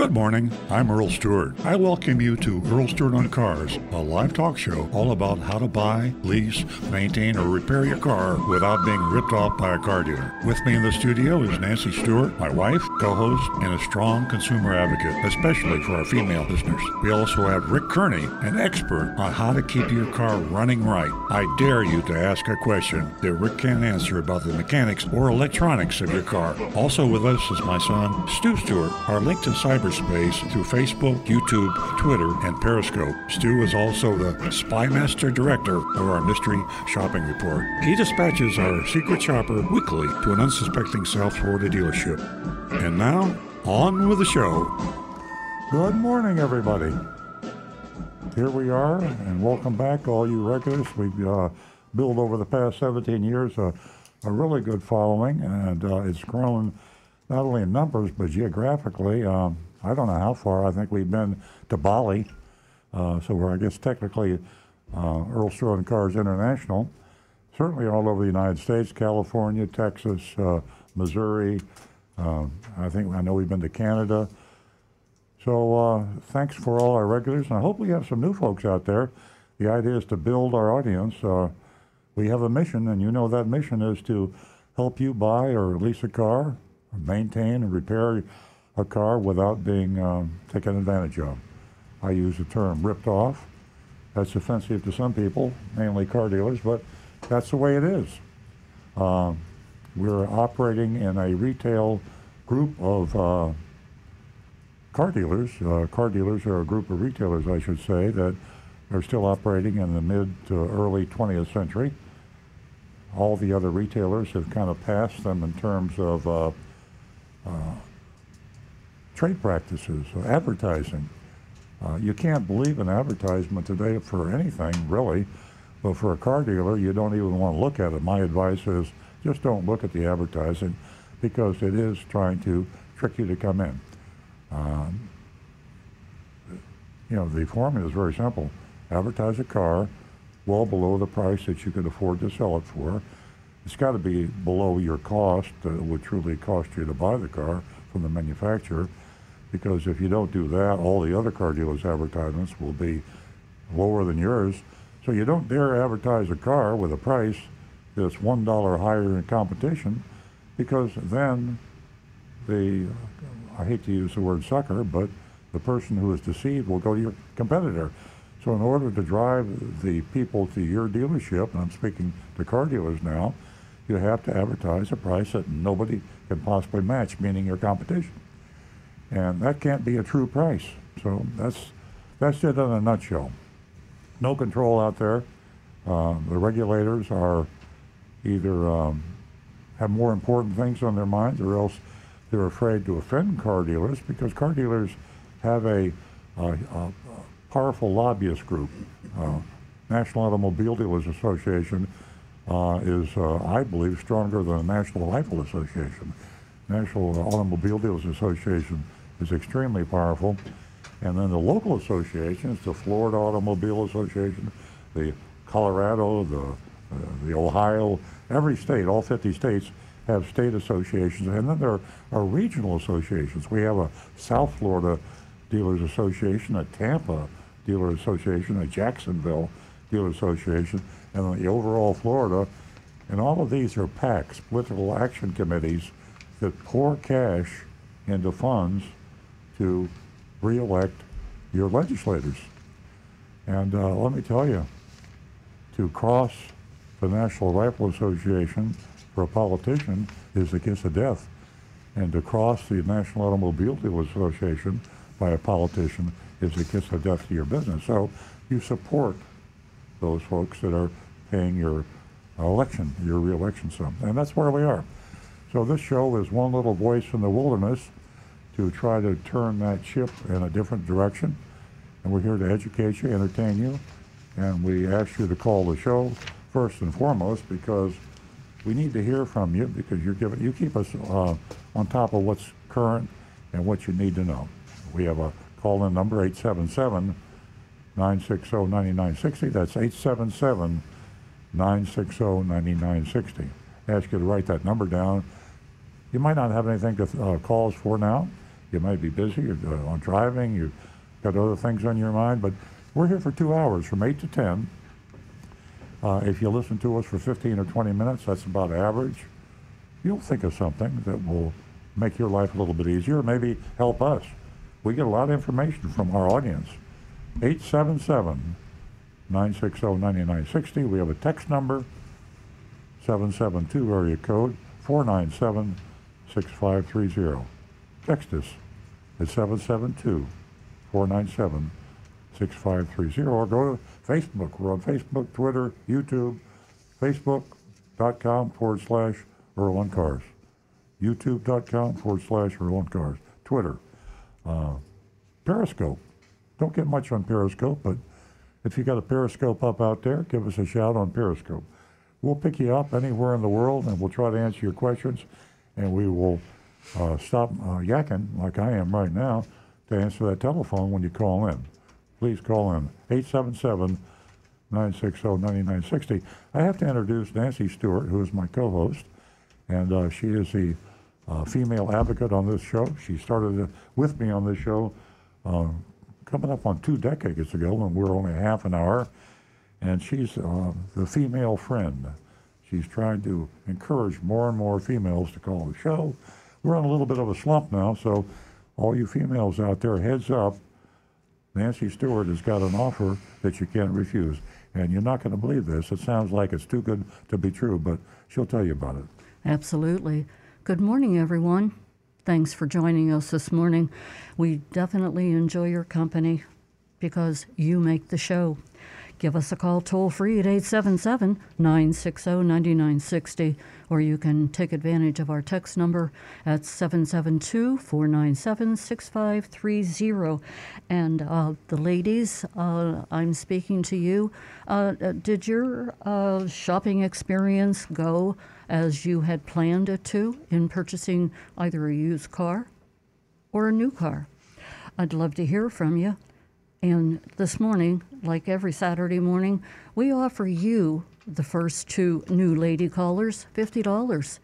Good morning. I'm Earl Stewart. I welcome you to Earl Stewart on Cars, a live talk show all about how to buy, lease, maintain, or repair your car without being ripped off by a car dealer. With me in the studio is Nancy Stewart, my wife, co host, and a strong consumer advocate, especially for our female listeners. We also have Rick Kearney, an expert on how to keep your car running right. I dare you to ask a question that Rick can't answer about the mechanics or electronics of your car. Also with us is my son, Stu Stewart, our link to cyberspace through Facebook, YouTube, Twitter, and Periscope. Stu is also the Spymaster Director of our Mystery Shopping Report. He dispatches our secret shopper weekly to an unsuspecting South Florida dealership. And now, on with the show. Good morning, everybody. Here we are, and welcome back, all you regulars. We've uh, built over the past 17 years a, a really good following, and uh, it's grown not only in numbers but geographically. Um, I don't know how far. I think we've been to Bali, uh, so we're I guess technically uh, Earl Stewart on Cars International. Certainly all over the United States, California, Texas, uh, Missouri. Uh, I think I know we've been to Canada. So uh, thanks for all our regulars, and I hope we have some new folks out there. The idea is to build our audience. Uh, we have a mission, and you know that mission is to help you buy or lease a car, or maintain and repair a car without being um, taken advantage of. I use the term ripped off. That's offensive to some people, mainly car dealers, but that's the way it is. Um, we're operating in a retail group of uh, car dealers. Uh, car dealers are a group of retailers, I should say, that are still operating in the mid to early 20th century. All the other retailers have kind of passed them in terms of uh, uh trade practices, advertising. Uh, you can't believe an advertisement today for anything, really. But for a car dealer, you don't even want to look at it. My advice is just don't look at the advertising because it is trying to trick you to come in. Um, you know, the formula is very simple. Advertise a car well below the price that you can afford to sell it for. It's got to be below your cost that would truly cost you to buy the car from the manufacturer because if you don't do that, all the other car dealers' advertisements will be lower than yours. So you don't dare advertise a car with a price one dollar higher in competition, because then the I hate to use the word sucker, but the person who is deceived will go to your competitor. So in order to drive the people to your dealership, and I'm speaking to car dealers now, you have to advertise a price that nobody can possibly match, meaning your competition. And that can't be a true price. So that's, that's it in a nutshell. No control out there. Uh, the regulators are either um, have more important things on their minds or else they're afraid to offend car dealers because car dealers have a, a, a powerful lobbyist group. Uh, National Automobile Dealers Association uh, is, uh, I believe, stronger than the National Rifle Association. National Automobile Dealers Association is extremely powerful. And then the local associations, the Florida Automobile Association, the Colorado, the, the Ohio, every state, all 50 states have state associations. And then there are regional associations. We have a South Florida Dealers Association, a Tampa Dealer Association, a Jacksonville Dealer Association, and the overall Florida. And all of these are PACs, political action committees, that pour cash into funds to reelect your legislators. And uh, let me tell you, to cross the National Rifle Association for a politician is the kiss of death. And to cross the National Automobile Association by a politician is the kiss of death to your business. So you support those folks that are paying your election, your reelection sum. And that's where we are. So this show is one little voice in the wilderness to try to turn that ship in a different direction. And we're here to educate you, entertain you, and we ask you to call the show first and foremost because we need to hear from you because you're giving you keep us uh, on top of what's current and what you need to know. We have a call in number 877 960 9960. That's 877 960 9960. Ask you to write that number down. You might not have anything to uh, call us for now You might be busy you're, uh, on driving. You've got other things on your mind, but we're here for two hours from 8 to 10. Uh, if you listen to us for 15 or 20 minutes, that's about average. You'll think of something that will make your life a little bit easier, maybe help us. We get a lot of information from our audience. 877 960 9960. We have a text number 772 area code 497 6530. Text us at 772 497 6530 or go to Facebook. We're on Facebook, Twitter, YouTube, facebook.com forward slash Earl Cars, youtube.com forward slash Earl Cars, Twitter, uh, Periscope. Don't get much on Periscope, but if you got a Periscope up out there, give us a shout on Periscope. We'll pick you up anywhere in the world and we'll try to answer your questions and we will uh, stop uh, yakking like I am right now to answer that telephone when you call in. Please call in 877 960 9960. I have to introduce Nancy Stewart, who is my co host, and uh, she is the uh, female advocate on this show. She started with me on this show uh, coming up on two decades ago when we were only half an hour, and she's uh, the female friend. She's trying to encourage more and more females to call the show. We're on a little bit of a slump now, so all you females out there, heads up. Nancy Stewart has got an offer that you can't refuse. And you're not going to believe this. It sounds like it's too good to be true, but she'll tell you about it. Absolutely. Good morning, everyone. Thanks for joining us this morning. We definitely enjoy your company because you make the show. Give us a call toll free at 877 960 9960, or you can take advantage of our text number at 772 497 6530. And uh, the ladies, uh, I'm speaking to you. Uh, did your uh, shopping experience go as you had planned it to in purchasing either a used car or a new car? I'd love to hear from you. And this morning, like every Saturday morning, we offer you, the first two new lady callers, $50.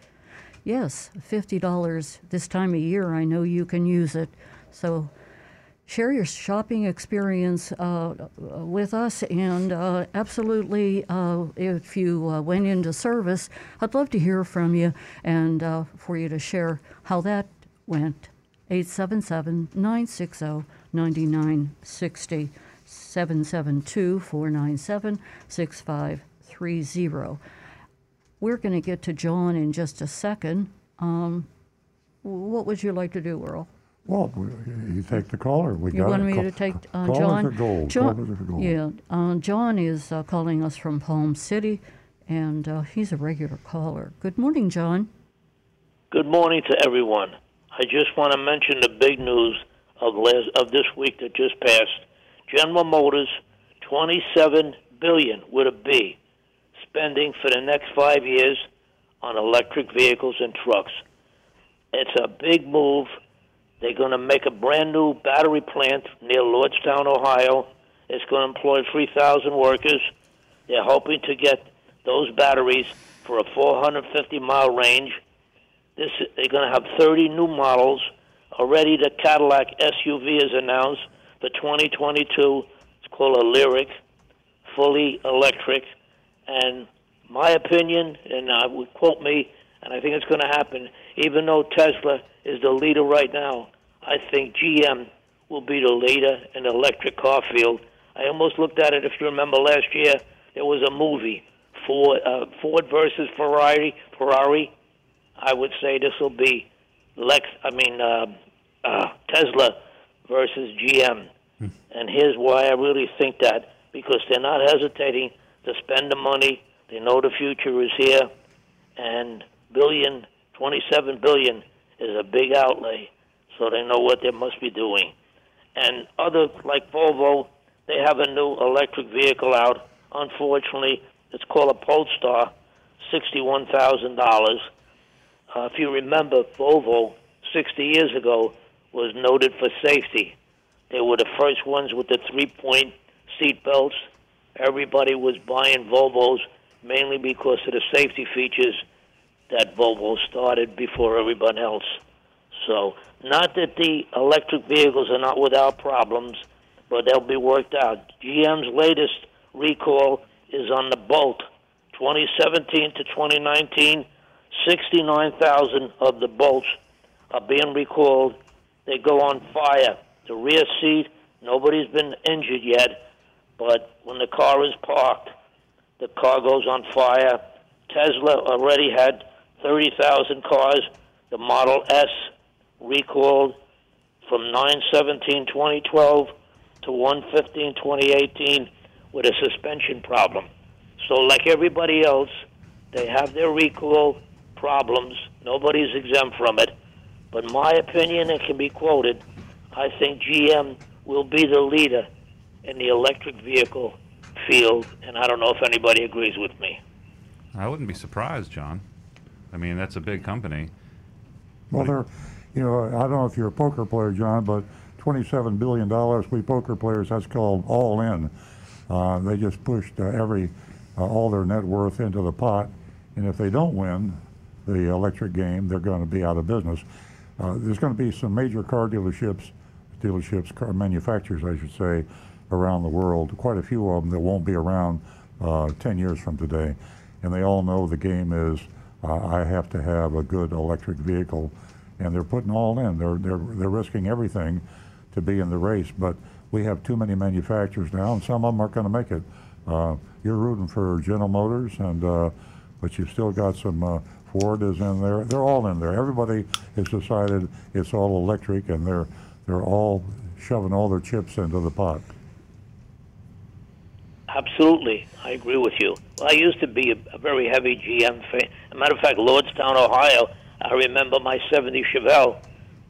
Yes, $50 this time of year. I know you can use it. So share your shopping experience uh, with us. And uh, absolutely, uh, if you uh, went into service, I'd love to hear from you and uh, for you to share how that went. 877 960 9960 772 497 6530. We're going to get to John in just a second. Um, what would you like to do, Earl? Well, you take the caller. We got You got want me Ca- to take uh, callers John? are gold. John, Callers are gold. yeah. Uh, John is uh, calling us from Palm City, and uh, he's a regular caller. Good morning, John. Good morning to everyone. I just want to mention the big news of of this week that just passed. General Motors, 27 billion with a B, spending for the next five years on electric vehicles and trucks. It's a big move. They're going to make a brand new battery plant near Lordstown, Ohio. It's going to employ 3,000 workers. They're hoping to get those batteries for a 450 mile range. This they're going to have 30 new models. Already, the Cadillac SUV is announced for 2022. It's called a Lyriq, fully electric. And my opinion, and I would quote me, and I think it's going to happen. Even though Tesla is the leader right now, I think GM will be the leader in the electric car field. I almost looked at it. If you remember last year, there was a movie, Ford, uh, Ford versus Ferrari. Ferrari. I would say this will be Lex. I mean uh, uh, Tesla versus GM. And here's why I really think that because they're not hesitating to spend the money. They know the future is here, and billion, 27 billion is a big outlay, so they know what they must be doing. And other like Volvo, they have a new electric vehicle out. Unfortunately, it's called a Polestar, sixty-one thousand dollars. Uh, if you remember, Volvo 60 years ago was noted for safety. They were the first ones with the three-point seat belts. Everybody was buying Volvos mainly because of the safety features that Volvo started before everyone else. So, not that the electric vehicles are not without problems, but they'll be worked out. GM's latest recall is on the Bolt. 2017 to 2019, 69,000 of the Bolts are being recalled. They go on fire. The rear seat, nobody's been injured yet, but when the car is parked, the car goes on fire. Tesla already had 30,000 cars. The Model S recalled from 9/17/2012 to 1/15/2018 with a suspension problem. So, like everybody else, they have their recall problems. Nobody's exempt from it. But my opinion, it can be quoted. I think GM will be the leader in the electric vehicle field, and I don't know if anybody agrees with me. I wouldn't be surprised, John. I mean, that's a big company. Well, they're, you know, I don't know if you're a poker player, John, but $27 billion, we poker players, that's called all in. Uh, they just pushed uh, every, uh, all their net worth into the pot. And if they don't win the electric game, they're going to be out of business. Uh, there's going to be some major car dealerships, dealerships, car manufacturers, I should say, around the world. Quite a few of them that won't be around uh, 10 years from today. And they all know the game is uh, I have to have a good electric vehicle. And they're putting all in. They're, they're, they're risking everything to be in the race. But we have too many manufacturers now, and some of them aren't going to make it. Uh, you're rooting for General Motors, and uh, but you've still got some. Ford is in there. They're all in there. Everybody has decided it's all electric, and they're they're all shoving all their chips into the pot. Absolutely, I agree with you. Well, I used to be a, a very heavy GM fan. As a matter of fact, Lordstown, Ohio. I remember my '70 Chevelle.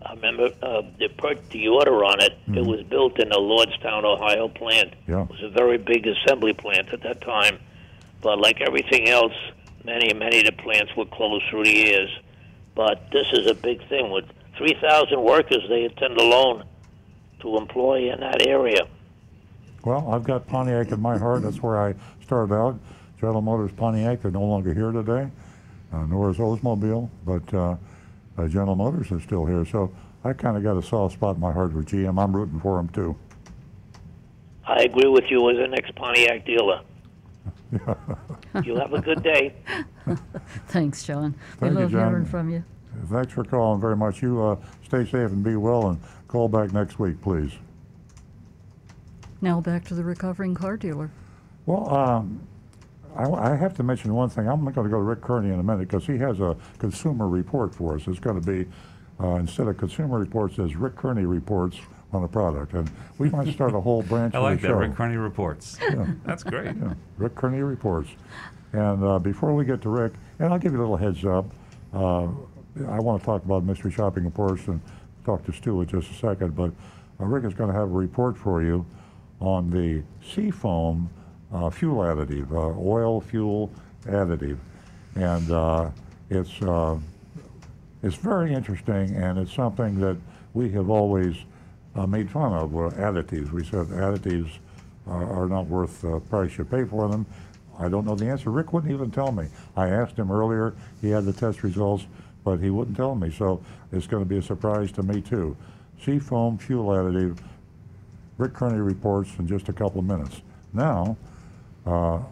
I remember uh, the per- the order on it. It was built in a Lordstown, Ohio plant. Yeah. It was a very big assembly plant at that time. But like everything else, many many of the plants were closed through the years. But this is a big thing with 3,000 workers they intend alone to employ in that area. Well, I've got Pontiac in my heart. That's where I started out. General Motors Pontiac. They're no longer here today, uh, nor is Oldsmobile, but uh, uh, General Motors is still here. So I kind of got a soft spot in my heart with GM. I'm rooting for them too. I agree with you as an ex Pontiac dealer. you have a good day. Thanks, John. Thank you, we love John. hearing from you. Thanks for calling very much. You uh, stay safe and be well, and call back next week, please. Now back to the recovering car dealer. Well, um, I, I have to mention one thing. I'm going to go to Rick Kearney in a minute because he has a consumer report for us. It's going to be uh, instead of consumer reports, as Rick Kearney reports on a product, and we might start a whole branch I of like the that. show. Rick Kearney reports. That's great. Yeah, Rick Kearney reports. And uh, before we get to Rick, and I'll give you a little heads up. Uh, I want to talk about mystery shopping reports and talk to Stu in just a second, but uh, Rick is going to have a report for you on the Seafoam uh, fuel additive, uh, oil fuel additive, and uh, it's uh, it's very interesting, and it's something that we have always uh, made fun of. Uh, additives. We said additives are, are not worth the price you pay for them. I don't know the answer. Rick wouldn't even tell me. I asked him earlier. He had the test results, but he wouldn't tell me. So it's going to be a surprise to me too. Seafoam fuel additive. Rick Kearney reports in just a couple of minutes. Now, uh, I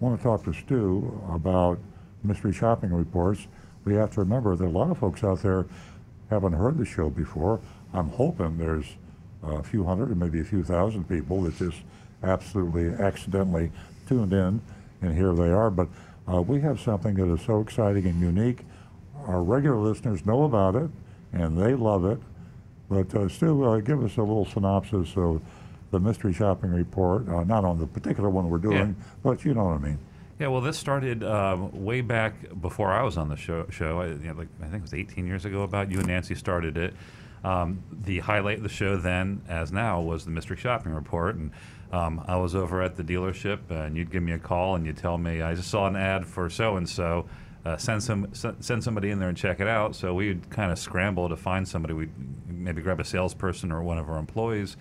want to talk to Stu about mystery shopping reports. We have to remember that a lot of folks out there haven't heard the show before. I'm hoping there's a few hundred or maybe a few thousand people that just absolutely accidentally tuned in, and here they are. But uh, we have something that is so exciting and unique. Our regular listeners know about it, and they love it. But uh, Stu, uh, give us a little synopsis of the mystery shopping report, uh, not on the particular one we're doing, but you know what I mean. Yeah, well, this started um, way back before I was on the show. Show, I, you know, like I think it was 18 years ago. About you and Nancy started it. Um, the highlight of the show then, as now, was the mystery shopping report, and um, I was over at the dealership, and you'd give me a call, and you'd tell me I just saw an ad for so and so. Send some send somebody in there and check it out. So we'd kind of scramble to find somebody. We'd maybe grab a salesperson or one of our employees,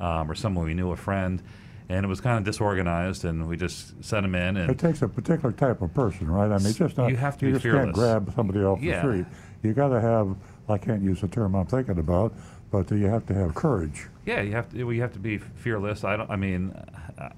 um, or someone we knew, a friend. And it was kind of disorganized, and we just sent them in. And It takes a particular type of person, right? I mean, just not, You have to be just fearless. can't grab somebody off Yeah. the street. You got to have I can't use the term I'm thinking about, but you have to have courage. Yeah, you have to. We have to be fearless. I don't. I mean,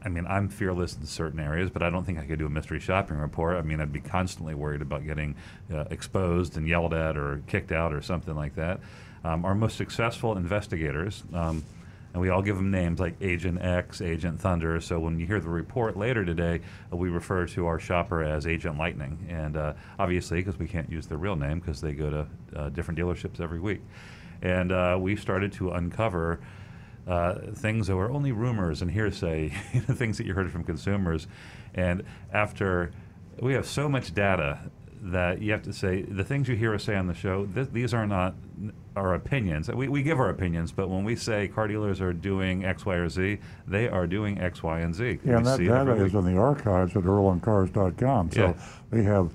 I mean, I'm fearless in certain areas, but I don't think I could do a mystery shopping report. I mean, I'd be constantly worried about getting uh, exposed and yelled at or kicked out or something like that. Um, our most successful investigators. Um, and we all give them names like Agent X, Agent Thunder. So when you hear the report later today, uh, we refer to our shopper as Agent Lightning. And uh, obviously, because we can't use their real name because they go to uh, different dealerships every week. And uh, we started to uncover uh, things that were only rumors and hearsay, things that you heard from consumers. And after we have so much data that you have to say the things you hear us say on the show, th- these are not our opinions. We, we give our opinions, but when we say car dealers are doing X, Y, or Z, they are doing X, Y, and Z. Yeah, and that data is in the archives at earloncars.com. So Yeah. we have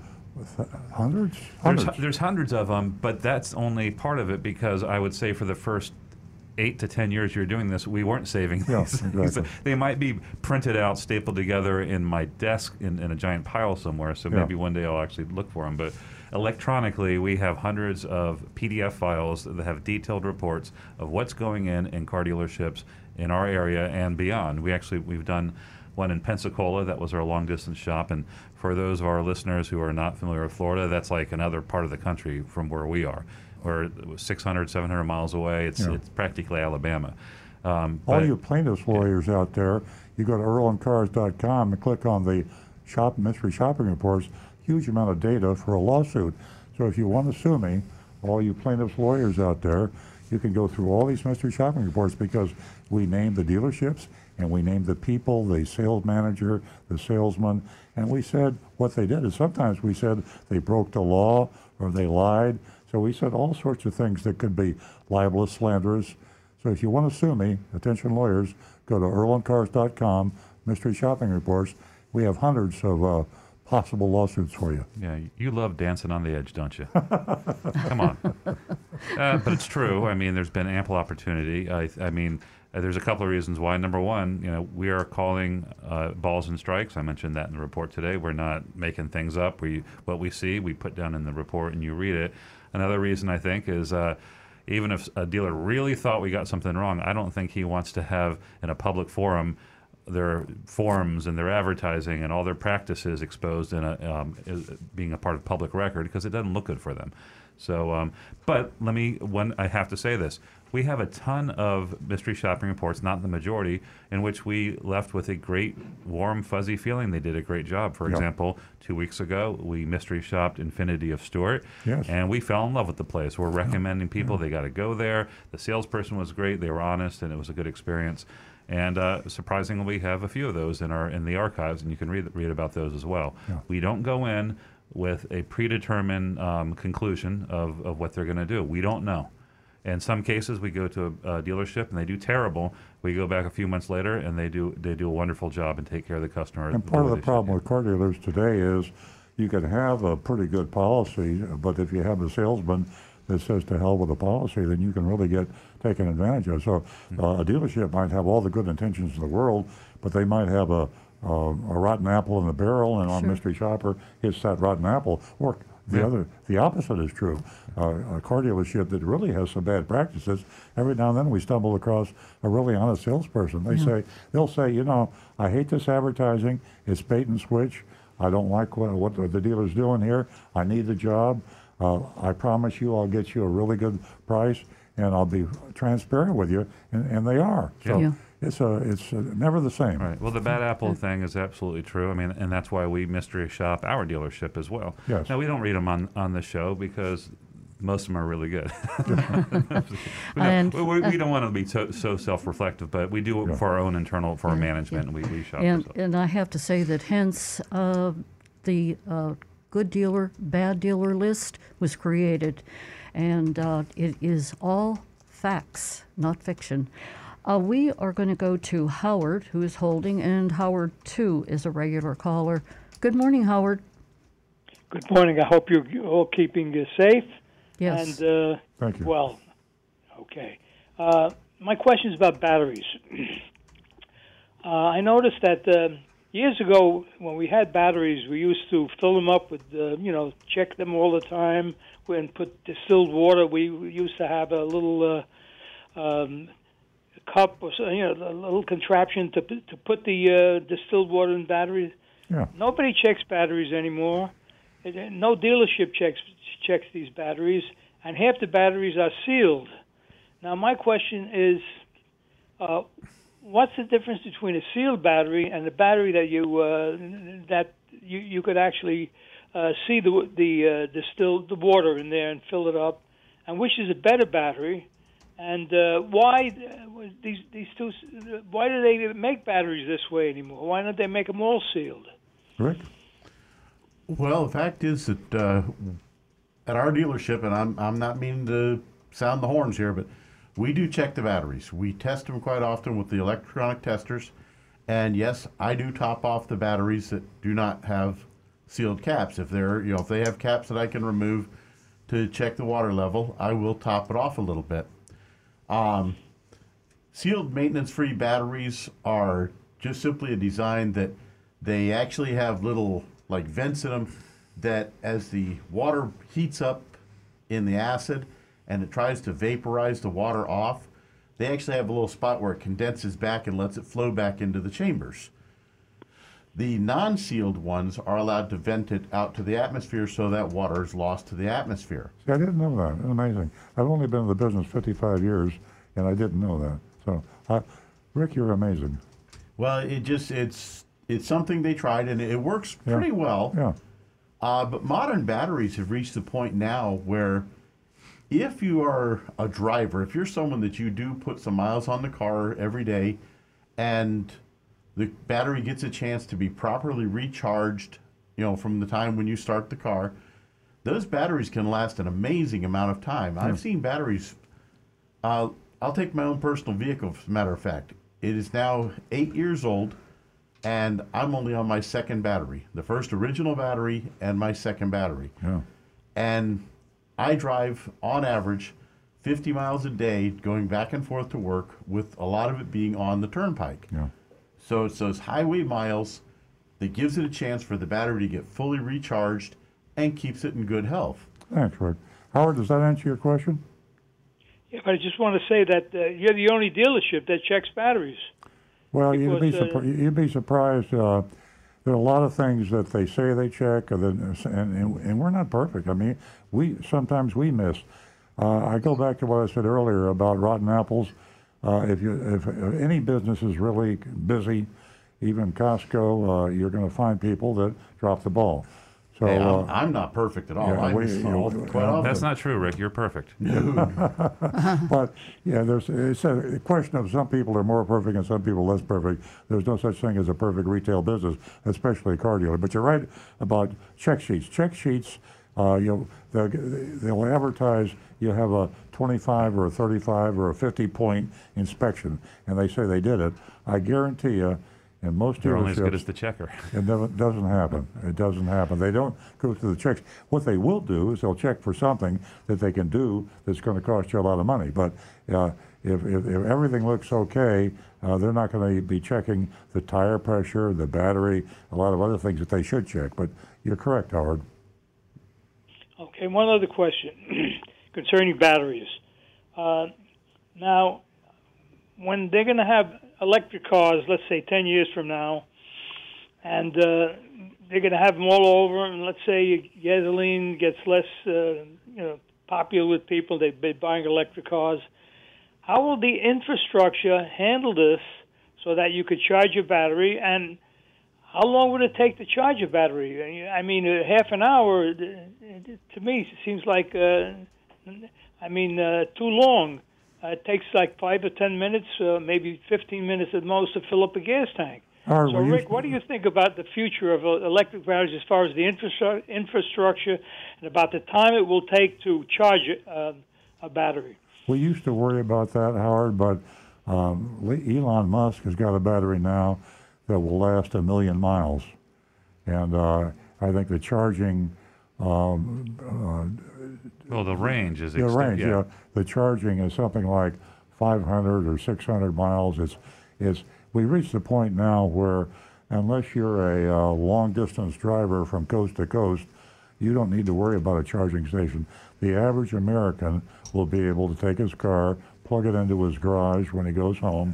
th- hundreds, There's, hundreds. there's hundreds of them, but that's only part of it because I would say for the first eight to ten years you're doing this, we weren't saving these. things. exactly. They might be printed out, stapled together in my desk in, in a giant pile somewhere. So Yeah. maybe one day I'll actually look for them. But electronically, we have hundreds of PDF files that have detailed reports of what's going in in car dealerships in our area and beyond. We actually we've done one in Pensacola that was our long distance shop and for those of our listeners who are not familiar with Florida that's like another part of the country from where we are we're 600 700 miles away it's, Yeah. it's practically Alabama um, All but- you plaintiffs lawyers out there, you go to earloncars.com and click on the shop mystery shopping reports. Huge amount of data for a lawsuit. So if you want to sue me, all you plaintiffs lawyers out there, you can go through all these mystery shopping reports because we named the dealerships and we named the people, the sales manager, the salesman, and we said what they did. And sometimes we said they broke the law or they lied. So we said all sorts of things that could be libelous, slanderous. So if you want to sue me, attention lawyers, go to earloncars.com, mystery shopping reports. We have hundreds of uh, possible lawsuits for you. Yeah, you love dancing on the edge, don't you? Come on. Uh, but it's true. I mean, there's been ample opportunity. I, I mean, uh, there's a couple of reasons why. Number one, you know, we are calling uh, balls and strikes. I mentioned that in the report today. We're not making things up. We what we see, we put down in the report, and you read it. Another reason I think is. Uh, even if a dealer really thought we got something wrong, I don't think he wants to have in a public forum their forms and their advertising and all their practices exposed in a um, being a part of public record because it doesn't look good for them. So, um, but let me one I have to say this: we have a ton of mystery shopping reports, not the majority, in which we left with a great, warm, fuzzy feeling. They did a great job. For Yeah. example, two weeks ago, we mystery shopped Infiniti of Stuart, Yes. and we fell in love with the place. We're recommending people they got to go there. The salesperson was great; they were honest, and it was a good experience. And uh, surprisingly, we have a few of those in our in the archives, and you can read read about those as well. Yeah. We don't go in with a predetermined um, conclusion of, of what they're going to do. We don't know. In some cases, we go to a, a dealership and they do terrible. We go back a few months later and they do they do a wonderful job and take care of the customer. And part of the problem with car dealers today is you can have a pretty good policy, but if you have a salesman that says to hell with the policy, then you can really get taken advantage of. So uh, a dealership might have all the good intentions in the world, but they might have a, a, a rotten apple in the barrel, and on Sure. Mystery Shopper hits that rotten apple. Or the Yeah. other, the opposite is true. Uh, a car dealership that really has some bad practices. Every now and then we stumble across a really honest salesperson. They say they'll say, you know, I hate this advertising. It's bait and switch. I don't like what, what the dealer's doing here. I need the job. Uh, I promise you, I'll get you a really good price, and I'll be transparent with you. And, and they are. So Yeah. It's a, it's uh never the same. Right. Well, the bad apple thing is absolutely true. I mean, and that's why we mystery shop our dealership as well. Yes. Now we don't read them on on the show because most of them are really good. we, don't, And- we, we- we don't want to be so, so self-reflective, but we do it Yeah. for our own internal, for our Yeah, management, and we, we shop And, and I have to say that hence uh, the uh, good dealer, bad dealer list was created. And uh, it is all facts, not fiction. Uh, we are going to go to Howard, who is holding, and Howard, too, is a regular caller. Good morning, Howard. Good morning. I hope you're all keeping uh, safe. Yes. And uh, Thank you. well, okay. Uh, my question is about batteries. uh, I noticed that uh, years ago, when we had batteries, we used to fill them up with, uh, you know, check them all the time and put distilled water. We used to have a little uh, um, cup or you know, a little contraption to to put the uh, distilled water in batteries. Yeah. Nobody checks batteries anymore. No dealership checks checks these batteries, and half the batteries are sealed. Now, my question is, uh, what's the difference between a sealed battery and a battery that you uh, that you, you could actually uh, see the the uh, distilled the water in there and fill it up, and which is a better battery? And uh, why uh, these these two? Why do they make batteries this way anymore? Why don't they make them all sealed? Rick? Well, the fact is that uh, at our dealership, and I'm, I'm not meaning to sound the horns here, but we do check the batteries. We test them quite often with the electronic testers. And yes, I do top off the batteries that do not have sealed caps. If they're, you know, if they have caps that I can remove to check the water level, I will top it off a little bit. Um, sealed maintenance free batteries are just simply a design that they actually have little like vents in them that as the water heats up in the acid and it tries to vaporize the water off they actually have a little spot where it condenses back and lets it flow back into the chambers the non-sealed ones are allowed to vent it out to the atmosphere so that water is lost to the atmosphere See, I didn't know that. Amazing. I've only been in the business 55 years, and I didn't know that. So, uh, Rick, you're amazing. well it just it's it's something they tried and it works Yeah. pretty well Yeah. Uh, but modern batteries have reached the point now where if you are a driver, if you're someone that you do put some miles on the car every day and the battery gets a chance to be properly recharged, you know, from the time when you start the car, those batteries can last an amazing amount of time. I've seen batteries. Uh, I'll take my own personal vehicle, as a matter of fact. It is now eight years old, and I'm only on my second battery. The first original battery and my second battery. Yeah. And I drive, on average, 50 miles a day going back and forth to work, with a lot of it being on the turnpike. Yeah. So it's those highway miles that gives it a chance for the battery to get fully recharged and keeps it in good health. Thanks, Rick. Howard, does that answer your question? Yeah, but I just want to say that uh, you're the only dealership that checks batteries. Well, you'd be, Because, uh, you'd be surprised. Uh, there are a lot of things that they say they check, and, then, and, and, and we're not perfect. I mean, we sometimes we miss. Uh, I go back to what I said earlier about rotten apples. Uh, if you if, if any business is really busy, even Costco, uh, you're going to find people that drop the ball. So Hey, uh, I'm, I'm not perfect at all. yeah, I'm we- just you know, quite often. That's not true, Rick. You're perfect. But yeah, there's it's a question of some people are more perfect and some people less perfect. There's no such thing as a perfect retail business, especially a car dealer. But you're right about check sheets. Check sheets, uh, you know, they'll, they'll advertise you have a 25 or a 35 or a 50 point inspection, and they say they did it. I guarantee you, in most You're only as good as the checker. it never, doesn't happen. It doesn't happen. They don't go through the checks. What they will do is they'll check for something that they can do that's going to cost you a lot of money. But uh, if, if, if everything looks okay, uh, they're not going to be checking the tire pressure, the battery, a lot of other things that they should check. But you're correct, Howard. Okay, one other question concerning batteries. Uh, now, when they're going to have electric cars, let's say 10 years from now, and uh, they're going to have them all over, and let's say gasoline gets less, uh, you know, popular with people, they've been buying electric cars. How will the infrastructure handle this so that you could charge your battery and how long would it take to charge a battery? I mean, half an hour uh, to me seems like, uh, I mean, uh, too long. Uh, it takes like five or ten minutes, uh, maybe 15 minutes at most to fill up a gas tank. Howard, So, Rick, what do you think about the future of uh, electric batteries as far as the infrastructure and about the time it will take to charge uh, a battery? We used to worry about that, Howard, but um, Elon Musk has got a battery now that will last a million miles. And uh, I think the charging um, Well, the range is The range, yeah. The charging is something like 500 or 600 miles. It's, it's, we reached the point now where unless you're a uh, long distance driver from coast to coast, you don't need to worry about a charging station. The average American will be able to take his car, plug it into his garage when he goes home,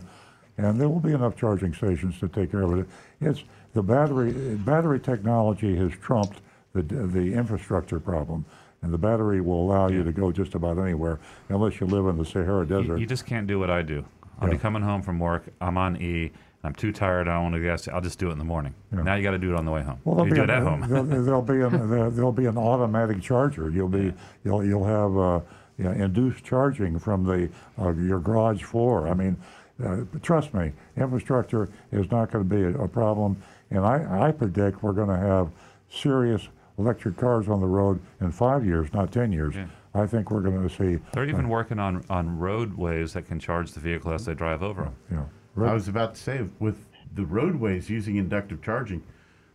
and there will be enough charging stations to take care of it. It's the battery battery technology has trumped the the infrastructure problem, and the battery will allow you to go just about anywhere, unless you live in the Sahara Desert. you just can't do what I do. I'll be Yeah. coming home from work. I'm on E. I'm too tired. I don't want to gas. I'll just do it in the morning. Now you got to do it on the way home. Well, you do be it at home. There'll, there'll be an there- there'll be an automatic charger. You'll be you'll you'll have uh, you know, induced charging from the uh, your garage floor. I mean, uh, trust me, infrastructure is not going to be a, a problem. And I, I predict we're going to have serious electric cars on the road in five years, not ten years. Yeah. I think we're going to see. They're even working on, on roadways that can charge the vehicle as they drive over them. You know, I was about to say, with the roadways using inductive charging,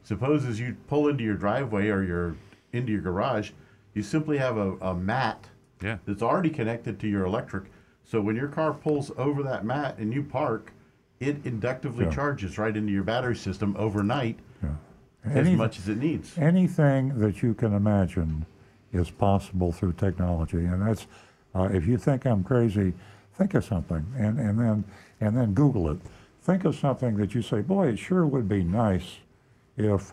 suppose as you pull into your driveway or your into your garage, you simply have a, a mat Yeah. that's already connected to your electric. So when your car pulls over that mat and you park, it inductively Yeah. charges right into your battery system overnight yeah. as Anything- much as it needs. anything that you can imagine is possible through technology and that's uh, if you think i'm crazy think of something and, and then and then google it think of something that you say boy it sure would be nice if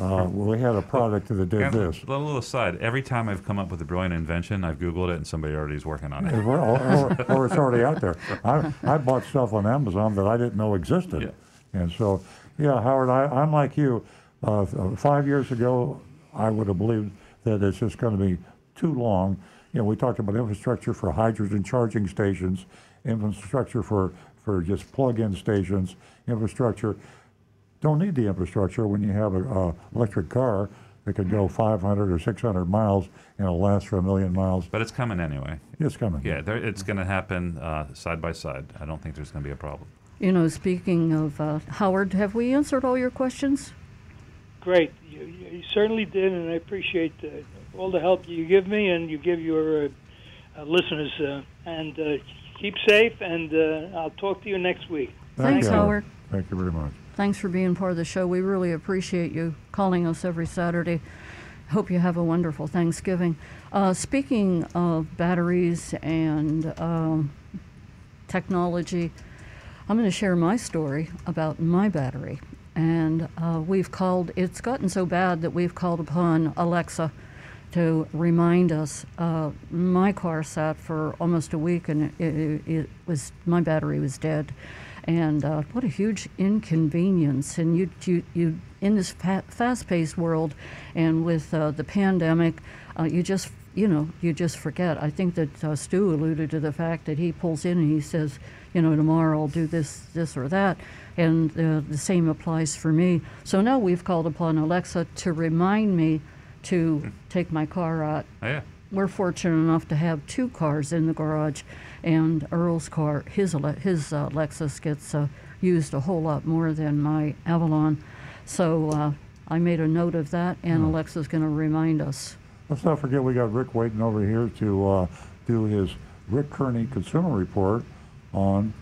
uh, we had a product that did And this A little aside. Every time I've come up with a brilliant invention, I've Googled it and somebody already is working on it. or, or, or it's already out there. I, I bought stuff on Amazon that I didn't know existed. Yeah. And so, yeah, Howard, I, I'm like you. Uh, five years ago, I would have believed that it's just going to be too long. You know, we talked about infrastructure for hydrogen charging stations, infrastructure for, for just plug-in stations, infrastructure. Don't need the infrastructure when you have a, a electric car that can go 500 or 600 miles and it'll last for a million miles. But it's coming anyway. It's coming. Yeah, there, it's going to happen uh, side by side. I don't think there's going to be a problem. You know, speaking of uh, Howard, have we answered all your questions? Great. You, you certainly did, and I appreciate uh, all the help you give me and you give your uh, uh, listeners. Uh, and uh, keep safe, and uh, I'll talk to you next week. Thank Thanks, you, Howard. Thank you very much. Thanks for being part of the show. We really appreciate you calling us every Saturday. Hope you have a wonderful Thanksgiving. Uh, speaking of batteries and um, technology, I'm going to share my story about my battery. And uh, we've called, it's gotten so bad that we've called upon Alexa to remind us. Uh, my car sat for almost a week and it, it, it was, my battery was dead. And uh, what a huge inconvenience. And you, you, you in this fa- fast paced world and with uh, the pandemic, uh, you just you know, you just forget. I think that uh, Stu alluded to the fact that he pulls in and he says, you know, tomorrow I'll do this, this or that, and uh, the same applies for me. So now we've called upon Alexa to remind me to take my car out. Oh, yeah. We're fortunate enough to have two cars in the garage, and Earl's car, his his uh, Lexus, gets uh, used a whole lot more than my Avalon. So uh, I made a note of that, and Alexa's going to remind us. Let's not forget we got Rick waiting over here to uh, do his Rick Kearney Consumer Report on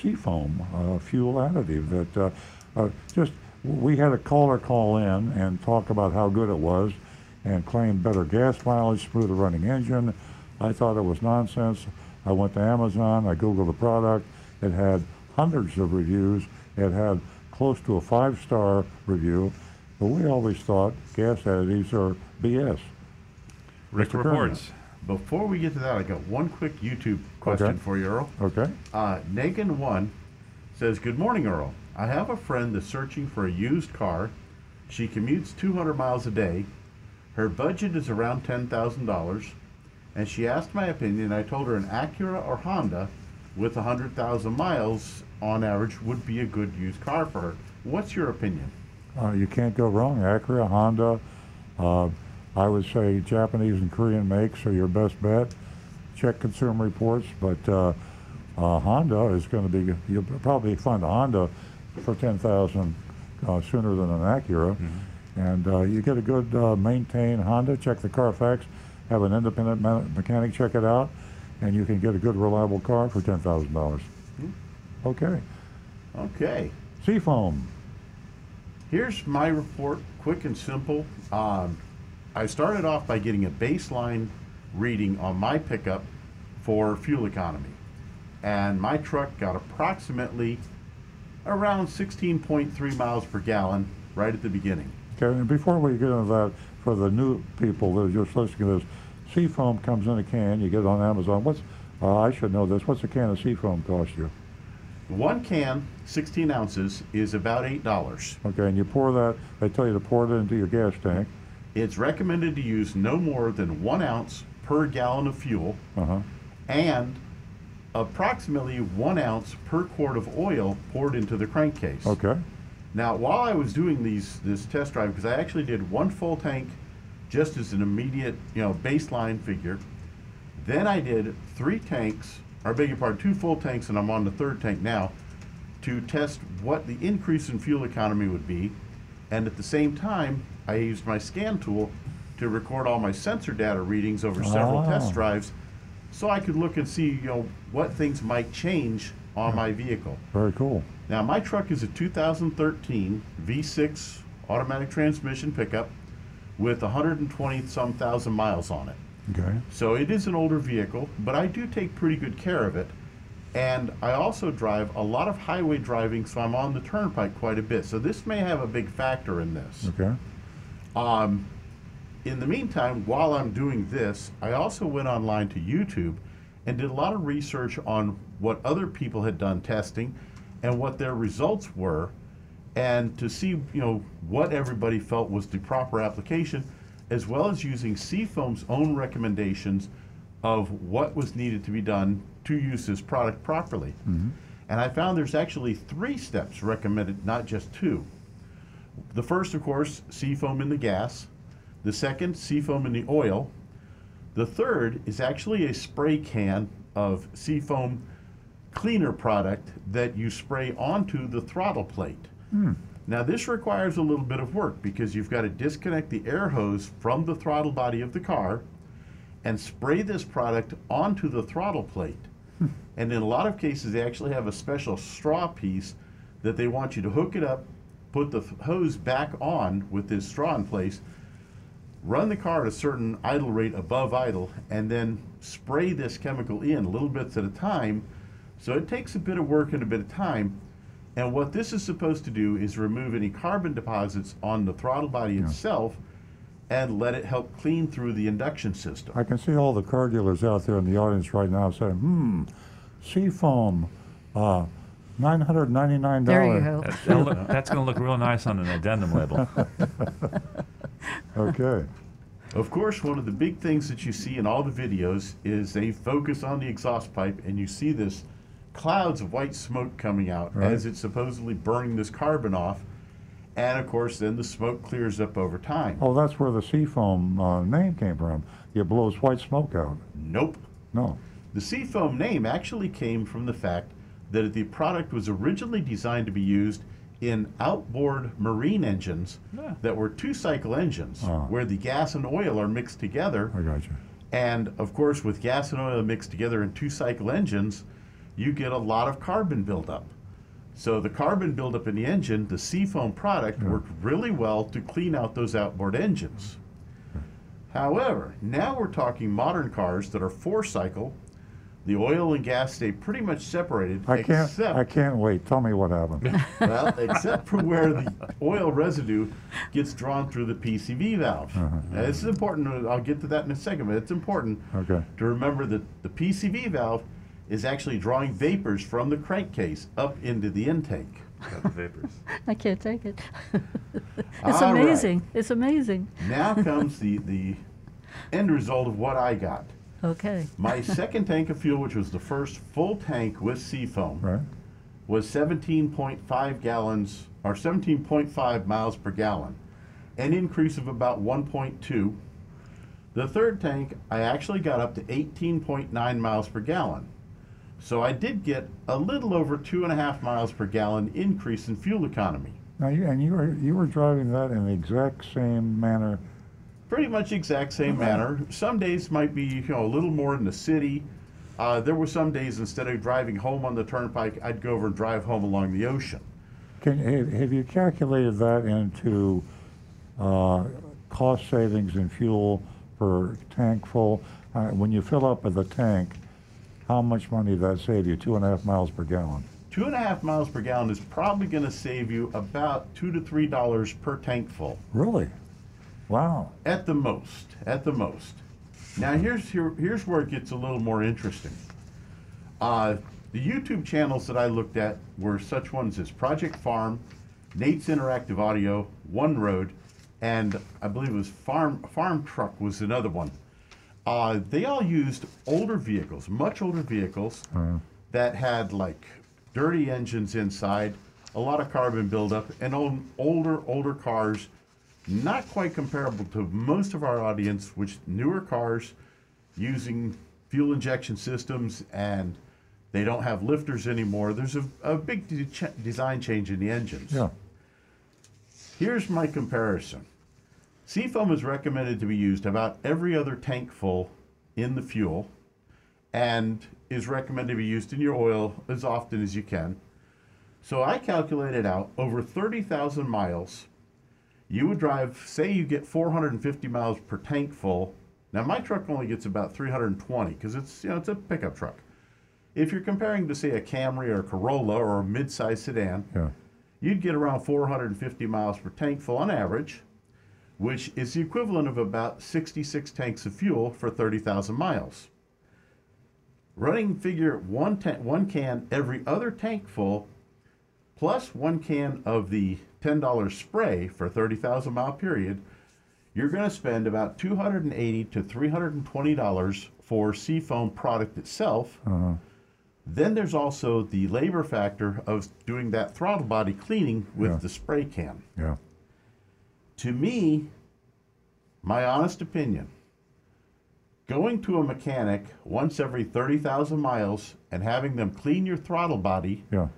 Seafoam, uh, fuel additive. That uh, uh, just we had a caller call in and talk about how good it was, and claim better gas mileage, smoother running engine. I thought it was nonsense. I went to Amazon. I googled the product. It had hundreds of reviews. It had close to a five-star review. But we always thought gas additives are BS. Rick Mr. Reports. Before we get to that, I got one quick YouTube question Okay. for you, Earl. Okay. Uh, Nagan1 says, Good morning, Earl. I have a friend that's searching for a used car. She commutes 200 miles a day. Her budget is around $10,000. And she asked my opinion. I told her an Acura or Honda with 100,000 miles on average would be a good used car for her. What's your opinion? Uh, you can't go wrong. Acura, Honda. Uh, I would say Japanese and Korean makes are your best bet. Check Consumer Reports, but uh, uh, Honda is going to be. You'll probably find a Honda for ten thousand uh, sooner than an Acura, and uh, you get a good uh, maintained Honda. Check the Carfax. Have an independent me- mechanic check it out, and you can get a good reliable car for ten thousand dollars. Okay. Okay. Seafoam. Here's my report, quick and simple. Um, I started off by getting a baseline reading on my pickup for fuel economy. And my truck got approximately around 16.3 miles per gallon right at the beginning. Okay, and before we get into that, for the new people that are just listening to this, Seafoam comes in a can. You get it on Amazon. What's uh, I should know this. What's a can of Seafoam cost you? One can, 16 ounces, is about $8. Okay, and you pour that. They tell you to pour it into your gas tank. It's recommended to use no more than one ounce per gallon of fuel Uh huh. and approximately one ounce per quart of oil poured into the crankcase. Okay. Now, while I was doing these this test drive, because I actually did one full tank just as an immediate, you know, baseline figure, then I did three tanks, or beg your pardon, two full tanks, and I'm on the third tank now, to test what the increase in fuel economy would be. And at the same time, I used my scan tool to record all my sensor data readings over several Oh. test drives so I could look and see, you know, what things might change on my vehicle. Very cool. Now, my truck is a 2013 V6 automatic transmission pickup with 120 some thousand miles on it. Okay. So it is an older vehicle, but I do take pretty good care of it. And I also drive a lot of highway driving, so I'm on the turnpike quite a bit. So this may have a big factor in this. Okay. Um, in the meantime, while I'm doing this, I also went online to YouTube and did a lot of research on what other people had done testing and what their results were, and to see you know what everybody felt was the proper application, as well as using Seafoam's own recommendations of what was needed to be done to use this product properly. And I found there's actually three steps recommended, not just two. The first, of course, seafoam in the gas. The second, seafoam in the oil. The third is actually a spray can of seafoam cleaner product that you spray onto the throttle plate. Hmm. Now, this requires a little bit of work because you've got to disconnect the air hose from the throttle body of the car and spray this product onto the throttle plate. Hmm. And in a lot of cases, they actually have a special straw piece that they want you to hook it up, put the hose back on with this straw in place, run the car at a certain idle rate above idle, and then spray this chemical in little bits at a time. So it takes a bit of work and a bit of time. And what this is supposed to do is remove any carbon deposits on the throttle body itself and let it help clean through the induction system. I can see all the car dealers out there in the audience right now saying, "Hmm, Seafoam, uh, nine hundred ninety-nine There you dollars." go. That- that'll look- that's going to look real nice on an addendum label. Okay. Of course, one of the big things that you see in all the videos is they focus on the exhaust pipe, and you see this clouds of white smoke coming out Right. as it's supposedly burning this carbon off. And of course, then the smoke clears up over time. Oh, that's where the Seafoam uh, name came from. It blows white smoke out. Nope. No. The Seafoam name actually came from the fact that the product was originally designed to be used in outboard marine engines Yeah. that were two cycle engines Ah. where the gas and oil are mixed together. I got you. And of course, with gas and oil mixed together in two cycle engines, you get a lot of carbon buildup. So the carbon buildup in the engine, the Seafoam product, worked really well to clean out those outboard engines. However, now we're talking modern cars that are four cycle. The oil and gas stay pretty much separated, I can't. except I can't wait. Tell me what happened. well, except for where the oil residue gets drawn through the PCV valve. Uh-huh, now, uh-huh. this is important. I'll get to that in a second, but it's important Okay. to remember that the PCV valve is actually drawing vapors from the crankcase up into the intake. Got the vapors. I can't take it. it's All right. amazing. It's amazing. Now comes the, the end result of what I got. Okay. My second tank of fuel, which was the first full tank with Seafoam, Right. was 17.5 gallons or 17.5 miles per gallon, an increase of about 1.2. The third tank, I actually got up to 18.9 miles per gallon. So I did get a little over two and a half miles per gallon increase in fuel economy. Now you and you were you were driving that in the exact same manner. Pretty much exact same manner. Some days might be you know a little more in the city. Uh, there were some days instead of driving home on the turnpike, I'd go over and drive home along the ocean. Can, have, you calculated that into uh, cost savings in fuel per tank full? Uh, when you fill up with the tank, how much money did that save you? Two and a half miles per gallon. Two and a half miles per gallon is probably going to save you about two to three dollars per tank full, Really? Wow. at the most. At the most. Now here's here, here's where it gets a little more interesting. Uh, the YouTube channels that I looked at were such ones as Project Farm, Nate's Interactive Audio, One Road, and I believe it was Farm Farm Truck was another one. Uh, they all used older vehicles, much older vehicles that had like dirty engines inside, a lot of carbon buildup, and old, older older cars, not quite comparable to most of our audience, which newer cars using fuel injection systems and they don't have lifters anymore. There's a, a big de- ch- design change in the engines. Yeah. Here's my comparison. Seafoam is recommended to be used about every other tank full in the fuel and is recommended to be used in your oil as often as you can. So I calculated out over 30,000 miles, you would drive, say you get 450 miles per tank full. Now my truck only gets about 320 because it's, you know, it's a pickup truck. If you're comparing to say a Camry or a Corolla or a mid-size sedan, Yeah. you'd get around 450 miles per tank full on average, which is the equivalent of about 66 tanks of fuel for 30,000 miles. Running figure one, one can every other tank full, plus one can of the $10 spray for 30,000 mile period, you're going to spend about 280 to 320 dollars for Seafoam product itself. Uh-huh. Then there's also the labor factor of doing that throttle body cleaning with Yeah. the spray can. Yeah. To me, my honest opinion, going to a mechanic once every 30,000 miles and having them clean your throttle body Yeah.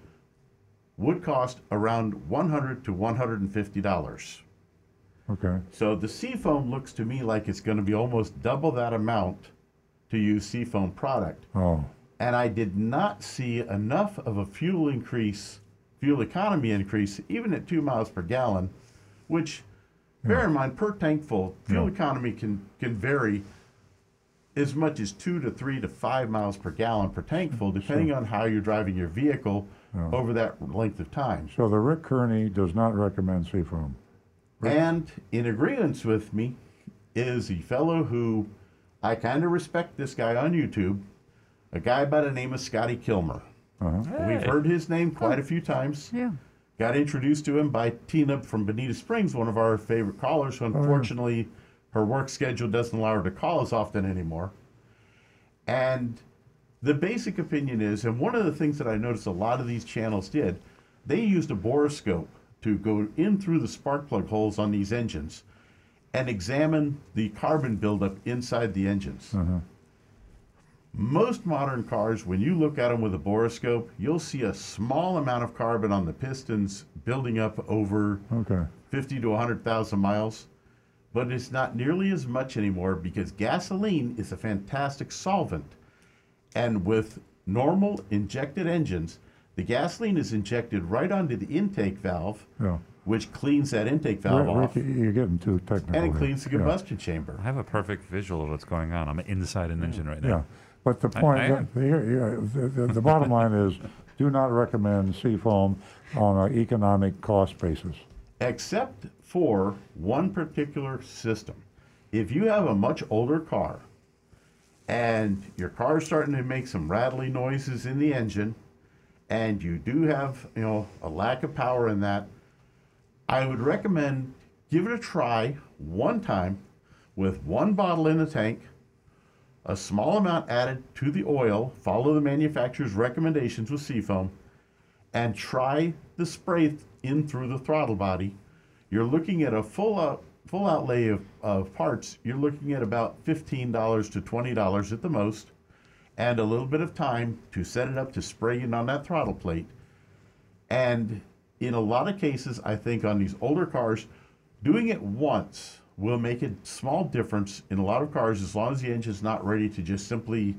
Would cost around 100 to 150 dollars. Okay. So the seafoam looks to me like it's going to be almost double that amount to use seafoam product. Oh. and I did not see enough of a fuel increase, fuel economy increase, even at two miles per gallon, which, bear in mind, per tank full, fuel Yeah. economy can, can vary as much as two to three to five miles per gallon per tank full, depending on how you're driving your vehicle over that length of time. So the Rick Kearney does not recommend seafoam. And in agreement with me is a fellow who I kind of respect this guy on YouTube, a guy by the name of Scotty Kilmer. Uh-huh. We've heard his name quite a few times. Yeah. Got introduced to him by Tina from Bonita Springs, one of our favorite callers, who unfortunately her work schedule doesn't allow her to call as often anymore. And the basic opinion is, and one of the things that I noticed a lot of these channels did, they used a borescope to go in through the spark plug holes on these engines and examine the carbon buildup inside the engines. Uh-huh. Most modern cars, when you look at them with a borescope, you'll see a small amount of carbon on the pistons building up over Okay. 50 to 100,000 miles, but it's not nearly as much anymore because gasoline is a fantastic solvent. And with normal injected engines, the gasoline is injected right onto the intake valve, Yeah. which cleans that intake valve Rick, off, Rick, you're getting too technical. and it cleans the Yeah. combustion chamber. I have a perfect visual of what's going on. I'm inside an engine right now. Yeah, but the point, I am. the, here- the, the, the bottom line is, do not recommend seafoam on an economic cost basis. except for one particular system. If you have a much older car and your car is starting to make some rattly noises in the engine and you do have, you know, a lack of power in that, I would recommend give it a try one time with one bottle in the tank, a small amount added to the oil, follow the manufacturer's recommendations with Seafoam, and try the spray in through the throttle body, you're looking at a full out, full outlay of, of parts. You're looking at about fifteen dollars to twenty dollars at the most, and a little bit of time to set it up to spray in on that throttle plate. And in a lot of cases, I think on these older cars, doing it once will make a small difference in a lot of cars as long as the engine's not ready to just simply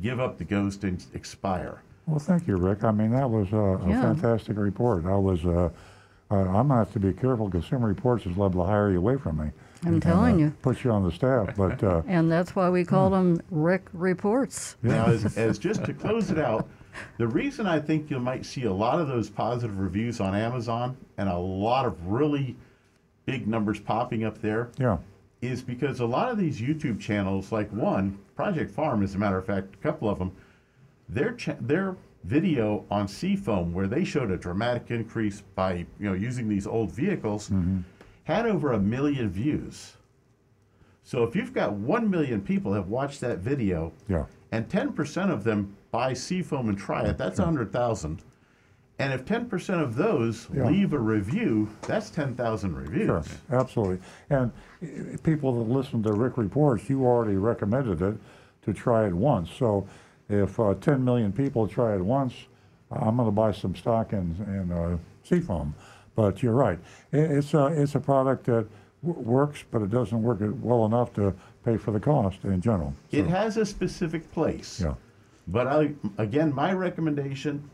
give up the ghost and expire. Well, thank you, Rick. I mean, that was uh, a Yeah. fantastic report. I was, uh, uh, I'm gonna have to be careful. Because Consumer Reports is liable to hire you away from me. I'm and, telling uh, you. Put you on the staff, but uh, And that's why we call them Rick Reports. Now, as, as just to close it out, the reason I think you might see a lot of those positive reviews on Amazon and a lot of really big numbers popping up there yeah, is because a lot of these YouTube channels, like one, Project Farm, as a matter of fact, a couple of them, their cha- their video on Seafoam, where they showed a dramatic increase by you know using these old vehicles, mm-hmm. had over a million views. So if you've got one million people have watched that video, yeah, and 10% of them buy Seafoam and try it, that's 100,000. And if 10% of those Yeah. leave a review, that's 10,000 reviews. sure, absolutely. And people that listen to Rick Reports, you already recommended it to try it once. So if uh, 10 million people try it once, I'm going to buy some stock in, in uh, Seafoam. But you're right. I- It's a, it's a product that w- works, but it doesn't work well enough to pay for the cost in general. It has a specific place. Yeah. But I, again, my recommendation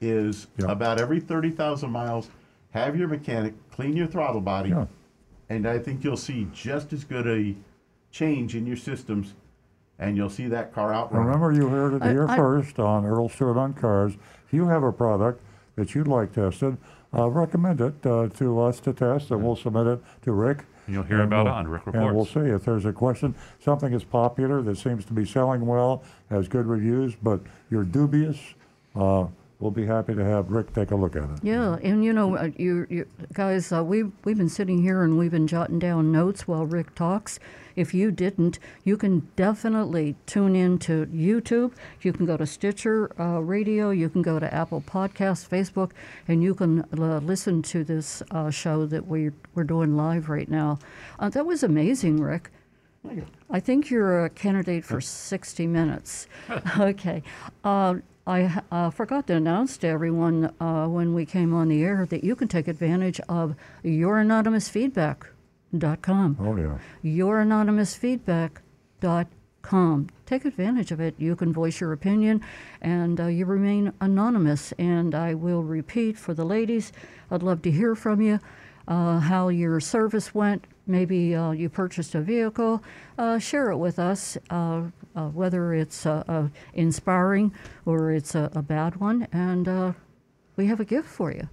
is Yeah. about every 30,000 miles, have your mechanic clean your throttle body. Yeah. And I think you'll see just as good a change in your systems, and you'll see that car outrun. Remember, you heard it I- here I- first on Earl Stewart on Cars. If you have a product that you'd like tested, uh, recommend it uh, to us to test, and we'll submit it to Rick. And you'll hear about it we'll- on Rick Report. And we'll see if there's a question, something is popular that seems to be selling well, has good reviews, but you're dubious. Uh, we'll be happy to have Rick take a look at it. Yeah, and you know, uh, you, you guys, uh, we we've been sitting here and we've been jotting down notes while Rick talks. If you didn't, you can definitely tune in to YouTube. You can go to Stitcher uh, Radio. You can go to Apple Podcasts, Facebook, and you can uh, listen to this uh, show that we we're doing live right now. Uh, that was amazing, Rick. I think you're a candidate for 60 minutes. okay. Uh, I uh, forgot to announce to everyone uh, when we came on the air that you can take advantage of youranonymousfeedback.com. Oh, yeah. Youranonymousfeedback.com. Take advantage of it. You can voice your opinion and uh, you remain anonymous. And I will repeat for the ladies I'd love to hear from you uh, how your service went. Maybe uh, you purchased a vehicle. Uh, share it with us, uh, uh, whether it's uh, inspiring or it's a, a bad one. And uh, we have a gift for you.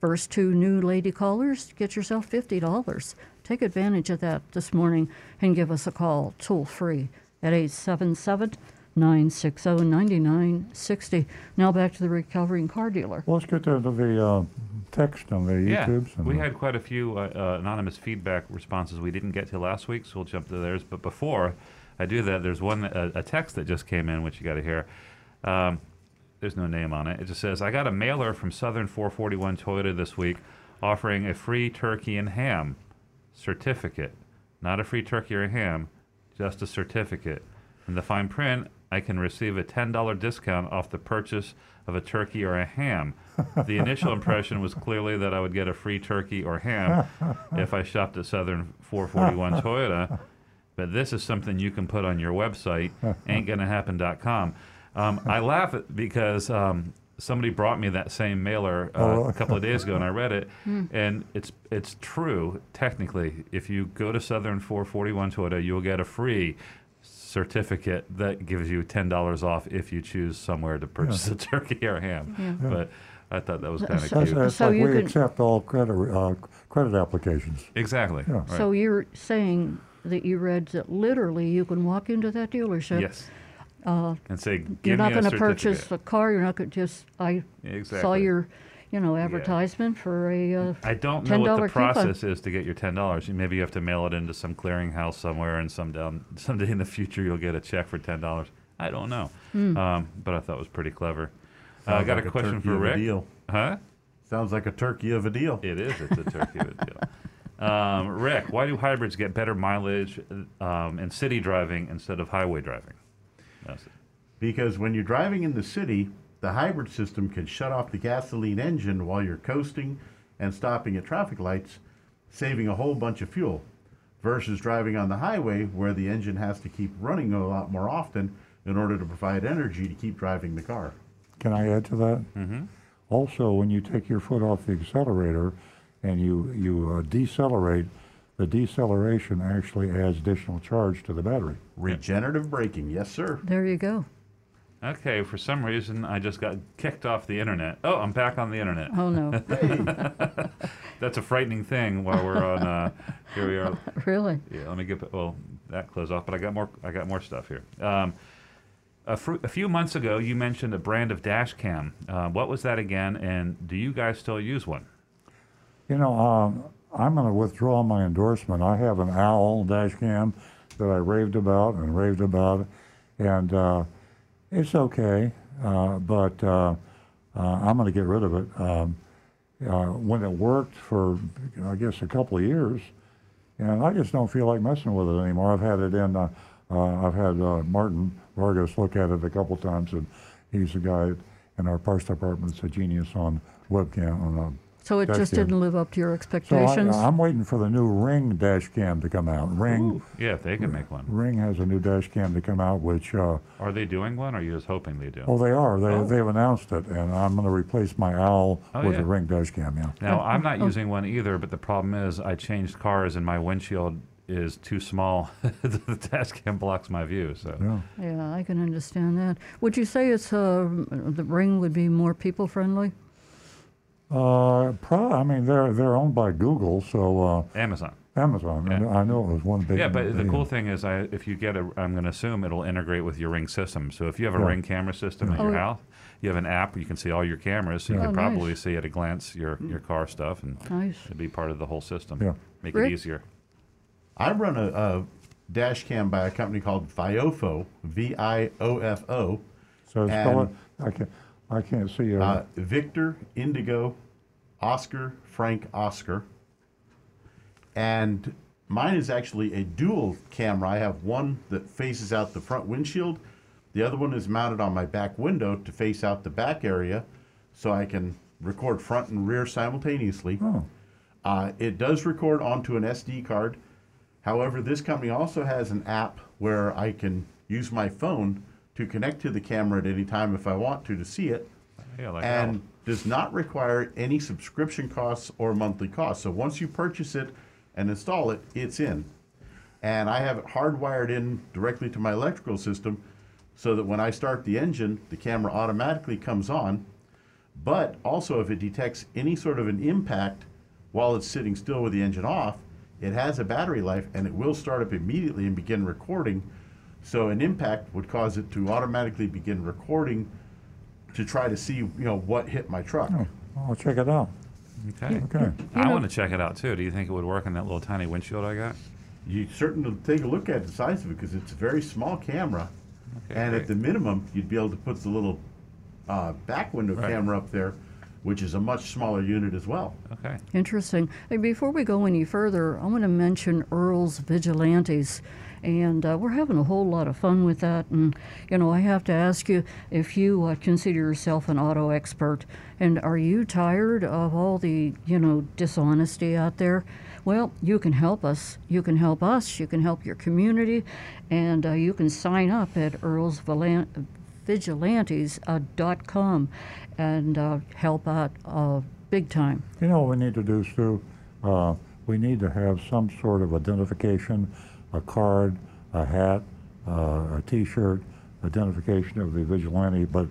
First two new lady callers, get yourself $50. Take advantage of that this morning and give us a call toll free at 877 960 9960. Now back to the recovering car dealer. Well, let's get to the uh, text on the Yeah, YouTubes. and we had quite a few uh, uh, anonymous feedback responses we didn't get to last week, so we'll jump to theirs. But before I do that, there's one a, a text that just came in, which you got to hear. Um, there's no name on it. It just says, "I got a mailer from Southern 441 Toyota this week, offering a free turkey and ham certificate, not a free turkey or ham, just a certificate. In the fine print, I can receive a $10 discount off the purchase of a turkey or a ham. The initial impression was clearly that I would get a free turkey or ham if I shopped at Southern 441 Toyota, but this is something you can put on your website, ain'tgonnahappen.com. Um, I laugh because um, somebody brought me that same mailer uh, Oh. a couple of days ago, and I read it, and it's it's true technically. If you go to Southern 441 Toyota, you'll get a free certificate that gives you ten dollars off if you choose somewhere to purchase a turkey or a ham. But I thought that was kind of So- That's, cute. that's So like you we can- accept all credit uh, credit applications. Exactly. Yeah. right. So you're saying that you read that literally you can walk into that dealership. yes. Uh, And say, give you're not me a going to purchase certificate." the car. You're not going to just. I saw Exactly. your, you know, advertisement for a. Uh, I don't know what $10 the coupon. process is to get your ten dollars. Maybe you have to mail it into some clearinghouse somewhere, and some down someday in the future you'll get a check for ten dollars. I don't know, Hmm. um, but I thought it was pretty clever. Uh, I Sounds got like a question turkey for of a Rick. deal. Huh? Sounds like a turkey of a deal. It is. It's a turkey of a deal. Um, Rick, why do hybrids get better mileage um, in city driving instead of highway driving? That's it. Because when you're driving in the city, the hybrid system can shut off the gasoline engine while you're coasting and stopping at traffic lights, saving a whole bunch of fuel. Versus driving on the highway where the engine has to keep running a lot more often in order to provide energy to keep driving the car. can I add to that? Mm-hmm. Also, when you take your foot off the accelerator and you, you uh, decelerate, the deceleration actually adds additional charge to the battery. Regenerative braking, yes, sir. There you go. Okay, for some reason I just got kicked off the internet. Oh, I'm back on the internet. Oh, no. That's a frightening thing while we're on. Uh, here we are. really? Yeah, let me get well that close off, but I got more. I got more stuff here. Um, a, fr- a few months ago, you mentioned a brand of dash cam. Uh, what was that again? And do you guys still use one? You know, um, I'm going to withdraw my endorsement. I have an OWL dash cam that I raved about and raved about, and uh, it's okay, uh, but uh, uh, I'm going to get rid of it. Um, uh, when it worked for, I guess, a couple of years, and I just don't feel like messing with it anymore. I've had it in. Uh, I've had Martin Vargas look at it a couple times, and he's the guy in our parts department that's a genius on webcam on So it just didn't live up to your so expectations? I, I'm waiting for the new Ring dash cam to come out. Ring Yeah, if they can make one. Ring has a new dash cam to come out, which uh, Are they doing one? Or are you just hoping they do? oh they are they Oh. they've announced it, and I'm going to replace my OWL Oh, with yeah. a Ring dash cam. Yeah. Now, I'm not Oh. using one either, but the problem is I changed cars and my windshield is too small. the dash cam blocks my view. So Yeah. yeah, I can understand that. Would you say it's uh, the ring would be more people friendly? Uh, pro- I mean they're they're owned by Google, so uh, Amazon. Amazon. I Yeah. know- I know it was one big. Yeah, but the cool thing is, I, if you get a, I'm going to assume it'll integrate with your Ring system. So if you have a Yeah. Ring camera system Yeah. at your Oh, yeah. house, you have an app you can see all your cameras, so you can Oh, nice. probably see at a glance your, your car stuff, and Nice. it'd be part of the whole system. Yeah. Make Rick? it easier. I run a, a dash cam by a company called Viofo, V I O F O. So spell it. and- I can I can't see. Uh, Uh, Victor, Indigo, Oscar, Frank, Oscar. And mine is actually a dual camera. I have one that faces out the front windshield. The other one is mounted on my back window to face out the back area so I can record front and rear simultaneously. oh, Uh, it does record onto an SD card. However, this company also has an app where I can use my phone to connect to the camera at any time if I want to to see it, Yeah, like and that. does not require any subscription costs or monthly costs. So once you purchase it and install it, it's in. And I have it hardwired in directly to my electrical system so that when I start the engine, the camera automatically comes on. But also, if it detects any sort of an impact while it's sitting still with the engine off, it has a battery life and it will start up immediately and begin recording. So an impact would cause it to automatically begin recording to try to see, you know, what hit my truck. oh, I'll check it out. Okay. Okay. I know- want to check it out too. Do you think it would work on that little tiny windshield I got? You certainly take a look at the size of it because it's a very small camera. Okay, and great. at the minimum, you'd be able to put the little uh, back window Right. camera up there, which is a much smaller unit as well. Okay. Interesting. Hey, before we go any further, I want to mention Earl's Vigilantes. And uh, we're having a whole lot of fun with that. And, you know, I have to ask you if you uh, consider yourself an auto expert. And are you tired of all the, you know, dishonesty out there? Well, you can help us. You can help us. You can help your community. And uh, you can sign up at Earl's Vigilan- vigilantes.com and uh, help out uh, big time. You know what we need to do, Stu? Uh, we need to have some sort of identification, a card, a hat, uh, a T-shirt, identification of the vigilante. But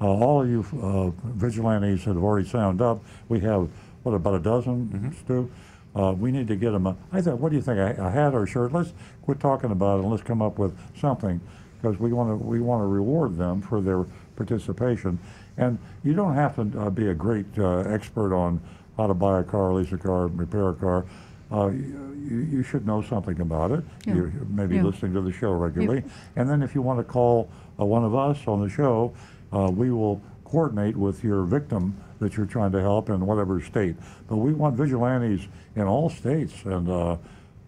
uh, all of you uh, vigilantes that have already signed up, we have what about a dozen, Stu? Uh, we need to get them. A, I thought, what do you think? A, a hat or a shirt? Let's quit talking about it and let's come up with something because we want to we want to reward them for their participation. And you don't have to uh, be a great uh, expert on how to buy a car, lease a car, repair a car. You, you should know something about it. Yeah. You're maybe Yeah. listening to the show regularly. And then if you want to call uh, one of us on the show, uh, we will coordinate with your victim that you're trying to help in whatever state. But we want vigilantes in all states, and uh,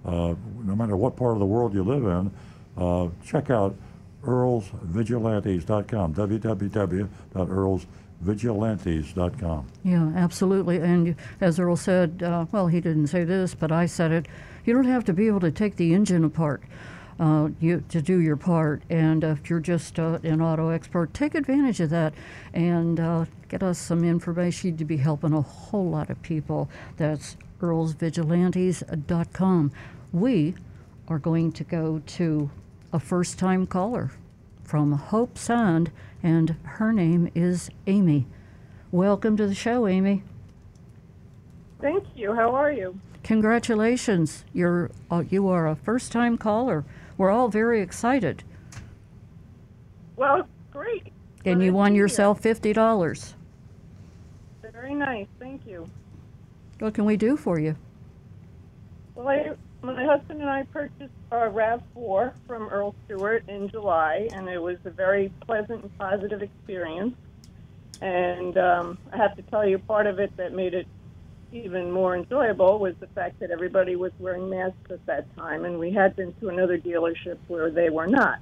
uh, no matter what part of the world you live in, uh, check out earlsvigilantes.com, www.earlsvigilantes.com. Yeah, absolutely. And as Earl said, uh, well, he didn't say this, but I said it. You don't have to be able to take the engine apart. uh, you to do your part. And if you're just uh, an auto expert, take advantage of that and uh, get us some information. You'd be helping a whole lot of people. That's earlsvigilantes.com. We are going to go to a first-time caller from Hobe Sound, and her name is Amy. Welcome to the show, Amy. Thank you. How are you? Congratulations. You're uh, you are a first-time caller. We're all very excited. Well, great. And you won yourself $50. Very nice. Thank you. What can we do for you? Well, I, my husband and I purchased a RAV4 from Earl Stewart in July, and it was a very pleasant and positive experience. And um, I have to tell you, part of it that made it even more enjoyable was the fact that everybody was wearing masks at that time, and we had been to another dealership where they were not.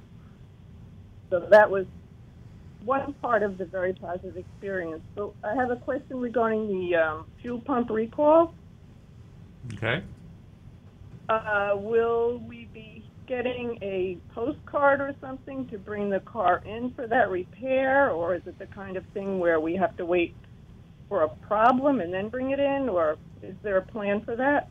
So that was one part of the very positive experience. So I have a question regarding the um, fuel pump recall. Okay. Uh, will we be getting a postcard or something to bring the car in for that repair, or is it the kind of thing where we have to wait for a problem and then bring it in, or is there a plan for that?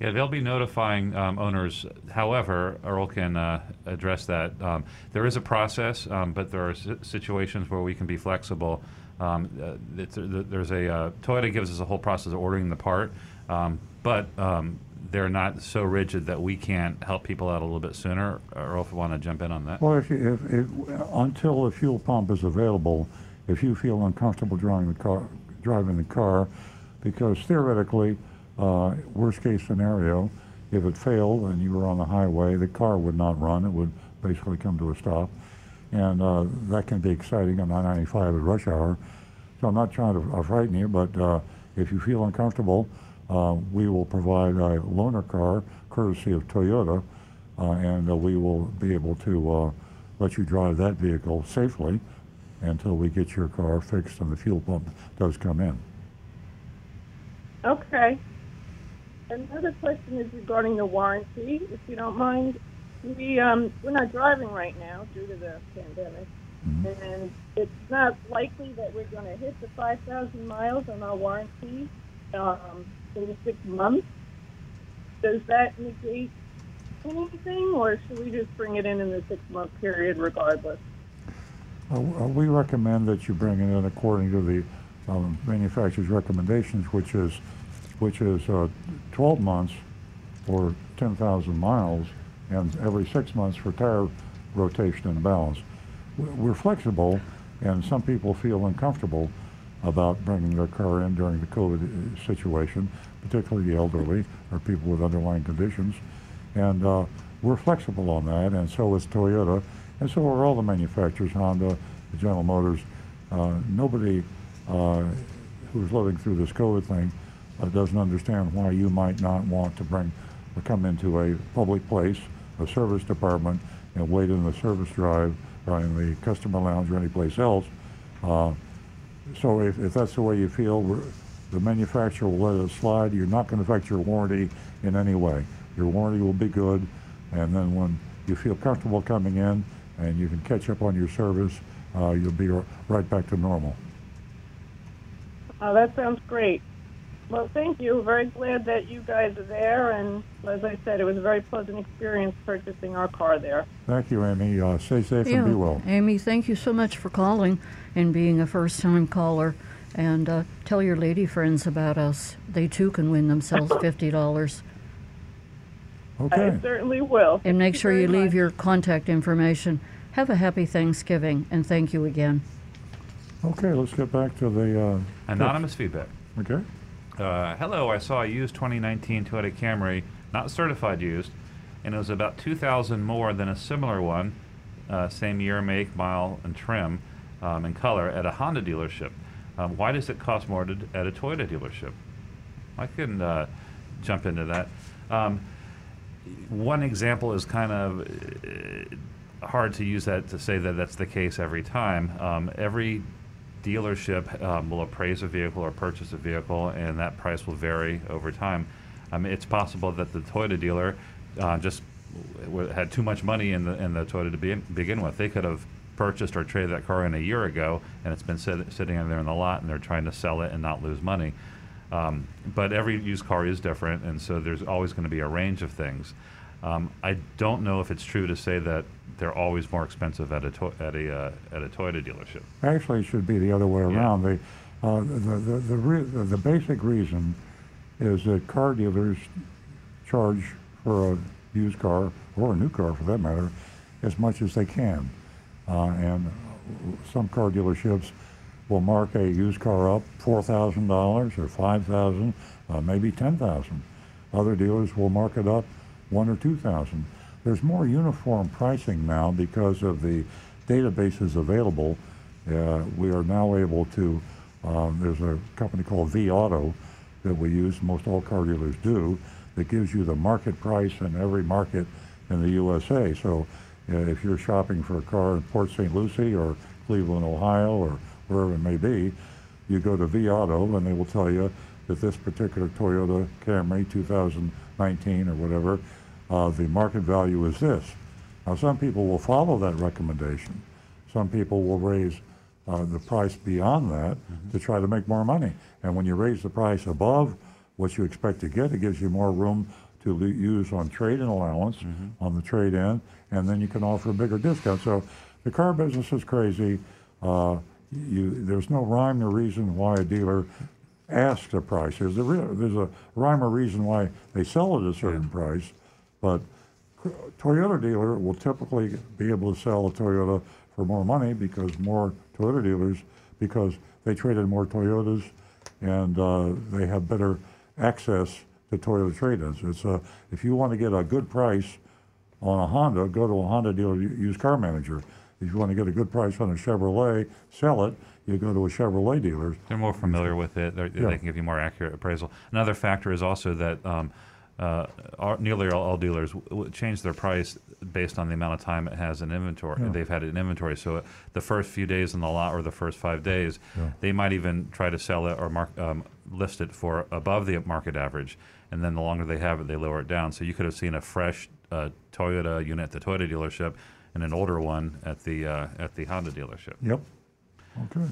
Yeah, they'll be notifying um, owners. However, Earl can uh, address that. Um, there is a process, um, but there are si- situations where we can be flexible. Um, uh, uh, there's a uh, Toyota gives us a whole process of ordering the part, um, but um, they're not so rigid that we can't help people out a little bit sooner. Earl, if you want to jump in on that. Well, if, you, if, if until a fuel pump is available, if you feel uncomfortable driving the car, driving the car, because theoretically, uh, worst case scenario, if it failed and you were on the highway, the car would not run. It would basically come to a stop, and uh, that can be exciting on I-95 at rush hour. So I'm not trying to uh, frighten you, but uh, if you feel uncomfortable, uh, we will provide a loaner car courtesy of Toyota, uh, and uh, we will be able to uh, let you drive that vehicle safely until we get your car fixed and the fuel pump does come in. Okay. Another question is regarding the warranty, if you don't mind. We um, we're not driving right now due to the pandemic, and it's not likely that we're going to hit the 5,000 miles on our warranty um, in six months. Does that negate anything, or should we just bring it in in the six-month period regardless? Uh, uh, we recommend that you bring it in according to the um, manufacturer's recommendations, which is which is uh, 12 months or 10,000 miles, and every six months for tire rotation and balance. We're flexible, and some people feel uncomfortable about bringing their car in during the COVID situation, particularly the elderly or people with underlying conditions. And uh, we're flexible on that, and so is Toyota, and so are all the manufacturers, Honda, General Motors. Uh, nobody uh, who's living through this COVID thing uh, doesn't understand why you might not want to bring, or come into a public place, a service department, and wait in the service drive or in the customer lounge or anyplace else. Uh, so if, if that's the way you feel, the manufacturer will let it slide. You're not going to affect your warranty in any way. Your warranty will be good, and then when you feel comfortable coming in and you can catch up on your service, uh, you'll be right back to normal. Oh, that sounds great. Well, thank you. Very glad that you guys are there, and as I said, it was a very pleasant experience purchasing our car there. Thank you, Amy. Uh, stay safe and be well. Amy, thank you so much for calling and being a first time caller. And uh, tell your lady friends about us. They too can win themselves $50. Okay. I certainly will. And make Thank sure very you leave much. your contact information. Have a happy Thanksgiving, and thank you again. Okay, let's get back to the. Uh, Anonymous feedback. Okay. Uh, hello, I saw a used 2019 Toyota Camry, not certified used, and it was about 2,000 more than a similar one, uh, same year, make, mile, and trim, um, and color at a Honda dealership. Um, why does it cost more to, at a Toyota dealership? I can uh, jump into that. Um, one example is kind of uh, hard to use that to say that that's the case every time. Um, every dealership um, will appraise a vehicle or purchase a vehicle, and that price will vary over time. Um, it's possible that the Toyota dealer uh, just had too much money in the in the Toyota to be, begin with. They could have purchased or traded that car in a year ago, and it's been sit, sitting in there in the lot, and they're trying to sell it and not lose money. Um, but every used car is different, and so there's always going to be a range of things. Um, I don't know if it's true to say that they're always more expensive at a to- at a uh, at a Toyota dealership. Actually, it should be the other way Yeah. around. The, uh, the, the, the, re- the, the basic reason is that car dealers charge for a used car, or a new car for that matter, as much as they can. Uh, and some car dealerships will mark a used car up $4,000 or $5,000, uh, maybe $10,000. Other dealers will mark it up one or 2000 There's more uniform pricing now because of the databases available. Uh, we are now able to, um, there's a company called vAuto that we use, most all car dealers do, that gives you the market price in every market in the USA. So uh, if you're shopping for a car in Port St. Lucie or Cleveland, Ohio, or wherever it may be, you go to vAuto and they will tell you that this particular Toyota Camry 2019 or whatever, uh, the market value is this. Now, some people will follow that recommendation. Some people will raise uh, the price beyond that to try to make more money. And when you raise the price above what you expect to get, it gives you more room to use on trade-in allowance on the trade-in, and then you can offer a bigger discount. So the car business is crazy. Uh, you, there's no rhyme or reason why a dealer asks a price. There's a, real, there's a rhyme or reason why they sell at a certain price, but Toyota dealer will typically be able to sell a Toyota for more money because more Toyota dealers, because they traded more Toyotas and uh, they have better access to Toyota trade-ins. It's uh, if you want to get a good price on a Honda, go to a Honda dealer used car manager. If you want to get a good price on a Chevrolet, sell it. You go to a Chevrolet dealer. They're more familiar with it. Yeah. They can give you more accurate appraisal. Another factor is also that um, uh, all, nearly all, all dealers w- w- change their price based on the amount of time it has in inventory. Yeah. They've had it in inventory. So uh, the first few days in the lot or the first five days, Yeah. they might even try to sell it or mark, um, list it for above the market average. And then the longer they have it, they lower it down. So you could have seen a fresh uh, Toyota unit at the Toyota dealership and an older one at the uh, at the Honda dealership. Yep. Okay.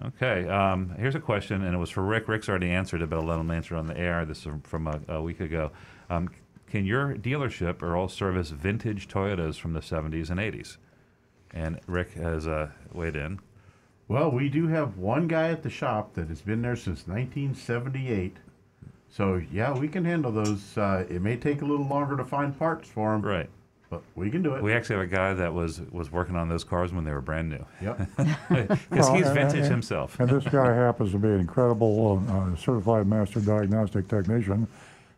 Okay, um, here's a question, and it was for Rick. Rick's already answered it, but I'll let him answer on the air. This is from a, a week ago. Um, can your dealership or all service vintage Toyotas from the 70s and 80s? And Rick has uh, weighed in. Well, we do have one guy at the shop that has been there since 1978. So yeah, we can handle those. Uh, it may take a little longer to find parts for them, Right. But we can do it. We actually have a guy that was was working on those cars when they were brand new. yep. Because Well, he's and- vintage and- himself. And this guy happens to be an incredible uh, certified master diagnostic technician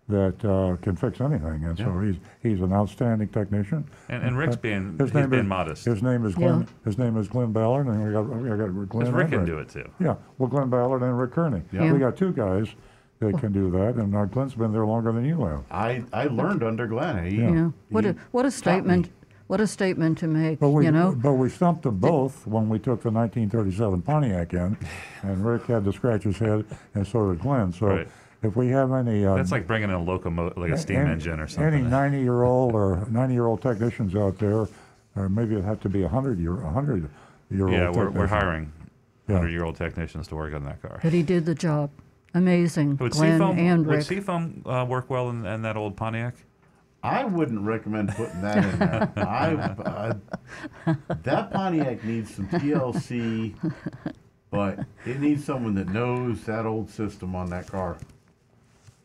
that uh, can fix anything. And so he's he's an outstanding technician. And, and Rick's being His he's name being is, modest. His name is Glenn. His name is Glenn Ballard, and we got we got Glenn. Rick can Rick. do it too. Yeah, well, Glenn Ballard and Rick Kearney. Yeah. We got two guys that can do that, and uh, Glenn's been there longer than you have. I I learned under Glenn. He, Yeah. What a what a statement. What a statement to make. But we, you know. but we stumped them both when we took the 1937 Pontiac in, and Rick had to scratch his head, and so did Glenn. So Right. if we have any, uh, That's like bringing in a locomotive, like a steam any, engine or something. Any 90-year-old or 90-year-old technicians out there, or maybe it'd have to be a 100-year, 100-year-old. yeah, we're, we're hiring 100 year old technicians to work on that car. but he did the job. Amazing. Would Glenn Seafoam, and would Rick. Seafoam uh, work well in, in that old Pontiac? I wouldn't recommend putting that in there. I, uh, that Pontiac needs some TLC, but it needs someone that knows that old system on that car.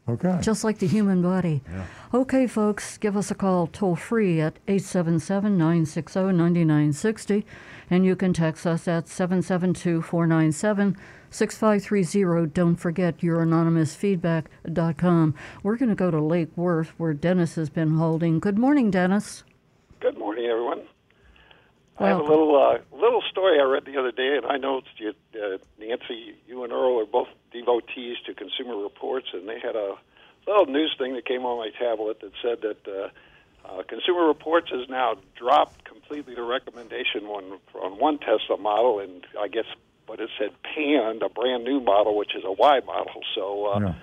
Okay. just like the human body. Yeah. Okay, folks, give us a call toll free at 877 960 9960, and you can text us at 772 497 6530. Don't forget your anonymousfeedback.com. We're going to go to Lake Worth, where Dennis has been holding. Good morning, Dennis. Good morning, everyone. I have a little uh, little story I read the other day, and I know you, uh, Nancy, you and Earl are both devotees to Consumer Reports, and they had a little news thing that came on my tablet that said that uh, uh, Consumer Reports has now dropped completely the recommendation on on one Tesla model, and I guess what it said panned a brand new model, which is a Y model. So uh, Yeah.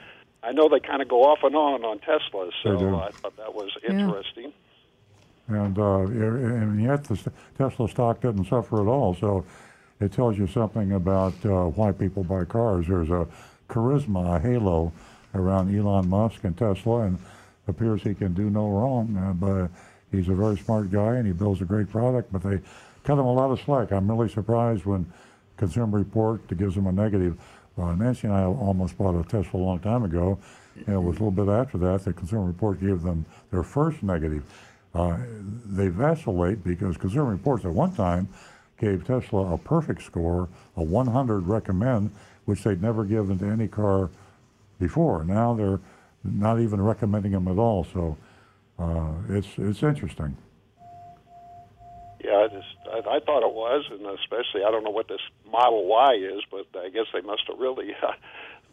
I know they kind of go off and on on Teslas, so I thought that was Yeah. interesting. and uh, and yet the Tesla stock doesn't suffer at all. So it tells you something about uh, why people buy cars. There's a charisma, a halo around Elon Musk and Tesla, and appears he can do no wrong. Uh, but he's a very smart guy, and he builds a great product. But they cut him a lot of slack. I'm really surprised when Consumer Report gives them a negative. Uh, Nancy and I almost bought a Tesla a long time ago, and it was a little bit after that the Consumer Report gave them their first negative. Uh, they vacillate because Consumer Reports at one time gave Tesla a perfect score, a 100 recommend, which they'd never given to any car before. Now they're not even recommending them at all. So uh, it's it's interesting. Yeah, I just I, I thought it was, and especially I don't know what this Model Y is, but I guess they must have really.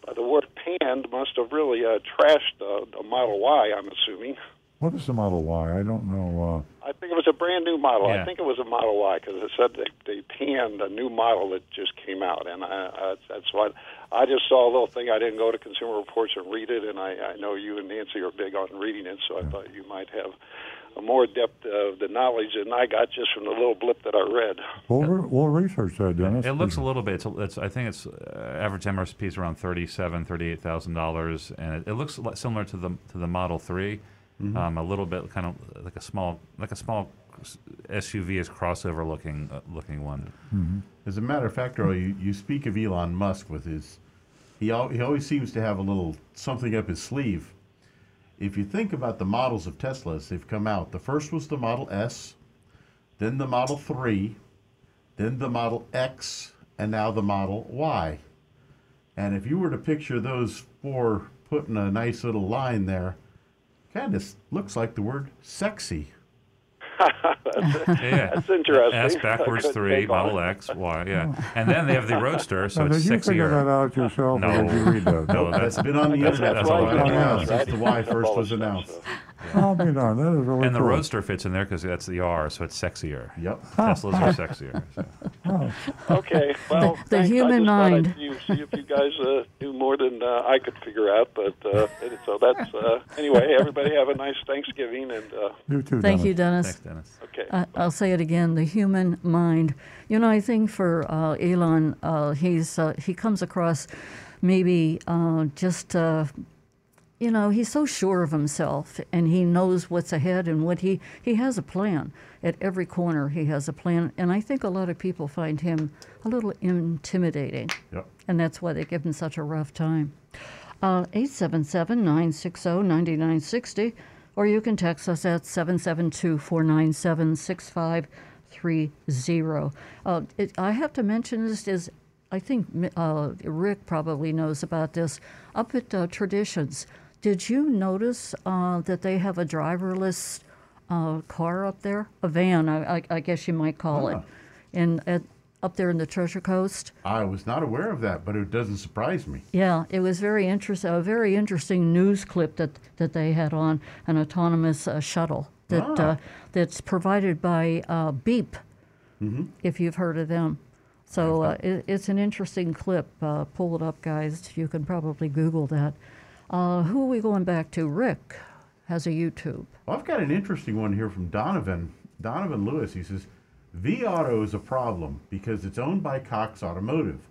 Uh, the word panned must have really uh, trashed uh, the Model Y. I'm assuming. What is the Model Y? I don't know. Uh, I think it was a brand new model. Yeah. I think it was a Model Y because it said they, they panned a new model that just came out, and I, I, that's what I just saw a little thing. I didn't go to Consumer Reports and read it, and I, I know you and Nancy are big on reading it, so I thought you might have a more depth of the knowledge than I got just from the little blip that I read. we'll, re- we'll research that, Dennis. It looks a little bit. It's, it's I think it's uh, average MSRP is around thirty-seven, thirty-eight thousand dollars, and it, it looks similar to the to the Model 3 Um, a little bit kind of like a small like a small SUV is crossover looking uh, looking one. As a matter of fact, Earl, you, you speak of Elon Musk with his, he, al- he always seems to have a little something up his sleeve. If you think about the models of Teslas, they've come out. The first was the Model S, then the Model 3, then the Model X, and now the Model Y. And if you were to picture those four put in a nice little line there, kind of looks like the word sexy. Yeah, That's interesting. S backwards three, take Model. X, Y, yeah, and then they have the Roadster, so Now, it's did you figure that sexier. out yourself, No. or did you read that? No, That's that's been on the internet that's for why a I long was time announced, since right? the Y first was So- announced. I'll be darned. That is really and the cool. Roadster fits in there because that's the R, so it's sexier. Yep. Teslas are sexier. so. Okay, well, the thanks. human I just mind. Thought I'd see, see if you guys uh, knew more than uh, I could figure out, but uh, so that's uh, anyway. Everybody have a nice Thanksgiving, and uh, You too, Thank Dennis. you, Dennis. Thanks, Dennis. okay. I- I'll say it again: the human mind. You know, I think for uh, Elon, uh, he's uh, he comes across maybe uh, just. Uh, you know, he's so sure of himself and he knows what's ahead and what he he has a plan. At every corner he has a plan and I think a lot of people find him a little intimidating. Yep. And that's why they give him such a rough time. Uh, 877 960 9960, or you can text us at 772 497 6530. Uh, I have to mention this is, I think uh, Rick probably knows about this. Up at uh, Traditions, did you notice uh, that they have a driverless uh, car up there? A van, I, I, I guess you might call it. In, at, up there in the Treasure Coast? I was not aware of that, but it doesn't surprise me. Yeah, it was very interesting. A very interesting news clip that, that they had on an autonomous uh, shuttle that Ah. uh, that's provided by uh, Beep, if you've heard of them. So uh, it, it's an interesting clip. Uh, pull it up, guys. You can probably Google that. Uh, who are we going back to? Rick has a YouTube. Well, I've got an interesting one here from Donovan. Donovan Lewis. He says, vAuto is a problem because it's owned by Cox Automotive.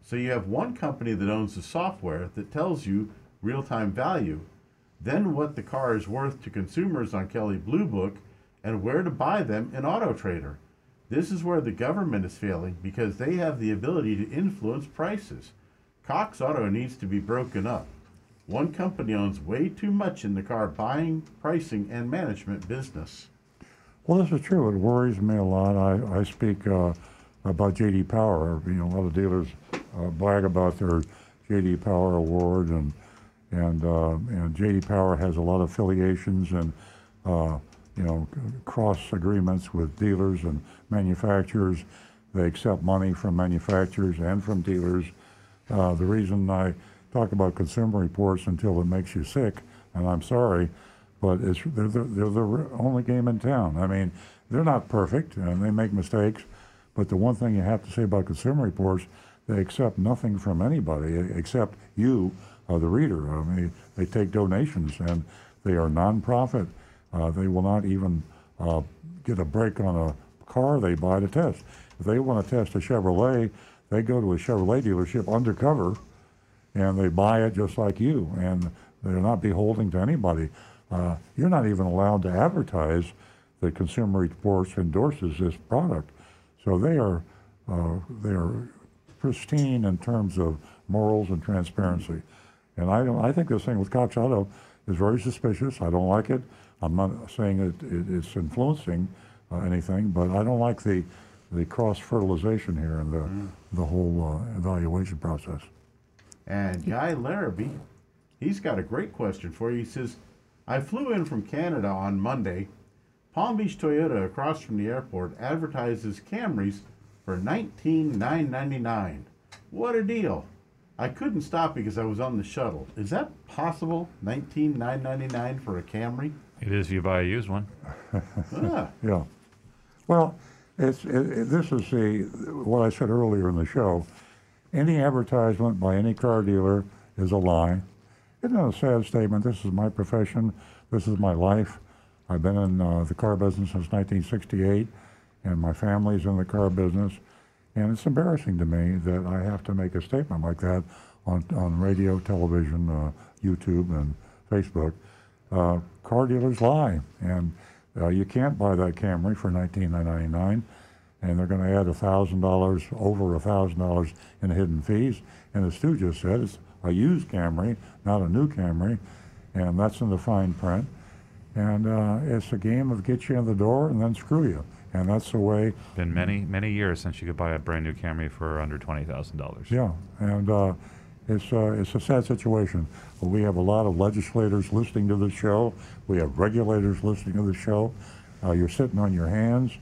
So you have one company that owns the software that tells you real time value, then what the car is worth to consumers on Kelley Blue Book, and where to buy them in Auto Trader. This is where the government is failing because they have the ability to influence prices. Cox Auto needs to be broken up. One company owns way too much in the car buying, pricing, and management business. Well, this is true. It worries me a lot. I, I speak uh, about JD Power. You know, a lot of dealers uh, brag about their JD Power award, and and uh, and JD Power has a lot of affiliations and uh, you know cross agreements with dealers and manufacturers. They accept money from manufacturers and from dealers. Uh, the reason I talk about Consumer Reports until it makes you sick, and I'm sorry, but it's they're the, they're the only game in town. I mean, they're not perfect and they make mistakes, but the one thing you have to say about Consumer Reports, they accept nothing from anybody except you, uh, the reader. I mean, they take donations and they are nonprofit. Uh, they will not even uh, get a break on a car they buy to test. If they want to test a Chevrolet, they go to a Chevrolet dealership undercover and they buy it just like you, and they're not beholden to anybody. Uh, you're not even allowed to advertise that Consumer Reports endorses this product. So they are, uh, they are pristine in terms of morals and transparency. And I, don't, I think this thing with Cox Auto is very suspicious. I don't like it. I'm not saying it, it, it's influencing uh, anything, but I don't like the, the cross fertilization here and the, the whole uh, evaluation process. And Guy Larrabee, he's got a great question for you. He says, I flew in from Canada on Monday. Palm Beach Toyota across from the airport advertises Camrys for 19,999. What a deal. I couldn't stop because I was on the shuttle. Is that possible? 19,999 for a Camry? It is if you buy a used one. Ah, Yeah. Well, it's, it, it, this is the, what I said earlier in the show. Any advertisement by any car dealer is a lie. Isn't that a sad statement? This is my profession. This is my life. I've been in uh, the car business since 1968, and my family's in the car business. And it's embarrassing to me that I have to make a statement like that on, on radio, television, uh, YouTube, and Facebook. Uh, car dealers lie, and uh, you can't buy that Camry for $19,999, and they're going to add $1,000, over $1,000 in hidden fees. And as Stu just said, it's a used Camry, not a new Camry, and that's in the fine print. And uh, it's a game of get you in the door and then screw you. And that's the way Been many, many years since you could buy a brand new Camry for under twenty thousand dollars. Yeah, and uh, it's uh, it's a sad situation. We have a lot of legislators listening to the show. We have regulators listening to the show. Uh, you're sitting on your hands,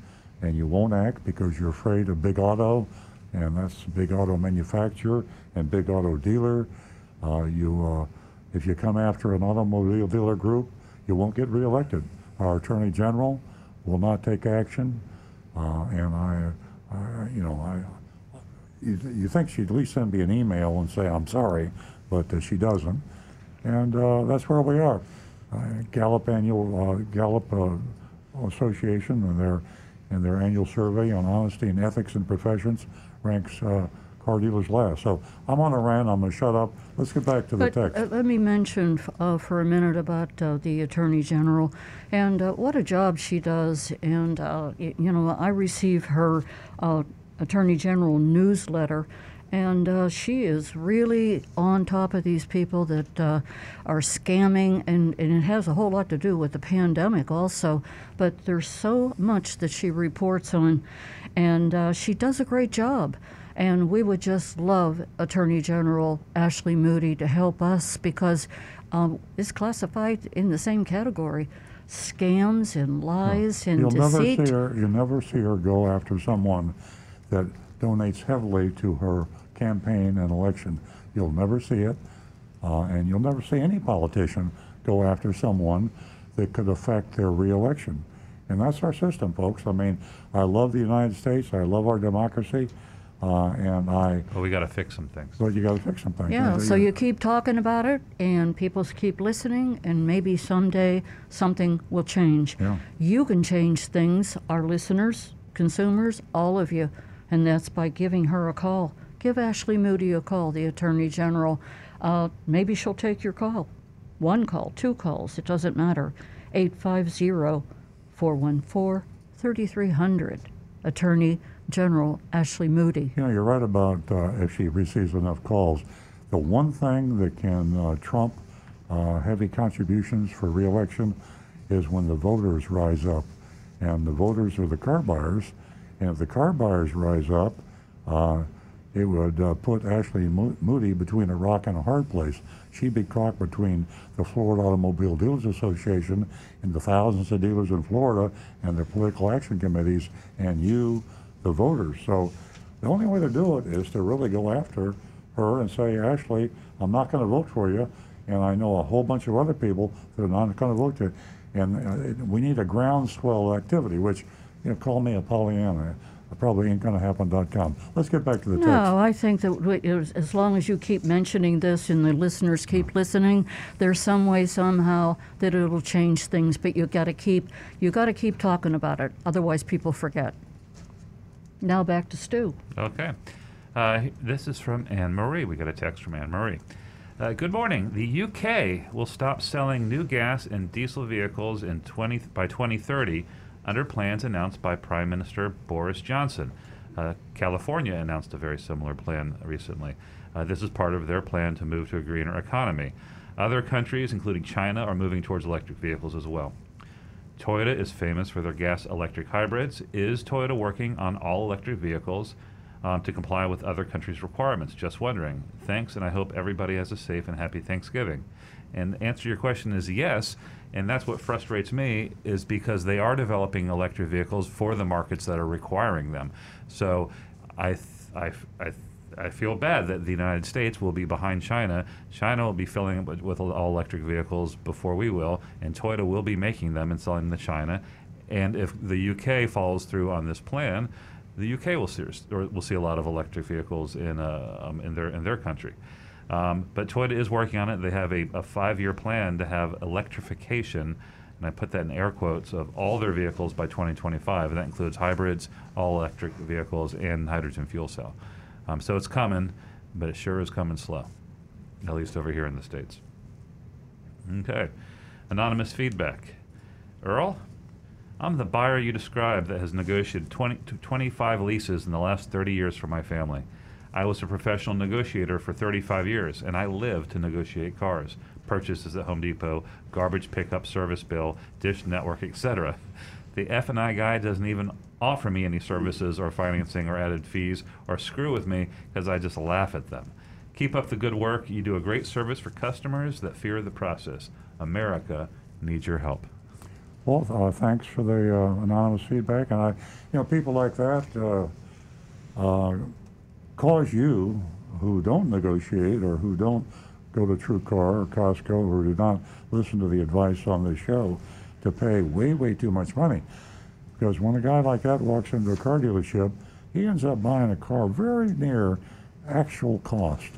and you won't act because you're afraid of big auto, and that's big auto manufacturer and big auto dealer. Uh, you, uh, if you come after an automobile dealer group, you won't get reelected. Our attorney general will not take action, uh, and I, I, you know, I, you, you think she'd at least send me an email and say I'm sorry, but uh, she doesn't, and uh, that's where we are. Uh, Gallup annual Gallup Association and their and their annual survey on honesty and ethics in professions ranks uh, car dealers last. So I'm on a rant. I'm going to shut up. Let's get back to the But text. uh, let me mention uh, for a minute about uh, the Attorney General and uh, what a job she does. And, uh, y- you know, I receive her uh, Attorney General newsletter, and uh, she is really on top of these people that uh, are scamming, and, and it has a whole lot to do with the pandemic also. But there's so much that she reports on, and uh, she does a great job. And we would just love Attorney General Ashley Moody to help us because um, it's classified in the same category scams and lies and You'll never see her. You'll never see her go after someone that donates heavily to her campaign and election. You'll never see it, uh, and you'll never see any politician go after someone that could affect their reelection. And that's our system, folks. I mean, I love the United States. I love our democracy, uh, and I. But we got to fix some things. But you got to fix some things. Yeah, so you keep talking about it, and people keep listening, and maybe someday something will change. Yeah. You can change things, our listeners, consumers, all of you, and that's by giving her a call. Give Ashley Moody a call, the Attorney General. Uh, maybe she'll take your call. One call, two calls, it doesn't matter. 850 414 3300. Attorney General Ashley Moody. You know, you're right about uh, if she receives enough calls. The one thing that can uh, trump uh, heavy contributions for reelection is when the voters rise up. And the voters are the car buyers. And if the car buyers rise up, uh, it would uh, put Ashley Moody between a rock and a hard place. She'd be caught between the Florida Automobile Dealers Association and the thousands of dealers in Florida and their political action committees and you, the voters. So the only way to do it is to really go after her and say, Ashley, I'm not going to vote for you, and I know a whole bunch of other people that are not going to vote for you. And uh, we need a groundswell activity, which, you know, call me a Pollyanna. Probably ain't going to happen.com. Let's get back to the text. No, I think that we- as as long as you keep mentioning this and the listeners keep listening, there's some way somehow that it'll change things. But you got to keep you got to keep talking about it. Otherwise, people forget. Now back to Stu. Okay. Uh, this is from Anne Marie. We got a text from Anne Marie. Uh, good morning. The UK will stop selling new gas and diesel vehicles in 20, by 2030 under plans announced by Prime Minister Boris Johnson. Uh, California announced a very similar plan recently. Uh, this is part of their plan to move to a greener economy. Other countries, including China, are moving towards electric vehicles as well. Toyota is famous for their gas electric hybrids. Is Toyota working on all electric vehicles um, to comply with other countries' requirements? Just wondering. Thanks, and I hope everybody has a safe and happy Thanksgiving. And the answer to your question is yes, and that's what frustrates me is because they are developing electric vehicles for the markets that are requiring them. So I, th- I, f- I th- I feel bad that the United States will be behind China. China will be filling up with, all electric vehicles before we will, and Toyota will be making them and selling them to China. And if the UK follows through on this plan, the UK will see, or will see a lot of electric vehicles in, uh, um, in, their, in their country. Um, but Toyota is working on it. They have a, a five year plan to have electrification, and I put that in air quotes, of all their vehicles by 2025. And that includes hybrids, all electric vehicles, and hydrogen fuel cell. Um, so it's coming, but it sure is coming slow, at least over here in the States. Okay. Anonymous feedback. Earl, I'm the buyer you described that has negotiated 20 to 25 leases in the last 30 years for my family. I was a professional negotiator for 35 years, and I live to negotiate cars, purchases at Home Depot, garbage pickup service bill, dish network, etc. The F&I guy doesn't even offer me any services or financing or added fees or screw with me because I just laugh at them. Keep up the good work. You do a great service for customers that fear the process. America needs your help. Well, uh, thanks for the uh, anonymous feedback. And I, you know, people like that uh, uh, cause you who don't negotiate or who don't go to True Car or Costco or do not listen to the advice on this show to pay way, way too much money. Because when a guy like that walks into a car dealership, he ends up buying a car very near actual cost.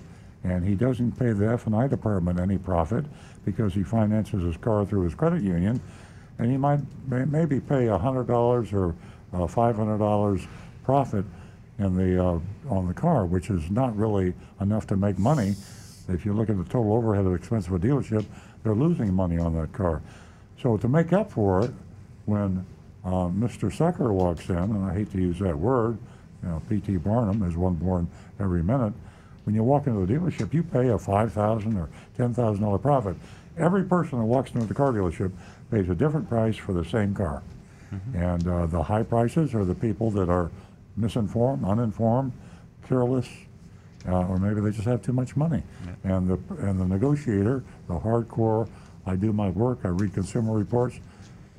And he doesn't pay the F&I department any profit because he finances his car through his credit union. And he might may, maybe pay $100 or uh, $500 profit in the, uh, on the car, which is not really enough to make money. If you look at the total overhead of expense of a dealership, they're losing money on that car. So to make up for it, when uh, Mr. Sucker walks in, and I hate to use that word, you know, P.T. Barnum is one born every minute. When you walk into the dealership, you pay a five thousand or ten thousand dollar profit. Every person that walks into the car dealership pays a different price for the same car, and uh, the high prices are the people that are misinformed, uninformed, careless, uh, or maybe they just have too much money. And the and the negotiator, the hardcore, I do my work, I read consumer reports,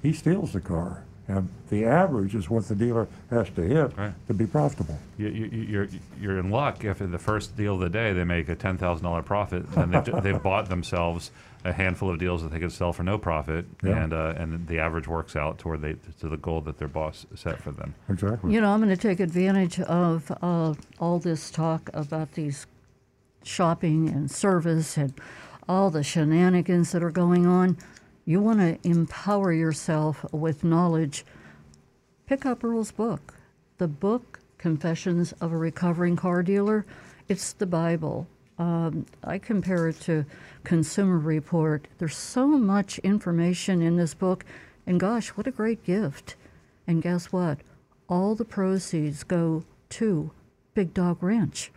he steals the car. And the average is what the dealer has to hit Right. to be profitable. You, you, you're you're in luck if in the first deal of the day they make a ten thousand dollar profit, and they've, they've bought themselves a handful of deals that they could sell for no profit, Yeah. and uh, and the average works out toward they to the goal that their boss set for them. Exactly. You know, I'm going to take advantage of uh, all this talk about these shopping and service and all the shenanigans that are going on. You want to empower yourself with knowledge. Pick up Earl's book, the book Confessions of a Recovering Car Dealer. It's the Bible. Um, I compare it to Consumer Report. There's so much information in this book, and gosh, what a great gift. And guess what? All the proceeds go to Big Dog Ranch.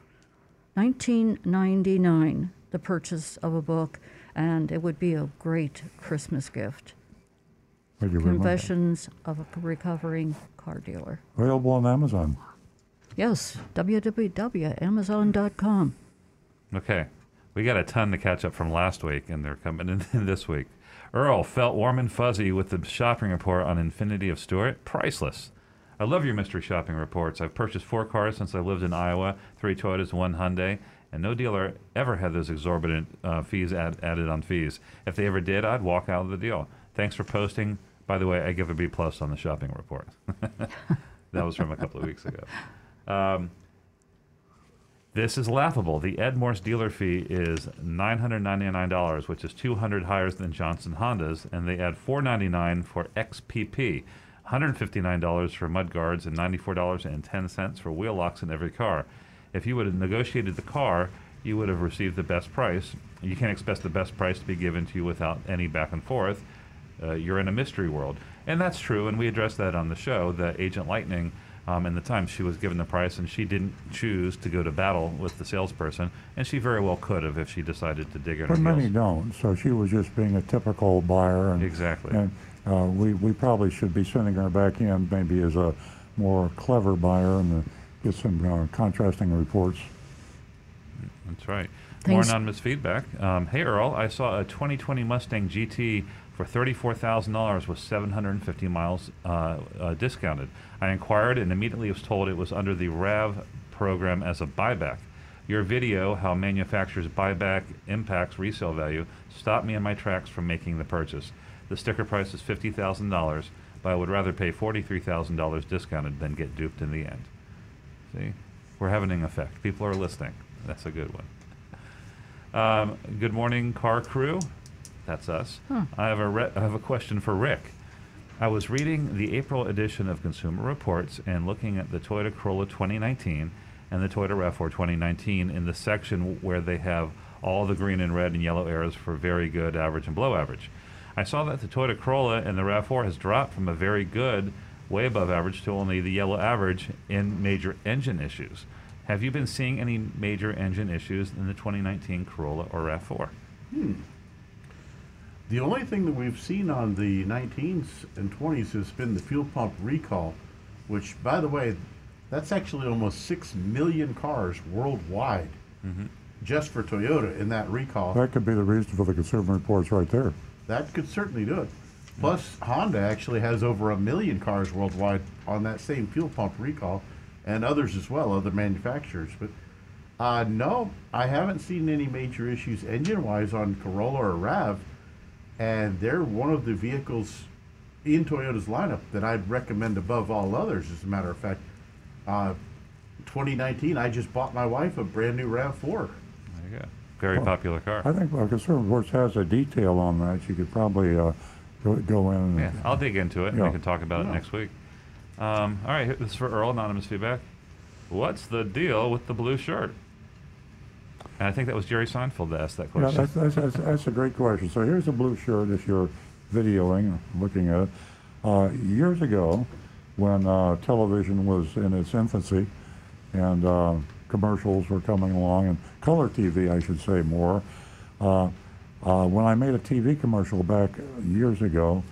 1999, the purchase of a book, and it would be a great Christmas gift. Thank you. Confessions of a Recovering Car Dealer. Available on Amazon. Yes, www.amazon.com. Okay, we got a ton to catch up from last week, and they're coming in this week. Earl felt warm and fuzzy with the shopping report on Infiniti of Stuart. Priceless. I love your mystery shopping reports. I've purchased four cars since I lived in Iowa, three Toyotas, one Hyundai, and no dealer ever had those exorbitant uh, fees add, added on fees. If they ever did, I'd walk out of the deal. Thanks for posting. By the way, I give a B plus on the shopping report. That was from a couple of weeks ago. Um, this is laughable. The Ed Morse dealer fee is $999, which is 200 higher than Johnson Honda's, and they add 499 for XPP, $159 for mud guards, and $94.10 for wheel locks in every car. If you would have negotiated the car, you would have received the best price. You can't expect the best price to be given to you without any back and forth. Uh, you're in a mystery world. And that's true, and we addressed that on the show, that Agent Lightning um, in the time she was given the price and she didn't choose to go to battle with the salesperson and she very well could have if she decided to dig in But her many heels don't, so she was just being a typical buyer. And, Exactly. And uh, we, we probably should be sending her back in maybe as a more clever buyer and uh, get some uh, contrasting reports. that's right more anonymous feedback um, hey earl i saw a 2020 mustang gt for $34000 with 750 miles uh, uh, discounted i inquired and immediately was told it was under the rav program as a buyback your video how manufacturers buyback impacts resale value stopped me in my tracks from making the purchase the sticker price is $50000 but i would rather pay $43000 discounted than get duped in the end See, we're having an effect. People are listening. That's a good one. Um, good morning, car crew. That's us. I have a re- I have a question for Rick. I was reading the April edition of Consumer Reports and looking at the Toyota Corolla 2019 and the Toyota RAV4 2019 in the section where they have all the green and red and yellow arrows for very good, average, and below average. I saw that the Toyota Corolla and the RAV4 has dropped from a very good, way above average, to only the yellow average in major engine issues. Have you been seeing any major engine issues in the 2019 Corolla or RAV4? The only thing that we've seen on the 19s and 20s has been the fuel pump recall, which, by the way, that's actually almost 6 million cars worldwide just for Toyota in that recall. That could be the reason for the consumer reports right there. That could certainly do it. Plus, Honda actually has over a million cars worldwide on that same fuel pump recall, and others as well, other manufacturers. But uh, no, I haven't seen any major issues engine-wise on Corolla or Rav, and they're one of the vehicles in Toyota's lineup that I'd recommend above all others. As a matter of fact, uh, 2019, I just bought my wife a brand new Rav4. There you go. Very Well, popular car. I think uh, consumer reports has a detail on that. You could probably uh, go, go in. And, Yeah, I'll dig into it and we can talk about it next week. Um, all right, this is for Earl, anonymous feedback. What's the deal with the blue shirt? And I think that was Jerry Seinfeld that asked that Yeah, question. that's, that's, that's, that's a great question. So here's a blue shirt if you're videoing, looking at it. Uh, years ago, when uh, television was in its infancy and uh, commercials were coming along, and color TV, I should say more, uh, uh, when I made a TV commercial back years ago,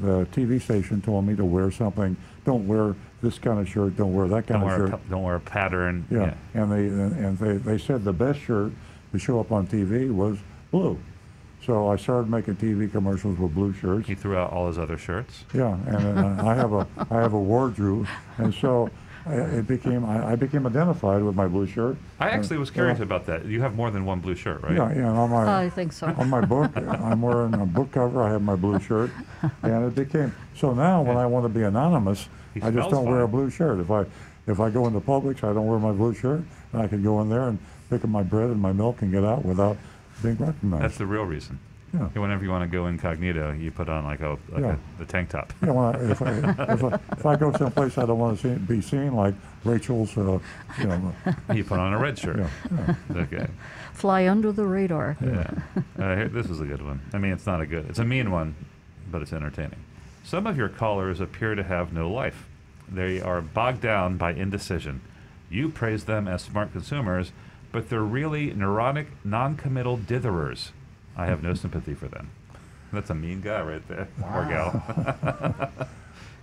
the TV station told me to wear something. Don't wear this kind of shirt. Don't wear that kind don't, of wear a, shirt. don't wear a pattern. Yeah, and they and they, they said the best shirt to show up on TV was blue. So I started making TV commercials with blue shirts. He threw out all his other shirts. Yeah, and uh, I have a I have a wardrobe, and so it became I, I became identified with my blue shirt. I actually was curious yeah. about that. You have more than one blue shirt, right? Yeah, yeah. On my I think so. on my book, I'm wearing a book cover. I have my blue shirt, and it became so now when I want to be anonymous, He I just don't wear a blue shirt. If I if I go into Publix, I don't wear my blue shirt, and I can go in there and pick up my bread and my milk and get out without being recognized. That's the real reason. Yeah. Whenever you want to go incognito, you put on like a like Yeah. a, the tank top. You know, if, I, if, I, if I go someplace I don't want to see, be seen, like Rachel's, uh, you know, you put on a red shirt. yeah, yeah. Okay. Fly under the radar. Yeah. Uh, here, this is a good one. I mean, it's not a good. It's a mean one, but it's entertaining. Some of your callers appear to have no life. They are bogged down by indecision. You praise them as smart consumers, but they're really neurotic, non-committal ditherers. I have no sympathy for them. That's a mean guy right there, or gal.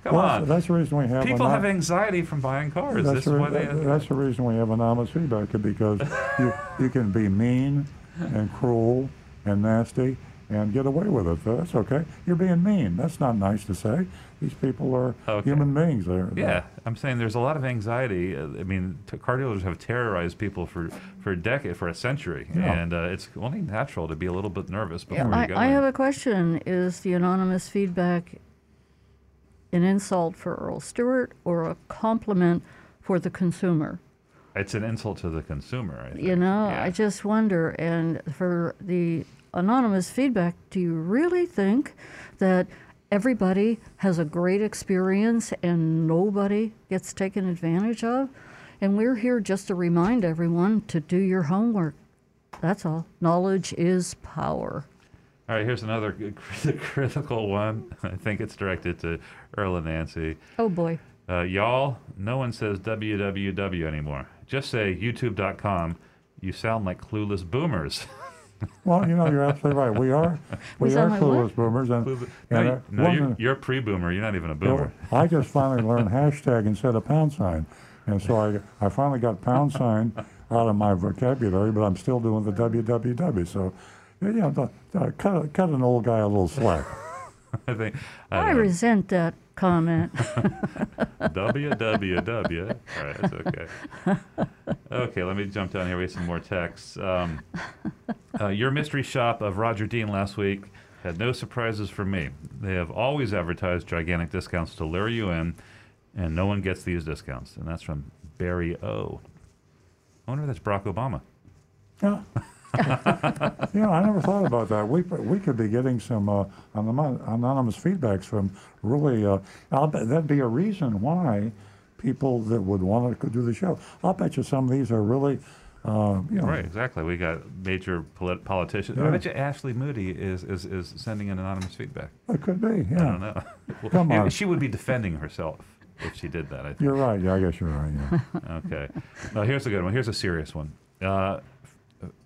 Come Well, on. that's the reason we have People have anxiety from buying cars. That's, This the, re- why they. that- that's the reason we have anonymous feedback because you, you can be mean and cruel and nasty and get away with it. That's okay. You're being mean. That's not nice to say. These people are Okay. human beings. They're, Yeah, I'm saying there's a lot of anxiety. Uh, I mean, t- car dealers have terrorized people for for a decade, for a century, Yeah. and uh, it's only natural to be a little bit nervous before I, you go. I in. have a question. Is the anonymous feedback an insult for Earl Stewart or a compliment for the consumer? It's an insult to the consumer. I think. You know, Yeah. I just wonder. And for the anonymous feedback, do you really think that everybody has a great experience and nobody gets taken advantage of? And we're here just to remind everyone to do your homework. That's all. Knowledge is power. All right, here's another crit- critical one. I think it's directed to Earl and Nancy. Oh boy. Uh, y'all, no one says www anymore. Just say youtube.com. You sound like clueless boomers. Well, you know, you're absolutely right. We are, we sound are like what? clueless boomers, and, no, and you- no, one you're, of you're pre-boomer. You're not even a you know, boomer. I just finally learned hashtag instead of pound sign, and so I, I finally got pound sign out of my vocabulary, but I'm still doing the www. So, you know, the, the, cut cut an old guy a little slack. I think. I I don't know. resent that comment. www. All right, that's okay. Okay, let me jump down here. We have some more texts. Um, uh, your mystery shop of Roger Dean last week had no surprises for me. They have always advertised gigantic discounts to lure you in, and no one gets these discounts. And that's from Barry O. I wonder if that's Barack Obama. Yeah. You know, I never thought about that. We we could be getting some uh, anonymous, feedbacks from really. Uh, I'll bet that'd be a reason why people that would want to do the show. I'll bet you some of these are really, uh, you know, Right, exactly. We got major polit- politicians. I Yeah. bet you Ashley Moody is, is, is sending an anonymous feedback. it could be. Yeah, I don't know. Well, Come on. She would be defending herself if she did that, I think. you're right. Yeah, I guess you're right. Yeah. Okay. Now, here's a good one. Here's a serious one. Uh,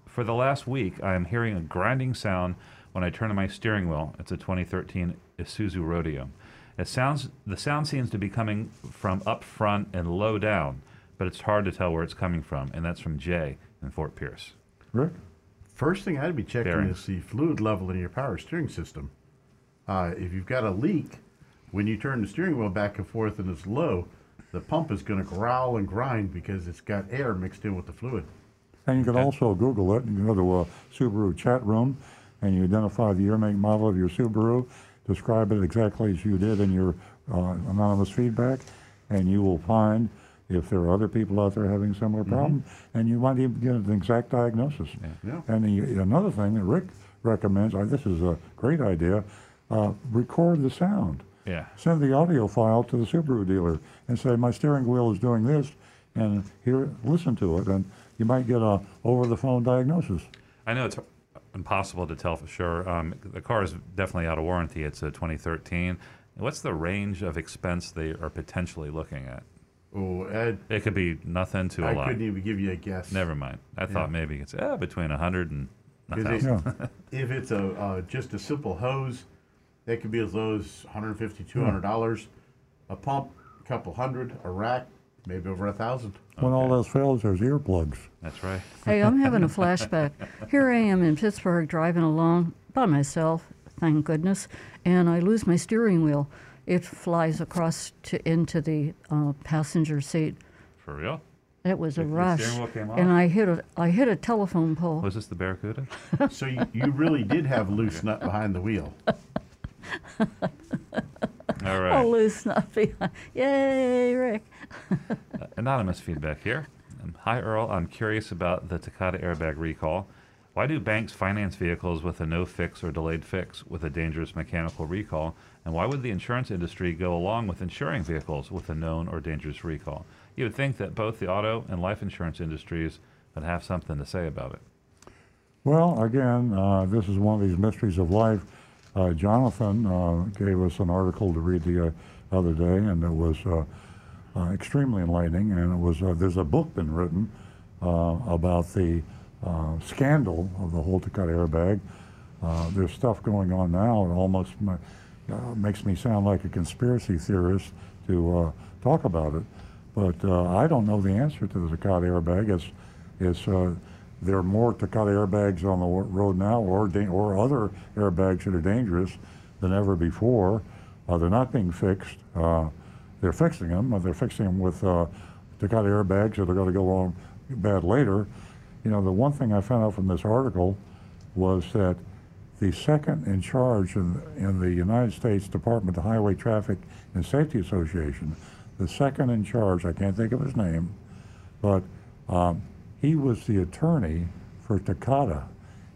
for the last week, I am hearing a grinding sound when I turn on my steering wheel. It's a 2013 Isuzu Rodeo. It sounds the sound seems to be coming from up front and low down, but it's hard to tell where it's coming from. And that's from Jay in Fort Pierce. Rick. First thing I'd be checking Bearing. is the fluid level in your power steering system. Uh, if you've got a leak, when you turn the steering wheel back and forth and it's low, the pump is going to growl and grind because it's got air mixed in with the fluid. And you can also Google it. You can go to a Subaru chat room, and you identify the year, make, model of your Subaru, describe it exactly as you did in your uh, anonymous feedback, and you will find if there are other people out there having similar problem, and you might even get an exact diagnosis. Yeah. And the, another thing that Rick recommends, uh, this is a great idea, uh, record the sound. Yeah. Send the audio file to the Subaru dealer and say, my steering wheel is doing this, and here, listen to it, and you might get a over-the-phone diagnosis. I know it's impossible to tell for sure. Um, the car is definitely out of warranty. It's a 2013. What's the range of expense they are potentially looking at? Oh, Ed, It could be nothing to a I lot. I couldn't even give you a guess. Never mind. I thought maybe it's uh, between a hundred and a 'Cause it- Yeah. If it's a uh, just a simple hose, that could be as low as 150 200 dollars. A pump, a couple hundred. A rack, maybe over a thousand. When all else fails, there's earplugs. That's right. Hey, I'm having a flashback. Here I am in Pittsburgh driving along by myself, thank goodness, and I lose my steering wheel. It flies across to into the uh, passenger seat. For real? It was a The- the rush, steering wheel came and? I hit a I hit a telephone pole. Was this the Barracuda? so you, you really did have loose nut behind the wheel. All right. loose nut behind. Yay, Rick. Anonymous feedback here. Um, Hi, Earl. I'm curious about the Takata airbag recall. Why do banks finance vehicles with a no fix or delayed fix with a dangerous mechanical recall? And why would the insurance industry go along with insuring vehicles with a known or dangerous recall? You would think that both the auto and life insurance industries would have something to say about it. Well, again, uh, this is one of these mysteries of life. Uh, Jonathan uh, gave us an article to read the uh, other day, and it was uh, extremely enlightening. And it was uh, there's a book been written uh, about the uh, scandal of the whole airbag. Uh, there's stuff going on now. It almost makes me sound like a conspiracy theorist to talk about it. But I don't know the answer to the Takata airbag. It's, it's there are more Takata airbags on the road now, or or other airbags that are dangerous than ever before. Uh, they're not being fixed. Uh, they're fixing them. They're fixing them with uh, Takata airbags that are going to go on bad later. You know, the one thing I found out from this article was that the second in charge in, in the United States Department of Highway Traffic and Safety Association, the second in charge, I can't think of his name, but um, he was the attorney for Takata,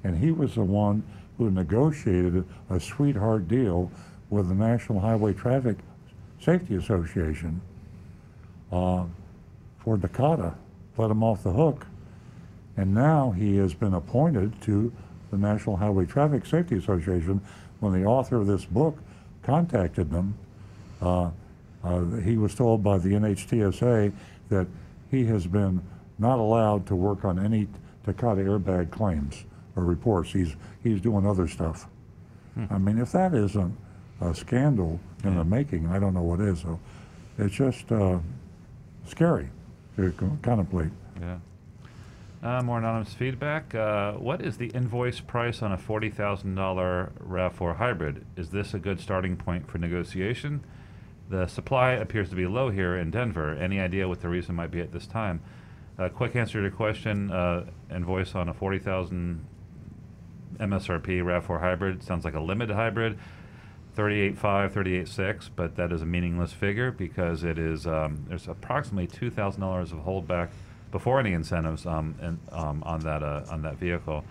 and he was the one who negotiated a sweetheart deal with the National Highway Traffic Safety Association uh, for Takata, let him off the hook. And now he has been appointed to the National Highway Traffic Safety Association. When the author of this book contacted them, uh, uh, he was told by the NHTSA that he has been not allowed to work on any Takata airbag claims or reports. He's he's doing other stuff. I mean, if that isn't a scandal in the making, I don't know what is. So it's just uh, scary to co- contemplate. Yeah. Uh, more anonymous feedback. Uh, what is the invoice price on a $40,000 RAV4 hybrid? Is this a good starting point for negotiation? The supply appears to be low here in Denver. Any idea what the reason might be at this time? Uh, quick answer to your question. Uh, invoice on a 40,000 MSRP RAV4 hybrid sounds like a limited hybrid. 38.5, 38.6, but that is a meaningless figure because it is um, there's approximately two thousand dollars of holdback before any incentives um, and, um, on that uh, on that vehicle.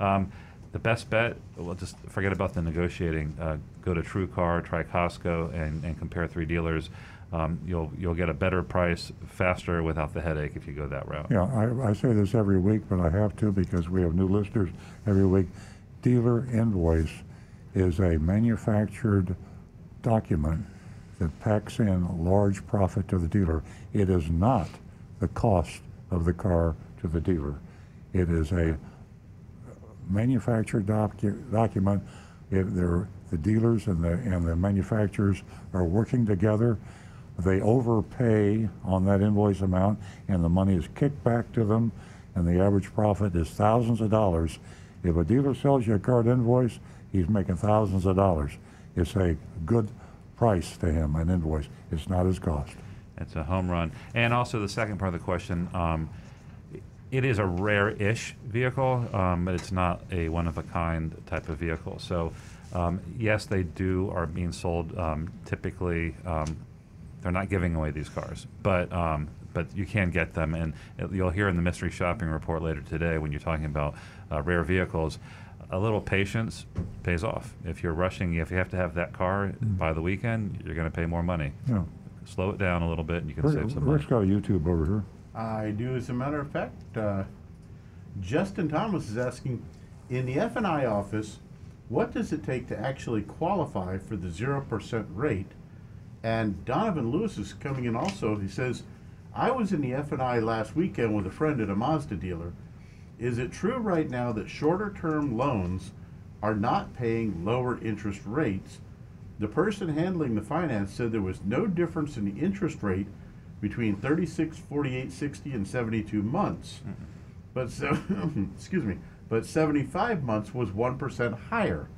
Um, the best bet, well, just forget about the negotiating. Uh, go to TrueCar, try Costco, and, and compare three dealers. Um, you'll you'll get a better price faster without the headache if you go that route. Yeah, I, I say this every week, but I have to because we have new listeners every week. Dealer invoice is a manufactured document that packs in large profit to the dealer. It is not the cost of the car to the dealer. It is a manufactured docu- document. It, the dealers and the, and the manufacturers are working together. They overpay on that invoice amount, and the money is kicked back to them, and the average profit is thousands of dollars. If a dealer sells you a card invoice, he's making thousands of dollars. It's a good price to him, an invoice. It's not his cost. It's a home run. And also the second part of the question, um, it is a rare-ish vehicle, um, but it's not a one-of-a-kind type of vehicle. So, um, yes, they do are being sold. Um, typically, um, they're not giving away these cars, but um, but you can get them, and you'll hear in the mystery shopping report later today when you're talking about uh, rare vehicles. A little patience pays off. If you're rushing, if you have to have that car by the weekend, you're going to pay more money. Yeah. Slow it down a little bit, and you can Rick, save some money. Rick's got a YouTube over here. I do, as a matter of fact. Uh, Justin Thomas is asking, in the F and I office, what does it take to actually qualify for the zero percent rate? And Donovan Lewis is coming in also. He says, I was in the F and I last weekend with a friend at a Mazda dealer. Is it true right now that shorter term loans are not paying lower interest rates? The person handling the finance said there was no difference in the interest rate between 36, 48, 60, and 72 months. But so, excuse me, but 75 months was 1% higher.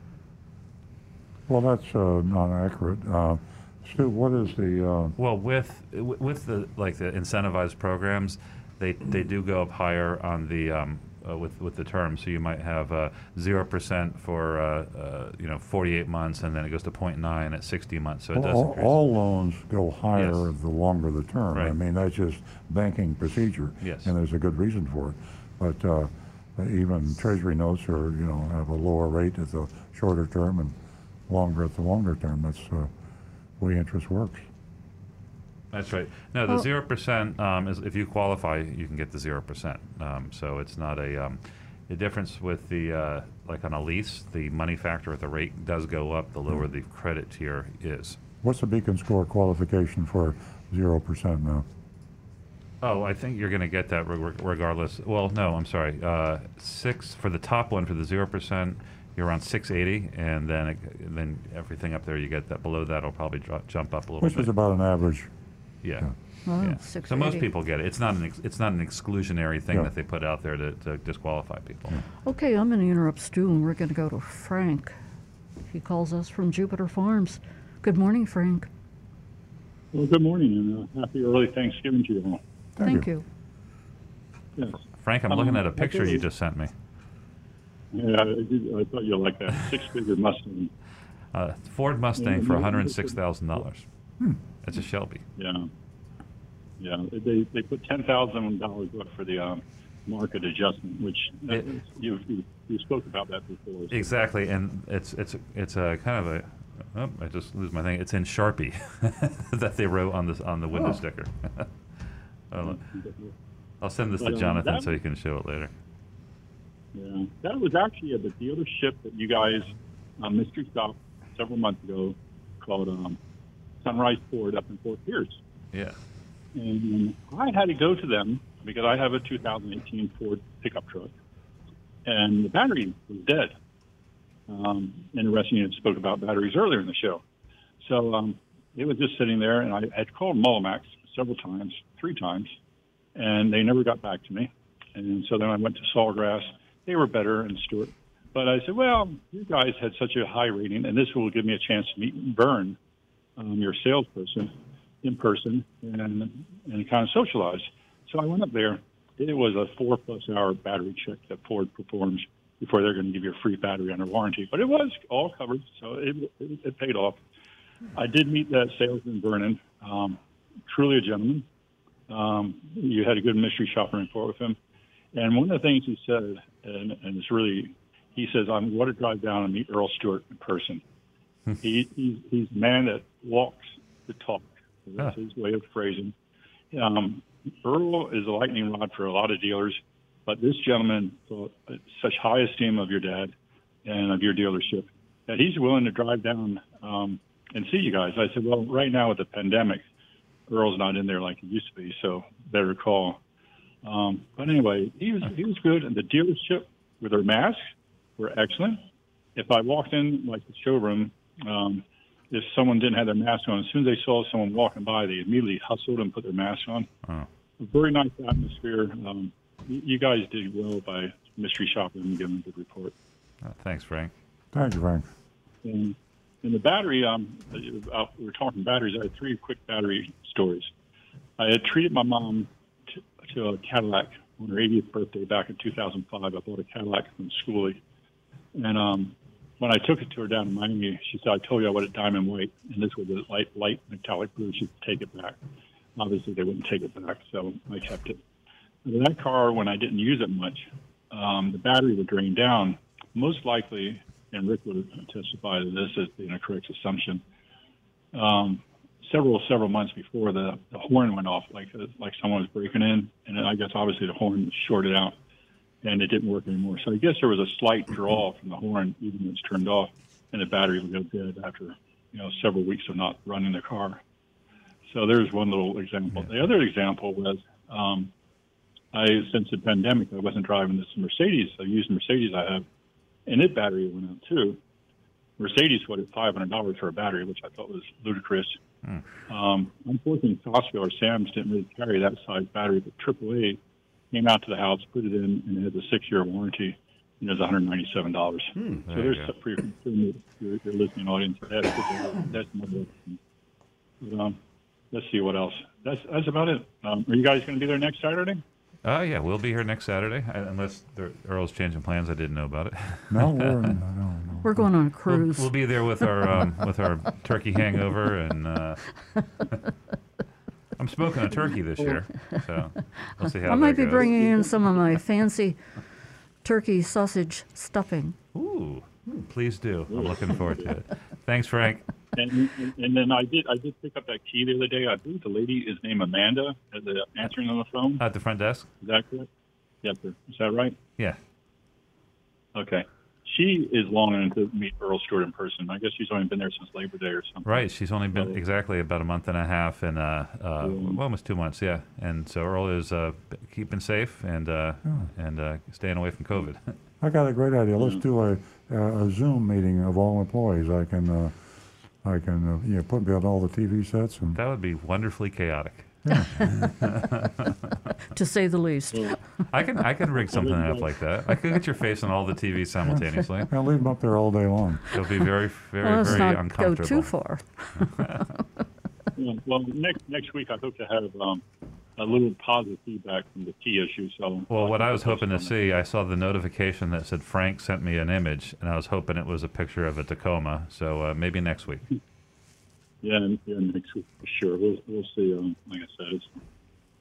Well, that's uh, not accurate. Uh, Stu, what is the, uh, Well, with with the like the incentivized programs, they they do go up higher on the um, uh, with with the term. So you might have zero percent for uh, uh, you know 48 months, and then it goes to 0.9 at 60 months. So it does all, all loans go higher Yes. the longer the term. Right. I mean, that's just banking procedure. Yes. And there's a good reason for it. But uh, even treasury notes are, you know, have a lower rate at the shorter term and longer at the longer term. That's uh, the way interest works. That's right. No, the Well- zero percent um, is if you qualify, you can get the zero percent. Um, so it's not a um, the difference with the uh, like on a lease, the money factor at the rate does go up the lower the credit tier is. What's the beacon score qualification for 0% now? Oh, I think you're going to get that reg- regardless. Well, no, I'm sorry. Uh, six for the top one for the zero percent, you're around 680, and then it, then everything up there you get that. Below that will probably dro- jump up a little Which bit. is about an average. Yeah. Oh, yeah. So most people get it. It's not an ex- it's not an exclusionary thing Yeah. that they put out there to, to disqualify people. Okay, I'm going to interrupt Stu and we're going to go to Frank. He calls us from Jupiter Farms. Good morning, Frank. Well, good morning and uh, happy early Thanksgiving to you all. Thank Thank you. you. Yes. Frank, I'm Um, looking at a picture you just sent me. Yeah, I, did- I thought you'd like that six-figure Mustang. Uh, Ford Mustang for $106,000. That's a Shelby. Yeah, yeah. They they put ten thousand dollars up for the um, market adjustment, which uh, It- you, you you spoke about that before. so- Exactly, and it's it's it's a kind of a. Oh, I just lose my thing. It's in Sharpie that they wrote on this on the window Oh. sticker. I'll, send this to But, um, Jonathan that- so he can show it later. Yeah, that was actually at the dealership that you guys, um, mystery shop several months ago, called um, Sunrise Ford up in Fort Pierce. Yeah. And I had to go to them because I have a 2018 Ford pickup truck, and the battery was dead. Um, interesting, you spoke about batteries earlier in the show. So um, it was just sitting there, and I had called Mullinax several times, three times, and they never got back to me. And so then I went to Sawgrass. They were better and Stewart. But I said, well, you guys had such a high rating, and this will give me a chance to meet Vern, um, your salesperson, in person and and kind of socialize. So I went up there. It was a four plus hour battery check that Ford performs before they're going to give you a free battery under warranty. But it was all covered, so it, it, it paid off. I did meet that salesman, Vernon. Um, truly a gentleman. Um, you had a good mystery shopping report with him. And one of the things he said, and, and it's really, he says, I'm going to drive down and meet Earl Stewart in person. he, he's, he's a man that walks the talk. That's his way of phrasing. Um, Earl is a lightning rod for a lot of dealers, but this gentleman such high esteem of your dad and of your dealership that he's willing to drive down um, and see you guys. I said, well, right now with the pandemic, Earl's not in there like he used to be, so better call. Um, but anyway, he was he was good, and the dealership with their masks were excellent. If I walked in like the showroom, um, if someone didn't have their mask on, as soon as they saw someone walking by, they immediately hustled and put their mask on. Oh. A very nice atmosphere. Um, you, you guys did well by mystery shopping and giving a good report. Oh, thanks, Frank. Thank you, Frank. And, and the battery, um, uh, we were talking batteries. I had three quick battery stories. I had treated my mom to, to a Cadillac on her 80th birthday back in 2005. I bought a Cadillac from Schoolie. And um, when I took it to her down in Miami, she said, I told you I wanted diamond white. And this was a light, light metallic blue. She'd take it back. Obviously, they wouldn't take it back, so I kept it. But that car, when I didn't use it much, um, the battery would drain down. Most likely, and Rick would testify to this as being a correct assumption. Um, several several months before the, the horn went off, like like someone was breaking in, and I guess obviously the horn shorted out, and it didn't work anymore. So I guess there was a slight draw from the horn, even when it's turned off, and the battery would go dead after you know several weeks of not running the car. So there's one little example. The other example was um, I since the pandemic I wasn't driving this Mercedes. I used Mercedes I have, and it battery went out too. Mercedes wanted five hundred dollars for a battery, which I thought was ludicrous. Um, unfortunately, Costco or Sam's didn't really carry that size battery, but AAA came out to the house, put it in, and it has a six-year warranty, and it was one hundred ninety-seven dollars. so There you there's go. some pretty your, your listening audience. That's that's another. But, um, let's see what else. That's that's about it. Um, are you guys going to be there next Saturday? Oh yeah, we'll be here next Saturday, uh, unless the, Earl's changing plans. I didn't know about it. No, we're, no, no. We're going on a We'll, cruise. we'll be there with our um, with our turkey hangover, and uh, I'm smoking a turkey this year, so we'll see how I might be goes. bringing in some of my fancy turkey sausage stuffing. Ooh, please do. I'm looking forward to it. Thanks, Frank. And, and, and then I did I did pick up that key the other day. I believe the lady is named Amanda as the answering on the phone. At the front desk. Is that correct? Yes, sir. Is that right? Yeah. Okay. She is longing to meet Earl Stewart in person. I guess she's only been there since Labor Day or something. Right. She's only been So- exactly about a month and a half, and uh, uh, well, almost two months. Yeah. And so Earl is uh, keeping safe and uh, and uh, staying away from COVID. I got a great idea. Let's do a, a a Zoom meeting of all employees. I can, uh, I can, uh, you know, put me on all the TV sets and. that would be wonderfully chaotic. to say the least. I can I can rig something up like that. I could get your face on all the TV simultaneously. I'll leave them up there all day long. It'll be very very Well, let's very not go uncomfortable. too far. Yeah, well, next next week I hope to have um, a little positive feedback from the key issue. So Well, what I was hoping to see, I saw the notification that said Frank sent me an image, and I was hoping it was a picture of a Tacoma. So uh, maybe next week. Yeah, yeah, next week for sure. We'll we'll see. Um, like I said, it's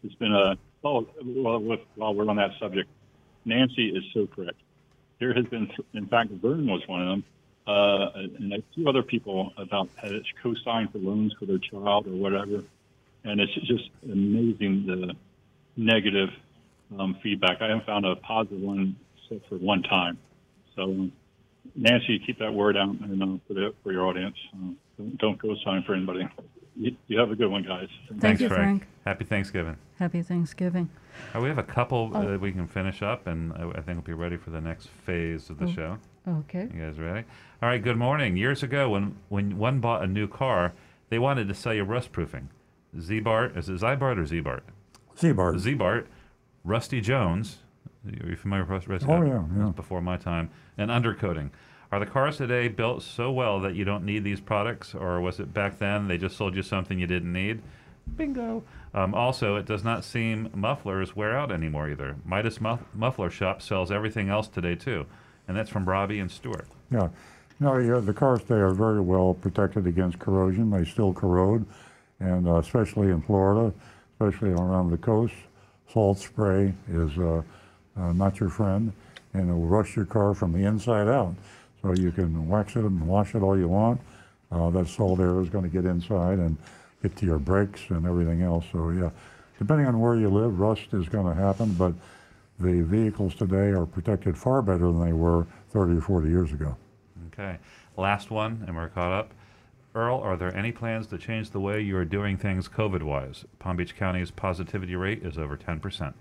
it's been a oh well with, while we're on that subject, Nancy is so correct. There has been, in fact, Vern was one of them, uh, and a few other people about had co-signed for loans for their child or whatever, and it's just amazing the negative um, feedback. I haven't found a positive one except for one time. So, um, Nancy, keep that word out and uh, for, for your audience. Uh, don't, don't go sign for anybody. You, you have a good one, guys. Thank Thanks, you, Frank. Frank. Happy Thanksgiving. Happy Thanksgiving. Uh, we have a couple Oh. that we can finish up, and I, I think we'll be ready for the next phase of the Oh. show. Okay. You guys ready? All right. Good morning. Years ago, when when one bought a new car, they wanted to sell you rust proofing. Z-Bart, is it Zybart or Z-Bart? Seabart. Z-Bart, Rusty Jones. Are you familiar with Rusty? Oh, uh, yeah, yeah. Before my time. And undercoating. Are the cars today built so well that you don't need these products, or was it back then they just sold you something you didn't need? Bingo. Um, also, it does not seem mufflers wear out anymore either. Midas Muff- Muffler Shop sells everything else today too, and that's from Robbie and Stewart. Yeah. No, yeah, the cars today are very well protected against corrosion. They still corrode, and uh, especially in Florida, especially around the coast, salt spray is uh, uh, not your friend, and it will rust your car from the inside out. So you can wax it and wash it all you want. Uh, that salt air is going to get inside and get to your brakes and everything else. So yeah, depending on where you live, rust is going to happen, but the vehicles today are protected far better than they were 30 or 40 years ago. Okay. Last one, and we're caught up. Earl, are there any plans to change the way you are doing things COVID wise? Palm Beach County's positivity rate is over 10%.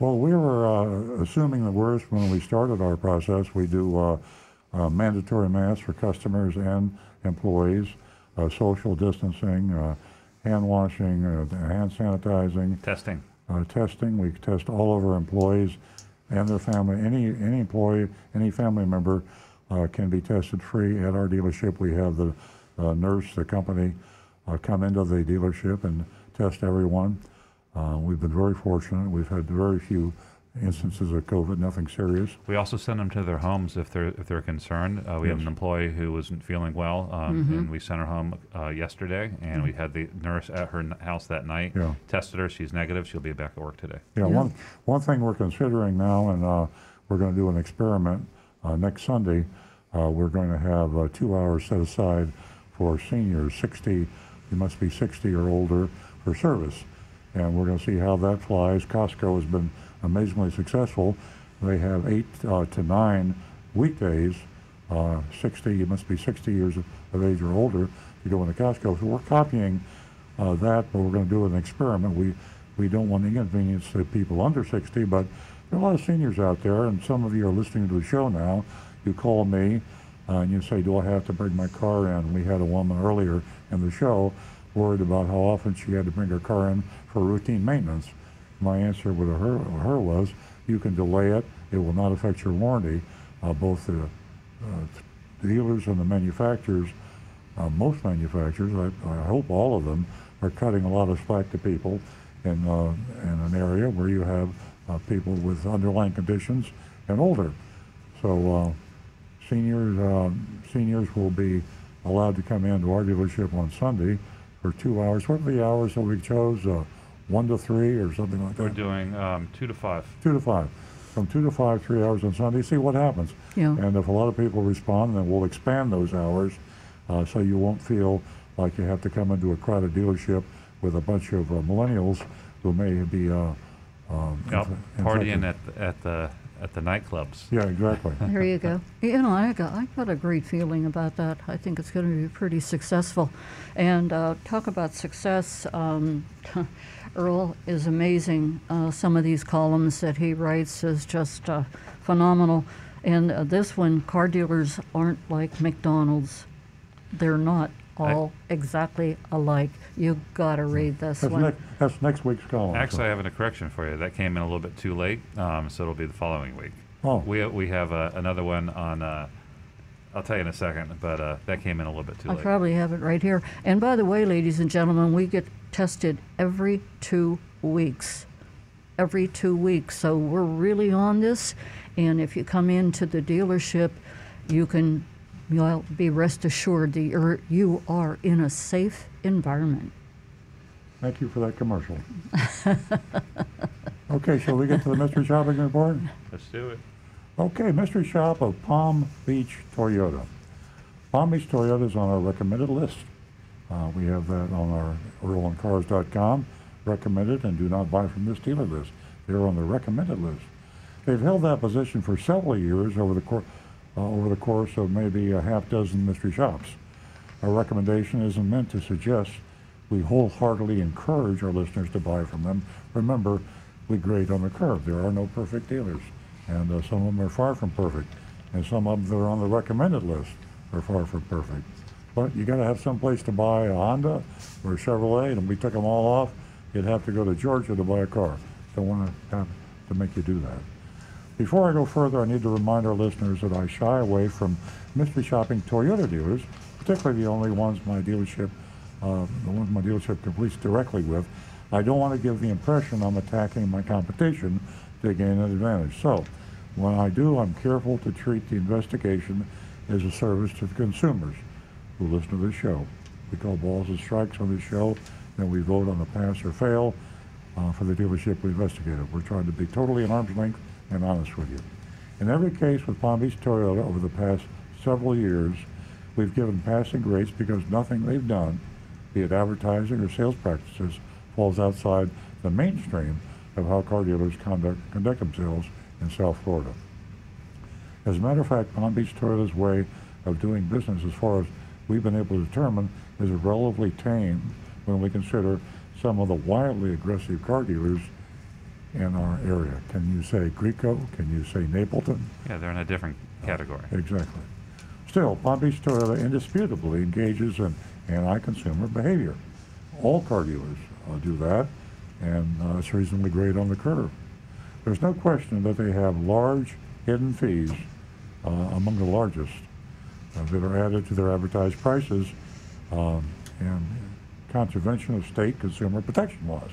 Well, we were uh, assuming the worst when we started our process. We do uh, uh, mandatory masks for customers and employees, uh, social distancing, uh, hand washing, uh, hand sanitizing, Testing. uh, testing. We test all of our employees and their family. Any any employee, any family member uh, can be tested free at our dealership. We have the uh, nurse, the company, uh, come into the dealership and test everyone. Uh, we've been very fortunate. We've had very few instances of COVID, nothing serious. We also send them to their homes if they're if they're concerned. Uh, we have an employee who wasn't feeling well, um, and we sent her home uh, yesterday. And we had the nurse at her n- house that night. Yeah. Tested her. She's negative. She'll be back at work today. Yeah, Yeah. one one thing we're considering now, and uh, we're going to do an experiment uh, next Sunday. Uh, we're going to have uh, two hours set aside for seniors, 60. You must be 60 or older for service, and we're going to see how that flies. Costco has been amazingly successful. They have eight uh, to nine weekdays. Uh, 60, you must be 60 years of, age or older to go into Costco. So we're copying uh, that, but we're going to do an experiment. We we don't want to inconvenience the people under 60, but there are a lot of seniors out there, and some of you are listening to the show now. You call me uh, and you say, "Do I have to bring my car in?" We had a woman earlier in the show worried about how often she had to bring her car in for routine maintenance. My answer with her, her was, "You can delay it. It will not affect your warranty." Uh, both the uh, dealers and the manufacturers uh, most manufacturers, I, I hope all of them, are cutting a lot of slack to people in, uh, in an area where you have uh, people with underlying conditions and older. So uh, seniors, uh, seniors will be allowed to come into our dealership on Sunday for two hours. What are the hours that we chose? One to three or something like that. We're doing um, two to five. Two to five. From two to five, three hours on Sunday. See what happens. Yeah. And if a lot of people respond, then we'll expand those hours uh, so you won't feel like you have to come into a crowded dealership with a bunch of uh, millennials who may be uh, um, Yep. inf- Partying at the, at the at the nightclubs. Yeah, exactly. There you go. You know, I got, I got a great feeling about that. I think it's going to be pretty successful. And uh, talk about success. Um, Earl is amazing. Uh, some of these columns that he writes is just uh, phenomenal. And uh, this one, car dealers aren't like McDonald's. They're not all exactly alike. You got to read this That's, one. next, that's next week's column. Actually, I have a correction for you. That came in a little bit too late, um, so it'll be the following week. Oh. We we have uh, another one on. I'll tell you in a second, but uh, that came in a little bit too late. I late. probably have it right here. And by the way, ladies and gentlemen, we get tested every two weeks. Every two weeks. So we're really on this. And if you come into the dealership, you can well, be rest assured that you're, you are in a safe environment. Thank you for that commercial. okay, shall we get to the mystery shopping report? Let's do it. Okay, mystery shop of Palm Beach Toyota. Palm Beach Toyota is on our recommended list. Uh, we have that on our earloncars.com. Recommended and do not buy from this dealer list. They're on the recommended list. They've held that position for several years over the course uh, over the course of maybe a half dozen mystery shops. Our recommendation isn't meant to suggest we wholeheartedly encourage our listeners to buy from them. Remember, we grade on the curve. There are no perfect dealers, and uh, some of them are far from perfect, and some of them that are on the recommended list are far from perfect. But you got to have some place to buy a Honda or a Chevrolet, and if we took them all off. You'd have to go to Georgia to buy a car. Don't want to have to make you do that. Before I go further, I need to remind our listeners that I shy away from mystery shopping Toyota dealers, particularly the only ones my dealership, uh, the ones my dealership competes directly with. I don't want to give the impression I'm attacking my competition to gain an advantage. So, when I do, I'm careful to treat the investigation as a service to the consumers who listen to the show. We call balls and strikes on this show, and we vote on the pass or fail uh, for the dealership we investigated. We're trying to be totally at arm's length and honest with you. In every case with Palm Beach Toyota over the past several years, we've given passing grades because nothing they've done, be it advertising or sales practices, falls outside the mainstream of how car dealers conduct, conduct themselves in South Florida. As a matter of fact, Palm Beach Toyota's way of doing business, as far as we've been able to determine, is relatively tame when we consider some of the wildly aggressive car dealers in our area. Can you say Greco? Can you say Napleton? Yeah, they're in a different category. Exactly. Still, Palm Beach Toyota indisputably engages in anti-consumer behavior. All car dealers uh, do that, and uh, it's reasonably great on the curve. There's no question that they have large hidden fees, uh, among the largest, uh, that are added to their advertised prices um, in contravention of state consumer protection laws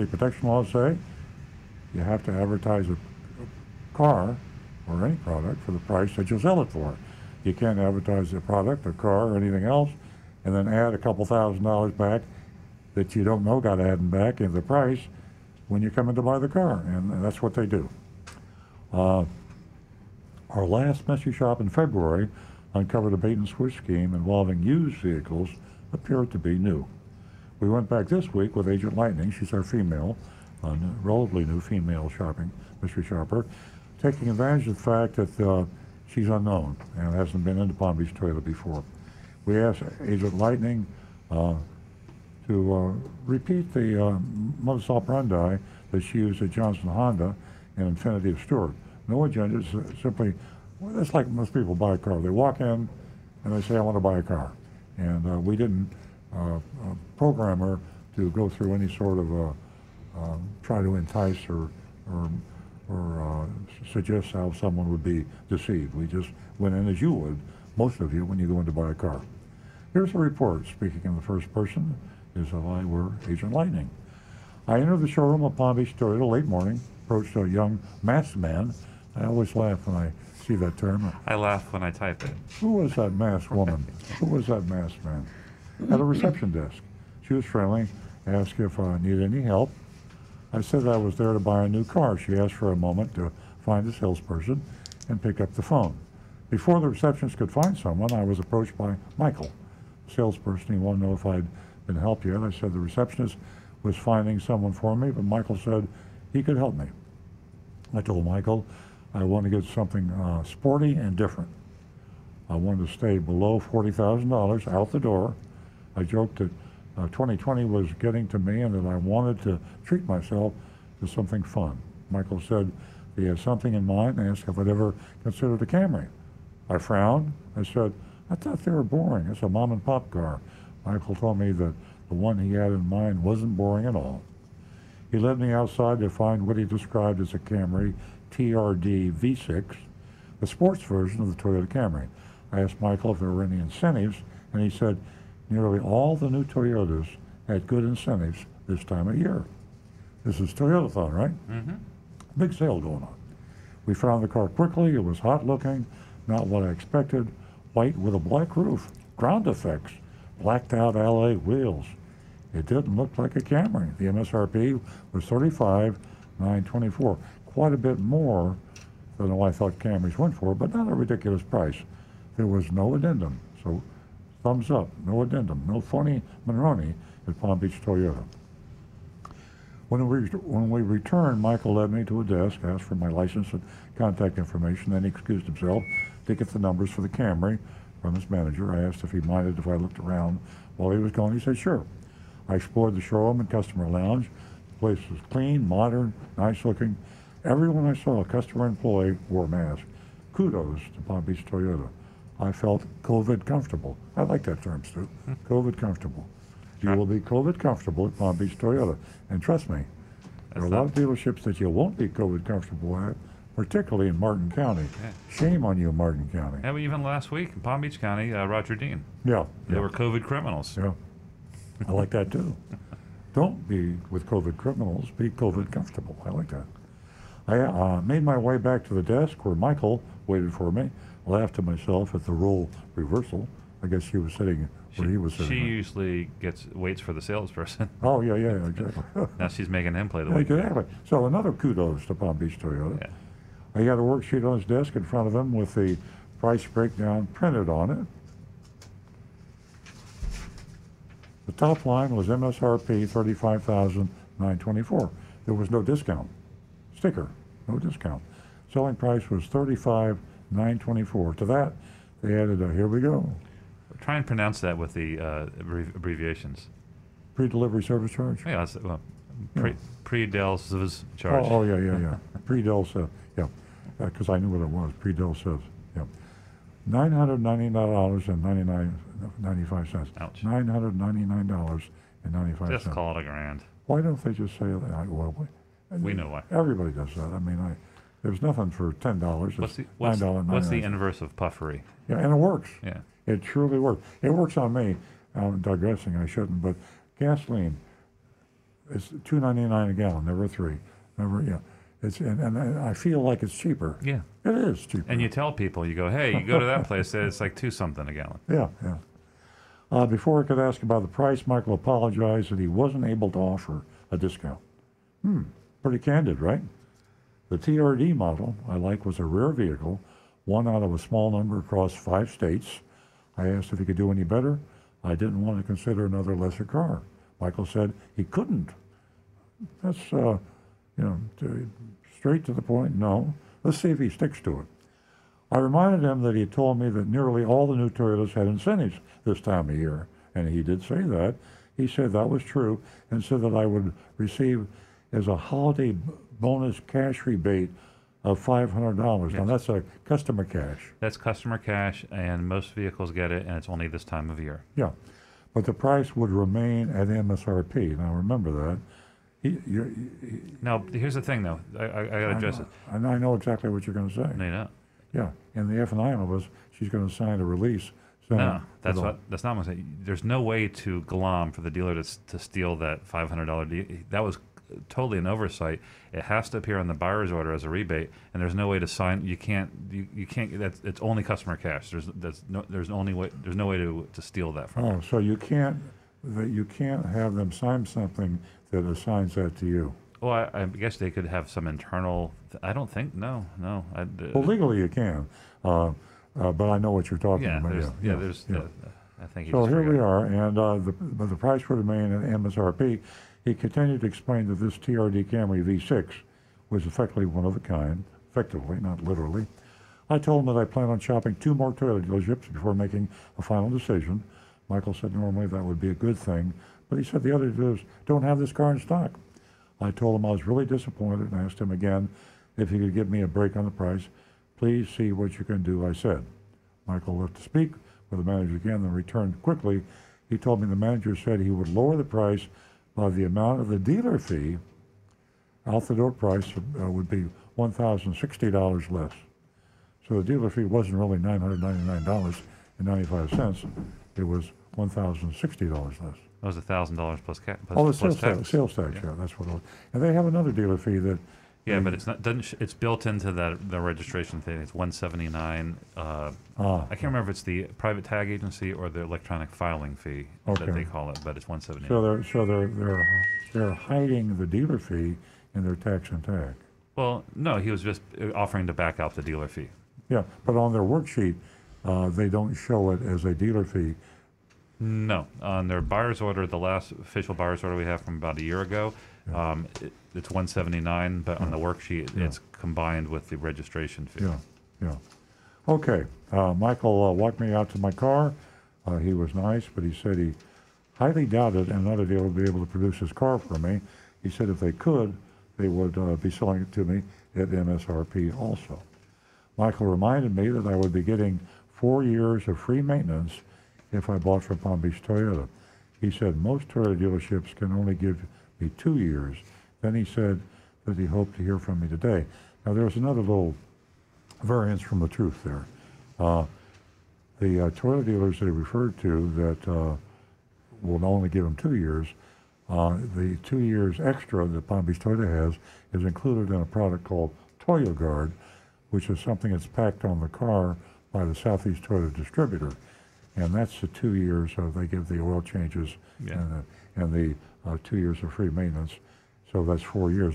state protection laws say you have to advertise a car or any product for the price that you sell it for. You can't advertise a product, a car, or anything else, and then add a couple thousand dollars back that you don't know got added back in the price when you come in to buy the car, and that's what they do. Uh, our last mystery shop in February uncovered a bait and switch scheme involving used vehicles appeared to be new. We went back this week with Agent Lightning. She's our female, uh, relatively new female shopping mystery shopper, taking advantage of the fact that uh, she's unknown and hasn't been into Palm Beach Toyota before. We asked Agent Lightning uh, to uh, repeat the uh, modus operandi that she used at Johnson Honda and Infiniti of Stuart. No agenda, simply, well, it's like most people buy a car. They walk in and they say, I want to buy a car. And uh, we didn't uh, programmer to go through any sort of a, um, try to entice or, or, or uh, suggest how someone would be deceived. We just went in as you would, most of you, when you go in to buy a car. Here's the report. Speaking in the first person is if I were Agent Lightning. I entered the showroom of Palm Beach Toyota late morning, approached a young masked man. I always laugh when I see that term. I laugh when I type it. Who was that masked woman? Who was that masked man? at a reception desk. She was friendly, asked if I needed any help. I said I was there to buy a new car. She asked for a moment to find a salesperson and pick up the phone. Before the receptionist could find someone, I was approached by Michael, salesperson. He wanted to know if I'd been helped yet. I said the receptionist was finding someone for me, but Michael said he could help me. I told Michael I want to get something uh, sporty and different. I wanted to stay below $40,000 out the door I joked that uh, 2020 was getting to me and that I wanted to treat myself to something fun. Michael said he had something in mind and asked if I'd ever considered a Camry. I frowned. I said, I thought they were boring. It's a mom and pop car. Michael told me that the one he had in mind wasn't boring at all. He led me outside to find what he described as a Camry TRD V6, the sports version of the Toyota Camry. I asked Michael if there were any incentives, and he said, Nearly all the new Toyotas had good incentives this time of year. This is Toyotathon, right? Mm-hmm. Big sale going on. We found the car quickly. It was hot looking, not what I expected. White with a black roof, ground effects, blacked out alloy wheels. It didn't look like a Camry. The MSRP was 35, 924, quite a bit more than what I thought Camrys went for, but not a ridiculous price. There was no addendum, so thumbs up, no addendum, no phony Monroney at Palm Beach Toyota. When we, when we returned, Michael led me to a desk, asked for my license and contact information, then he excused himself to get the numbers for the Camry from his manager. I asked if he minded if I looked around while he was gone. He said, sure. I explored the showroom and customer lounge. The place was clean, modern, nice looking. Everyone I saw, a customer employee, wore a mask. Kudos to Palm Beach Toyota. I felt COVID comfortable. I like that term, Stu. Hmm. COVID comfortable. You will be COVID comfortable at Palm Beach Toyota. And trust me, there are a lot of dealerships that you won't be COVID comfortable at, particularly in Martin County. Shame on you, Martin County. But even last week in Palm Beach County, uh, Roger Dean, Yeah. they yeah. were COVID criminals. Yeah, I like that too. Don't be with COVID criminals, be COVID comfortable. I like that. I uh, made my way back to the desk where Michael waited for me. Laughed to myself at the role reversal. I guess she was sitting She, where he was sitting. she usually gets waits for the salesperson. oh, yeah, yeah, exactly. now she's making him play the Yeah, exactly. So another kudos to Palm Beach Toyota. Yeah. He had a worksheet on his desk in front of him with the price breakdown printed on it. The top line was MSRP thirty-five thousand nine twenty-four. There was no discount. Sticker, no discount. Selling price was thirty-five nine twenty-four. To that, they added a here we go Try and pronounce that with the uh, abbrevi- abbreviations. pre-delivery service charge. Yeah, well, pre, pre Dell's charge. Oh, oh yeah, yeah, yeah. Pre-Del Civ, yeah, because I knew what it was. Pre-Del Civ, yeah. Nine hundred ninety-nine dollars and ninety-nine, ninety-five cents. Ouch. Nine hundred ninety-nine dollars and ninety-five cents. Just call it a grand. Why don't they just say that? I- Well, we, We know why. Everybody does that. I mean, I, there's nothing for ten dollars. What's the what's, what's the inverse of puffery? Yeah, and it works. Yeah. It truly works. It works on me. I'm digressing. I shouldn't, but gasoline is two ninety nine a gallon, never three, never yeah. It's and, and, I feel like it's cheaper. Yeah. It is cheaper. And you tell people, you go, hey, you go to that place, it's like two something a gallon. yeah, yeah. Uh, before I could ask about the price, Michael apologized that he wasn't able to offer a discount. Hmm, pretty candid, right? The TRD model I like was a rare vehicle, one out of a small number across five states. I asked if he could do any better. I didn't want to consider another lesser car. Michael said he couldn't. That's, uh, you know, to, straight to the point. No. Let's see if he sticks to it. I reminded him that he told me that nearly all the new Toyotas had incentives this time of year, and he did say that. He said that was true and said that I would receive as a holiday bonus cash rebate of $500. Now, that's a customer cash. That's customer cash, and most vehicles get it, and it's only this time of year. Yeah. But the price would remain at MSRP. Now, remember that. He, you're, Now, here's the thing, though. I, I, I got to address it. And I know exactly what you're going to say. No, you don't. Yeah. In the F and I was, she's going to sign a release. saying No, that's that- what. That's not what I'm saying. There's no way to glom for the dealer to, s- to steal that $500 deal. That was totally an oversight. It has to appear on the buyer's order as a rebate, and there's no way to sign. You can't. You, you can't. That's it's only customer cash. There's that's no. There's only way. There's no way to to steal that from. Oh, so you can't, that you can't have them sign something that assigns that to you. Well, I, I guess they could have some internal. I don't think. No, no. I, uh, Well, legally you can, uh, uh, but I know what you're talking yeah, about. there's, yeah, yeah, there's. yeah. I think. So here we are, and uh, the, but the price would remain at MSRP. He continued to explain that this TRD Camry V6 was effectively one of a kind, effectively, not literally. I told him that I plan on shopping two more Toyota dealerships before making a final decision. Michael said normally that would be a good thing, but he said the other dealers don't have this car in stock. I told him I was really disappointed and asked him again if he could give me a break on the price. Please see what you can do, I said. Michael left to speak with the manager again, then returned quickly. He told me the manager said he would lower the price by the amount of the dealer fee. Out the door price uh, would be $1,060 less. So the dealer fee wasn't really $999.95. It was $1,060 less. That was a thousand dollars plus ca- plus, Oh, the plus sales tax, tax. sales tax, Yeah. that's what it was. And they have another dealer fee that. Yeah, but it's not doesn't sh- it's built into that the registration thing. It's one seventy nine. Uh, Ah, I can't remember if it's the private tag agency or the electronic filing fee that Okay. they call it, but it's one seventy So nine. they're, so they're, they're, they're hiding the dealer fee in their tax and tag. Well, no, he was just uh, offering to back out the dealer fee. Yeah, but on their worksheet, uh, they don't show it as a dealer fee. No, on their buyer's order, the last official buyer's order we have from about a year ago, um, it, it's one seventy nine, but on the worksheet, Yeah. it's combined with the registration fee. Yeah, yeah. Okay, uh, Michael uh, walked me out to my car. Uh, he was nice, but he said he highly doubted another dealer would be able to produce his car for me. He said if they could, they would uh, be selling it to me at MSRP also. Michael reminded me that I would be getting four years of free maintenance if I bought from Palm Beach Toyota. He said most Toyota dealerships can only give me two years. Then he said that he hoped to hear from me today. Now, there was another little variance from the truth there. Uh, the uh, Toyota dealers they referred to that uh, will only give them two years, uh, the two years extra that Palm Beach Toyota has is included in a product called Toyo Guard, which is something that's packed on the car by the Southeast Toyota distributor. And that's the two years of, they give the oil changes Yeah. and the, and the uh, two years of free maintenance. So that's four years.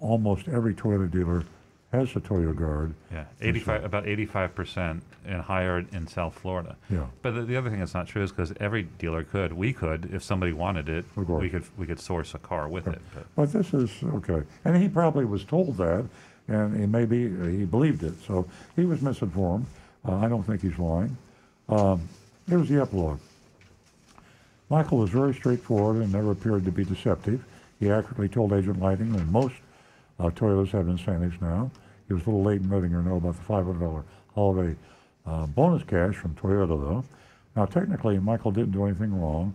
Almost every Toyota dealer has a Toyota Guard. Yeah, eighty five about eighty five percent and higher in South Florida. Yeah. But the, the other thing that's not true is because every dealer could, we could, if somebody wanted it, we could we could source a car with it. But But this is, okay. And he probably was told that, and he maybe, uh, he believed it. So he was misinformed. Uh, I don't think he's lying. Um, here's the epilogue. Michael was very straightforward and never appeared to be deceptive. He accurately told Agent Lightning that most uh, Toyotas have incentives now. He was a little late in letting her know about the $500 holiday uh, bonus cash from Toyota, though. Now, technically, Michael didn't do anything wrong,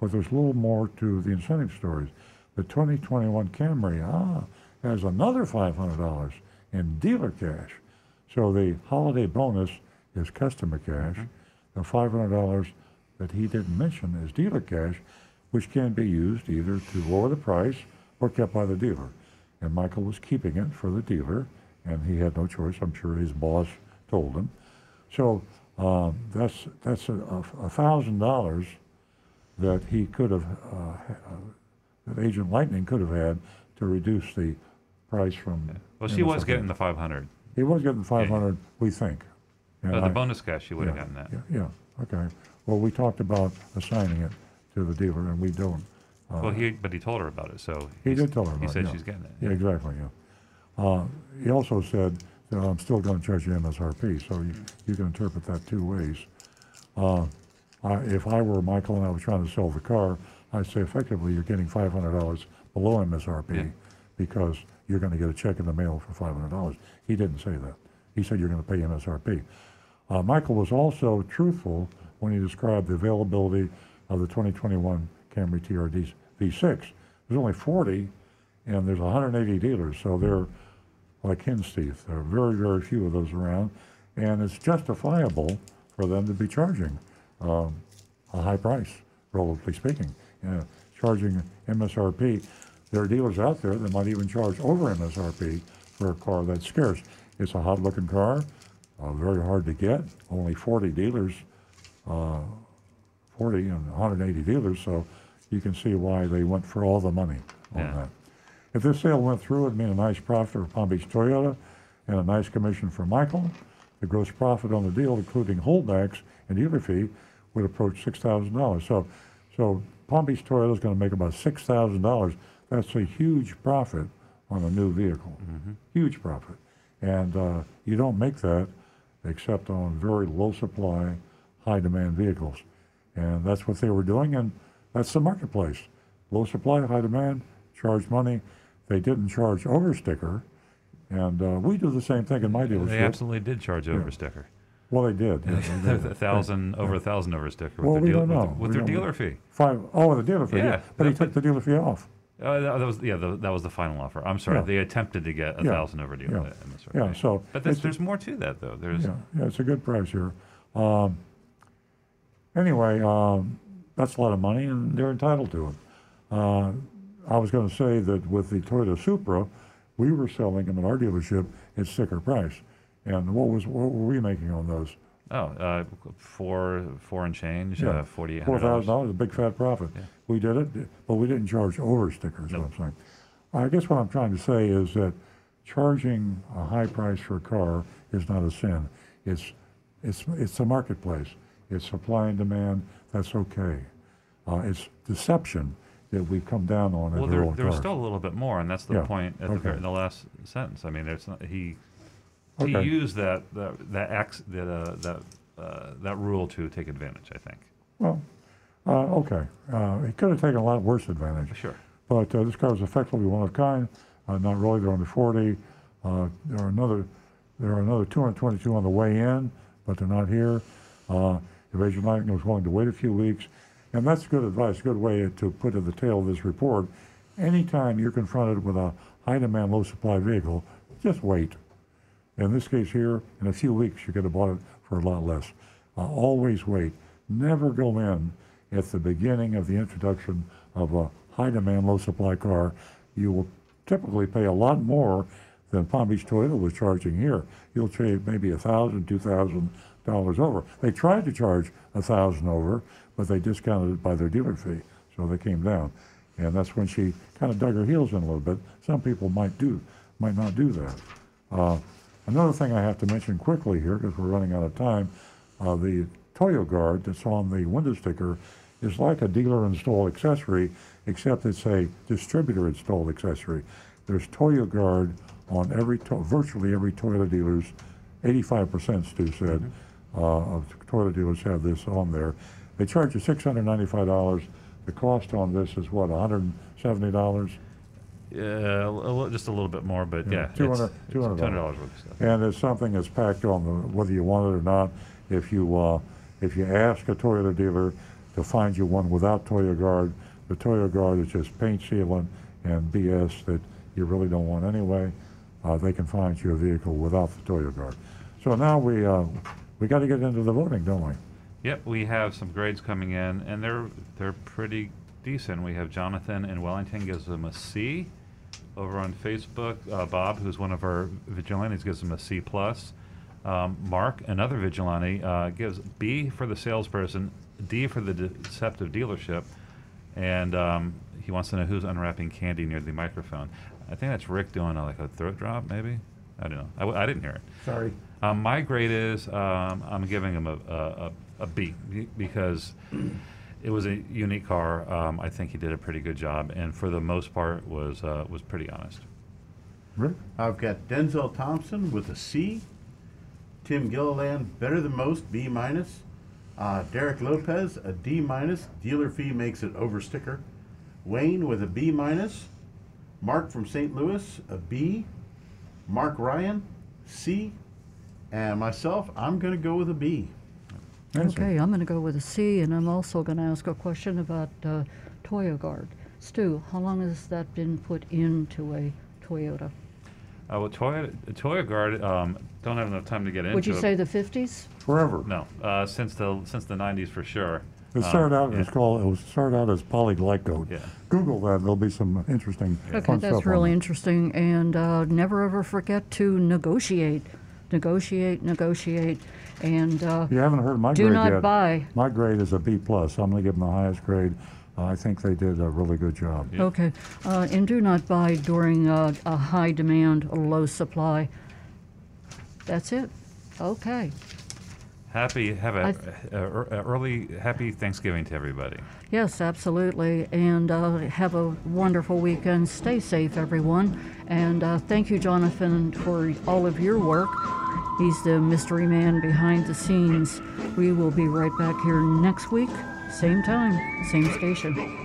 but there's a little more to the incentive stories. The 2021 Camry, ah, has another $500 in dealer cash. So the holiday bonus is customer cash. The $500 that he didn't mention is dealer cash, which can be used either to lower the price or kept by the dealer. And Michael was keeping it for the dealer, and he had no choice. I'm sure his boss told him. So um, that's that's a, thousand dollars that he could have, uh, uh, that Agent Lightning could have had to reduce the price from. well, she was getting the five hundred. He was getting five hundred, we think. Uh, the I- bonus cash, she would have yeah, gotten that. Yeah, yeah, okay. Well, we talked about assigning it to the dealer, and we don't. uh, Well, he but he told her about it, so He he's- did tell her about He said yeah. she's getting it. Yeah, exactly, yeah. Uh, He also said that I'm still going to charge you MSRP, so you, you can interpret that two ways. Uh, I- If I were Michael and I was trying to sell the car, I'd say effectively, you're getting $500 below Yeah. MSRP because you're going to get a check in the mail for $500. He didn't say that. He said you're going to pay MSRP. Uh, Michael was also truthful when he described the availability of the 2021 Camry TRD V6. There's only 40, and there's 180 dealers, so they're like hen's teeth. There are very, very few of those around, and it's justifiable for them to be charging um, a high price, relatively speaking. You know, charging MSRP. There are dealers out there that might even charge over MSRP for a car that's scarce. It's a hot-looking car, uh, very hard to get. Only 40 dealers, uh, 40 and 180 dealers, so you can see why they went for all the money on Yeah. that. If this sale went through, it'd mean a nice profit for Palm Beach Toyota and a nice commission for Michael. The gross profit on the deal, including holdbacks and dealer fee, would approach six thousand dollars. So, so Palm Beach Toyota is going to make about six thousand dollars. That's a huge profit on a new vehicle. Huge profit, and uh, you don't make that except on very low supply, high demand vehicles, and that's what they were doing, and that's the marketplace. Low supply, high demand, charge money. They didn't charge over sticker, and uh, we do the same thing in my dealership. They absolutely did charge over sticker. Well, they did. yeah, they did. a thousand over a thousand over sticker with Well, their, we deal, don't with, know. the- with their don't- dealer fee. Five, oh, the dealer fee, yeah. Yeah, But he took the dealer fee off. Uh, that, was yeah, the, that was the final offer. I'm sorry, Yeah. they attempted to get a Yeah. thousand over deal. Yeah. Yeah, so but there's, there's more to that though. There's Yeah, yeah, it's a good price here. Um, anyway, um, that's a lot of money, and they're entitled to it. Uh, I was going to say that with the Toyota Supra, we were selling them at our dealership at sticker price. And what was what were we making on those? Oh, uh, four, four and change, Yeah, uh, forty-eight Four hundred thousand dollars. a big fat profit. We did it, but we didn't charge over stickers, what I'm saying. I guess what I'm trying to say is that charging a high price for a car is not a sin. It's, it's, it's the marketplace. It's supply and demand, that's okay. Uh, it's deception that we've come down on Well, there, early there was cars. still a little bit more, and that's the Yeah, point at okay. in the last sentence. I mean, it's not, he Okay. used that that that ex, that uh, that uh, that rule to take advantage. I think. Well, uh, okay. Uh, it could have taken a lot worse advantage. Sure. But uh, this car is effectively one of a kind. Uh, not really. They're under 40. Uh, there are another. There are another 222 on the way in, but they're not here. Uh, Evasion Lightning was willing to wait a few weeks, and that's good advice. Good way to put in the tail of this report. Anytime you're confronted with a high demand, low supply vehicle, just wait. In this case here, in a few weeks, you could have bought it for a lot less. Uh, always wait. Never go in at the beginning of the introduction of a high demand, low supply car. You will typically pay a lot more than Palm Beach Toyota was charging here. You'll pay maybe a thousand, two thousand dollars over. They tried to charge a thousand over, but they discounted it by their dealer fee, so they came down. And that's when she kind of dug her heels in a little bit. Some people might do, might not do that. Uh, Another thing I have to mention quickly here, because we're running out of time, uh, the Toyo Guard that's on the window sticker is like a dealer installed accessory, except it's a distributor installed accessory. There's Toyo Guard on every, to- virtually every Toyota dealer's, 85% Stu said, uh, of Toyota dealers have this on there. They charge you $695. The cost on this is what, $170? Yeah, a li- just a little bit more, but yeah, Two it's- hundred, it's two hundred $200. worth of stuff. And it's something that's packed on the, whether you want it or not. If you, uh, if you ask a Toyota dealer to find you one without Toyo Guard, the Toyo Guard is just paint sealant and BS that you really don't want anyway. Uh, they can find you a vehicle without the Toyo Guard. So now we, uh, we gotta get into the voting, don't we? Yep, we have some grades coming in, and they're they're pretty decent. We have Jonathan in Wellington gives them a C. Over on Facebook, uh, Bob, who's one of our vigilantes, gives him a C plus. Um, Mark, another vigilante, uh, gives B for the salesperson, D for the deceptive dealership, and um, he wants to know who's unwrapping candy near the microphone. I think that's Rick doing a, like a throat drop, maybe. I don't know. I, w- I didn't hear it. Sorry. Um, my grade is um, I'm giving him a, a, a, a B because it was a unique car. Um, I think he did a pretty good job, and for the most part was uh, was pretty honest. Rick? I've got Denzel Thompson with a C. Tim Gilliland, better than most, B minus. Uh, Derek Lopez, a D minus. Dealer fee makes it over sticker. Wayne with a B minus. Mark from St. Louis, a B. Mark Ryan, C. And myself, I'm going to go with a B. Nancy? Okay, I'm going to go with a C, and I'm also going to ask a question about uh, Toyo Guard. Stu, how long has that been put into a Toyota? Uh, well, Toyota, Toyota Guard um, don't have enough time to get into. Would you it. say the 50s? Forever. no? Uh, since the since the '90s for sure. It Um, out, yeah. it's called, it was started out as Polyglycoat. Yeah. Google that, there'll be some interesting, Okay, fun stuff that's on really it. interesting. And uh, never ever forget to negotiate, negotiate, negotiate, and uh, You haven't heard my do grade not yet. buy. My grade is a B plus. I'm going to give them the highest grade. Uh, I think they did a really good job. Yeah. Okay, uh, and do not buy during uh, a high demand, a low supply. That's it. Okay. Happy have a early happy Thanksgiving to everybody. Yes, absolutely. And uh, have a wonderful weekend. Stay safe, everyone. And uh, thank you, Jonathan, for all of your work. He's the mystery man behind the scenes. We will be right back here next week, same time, same station.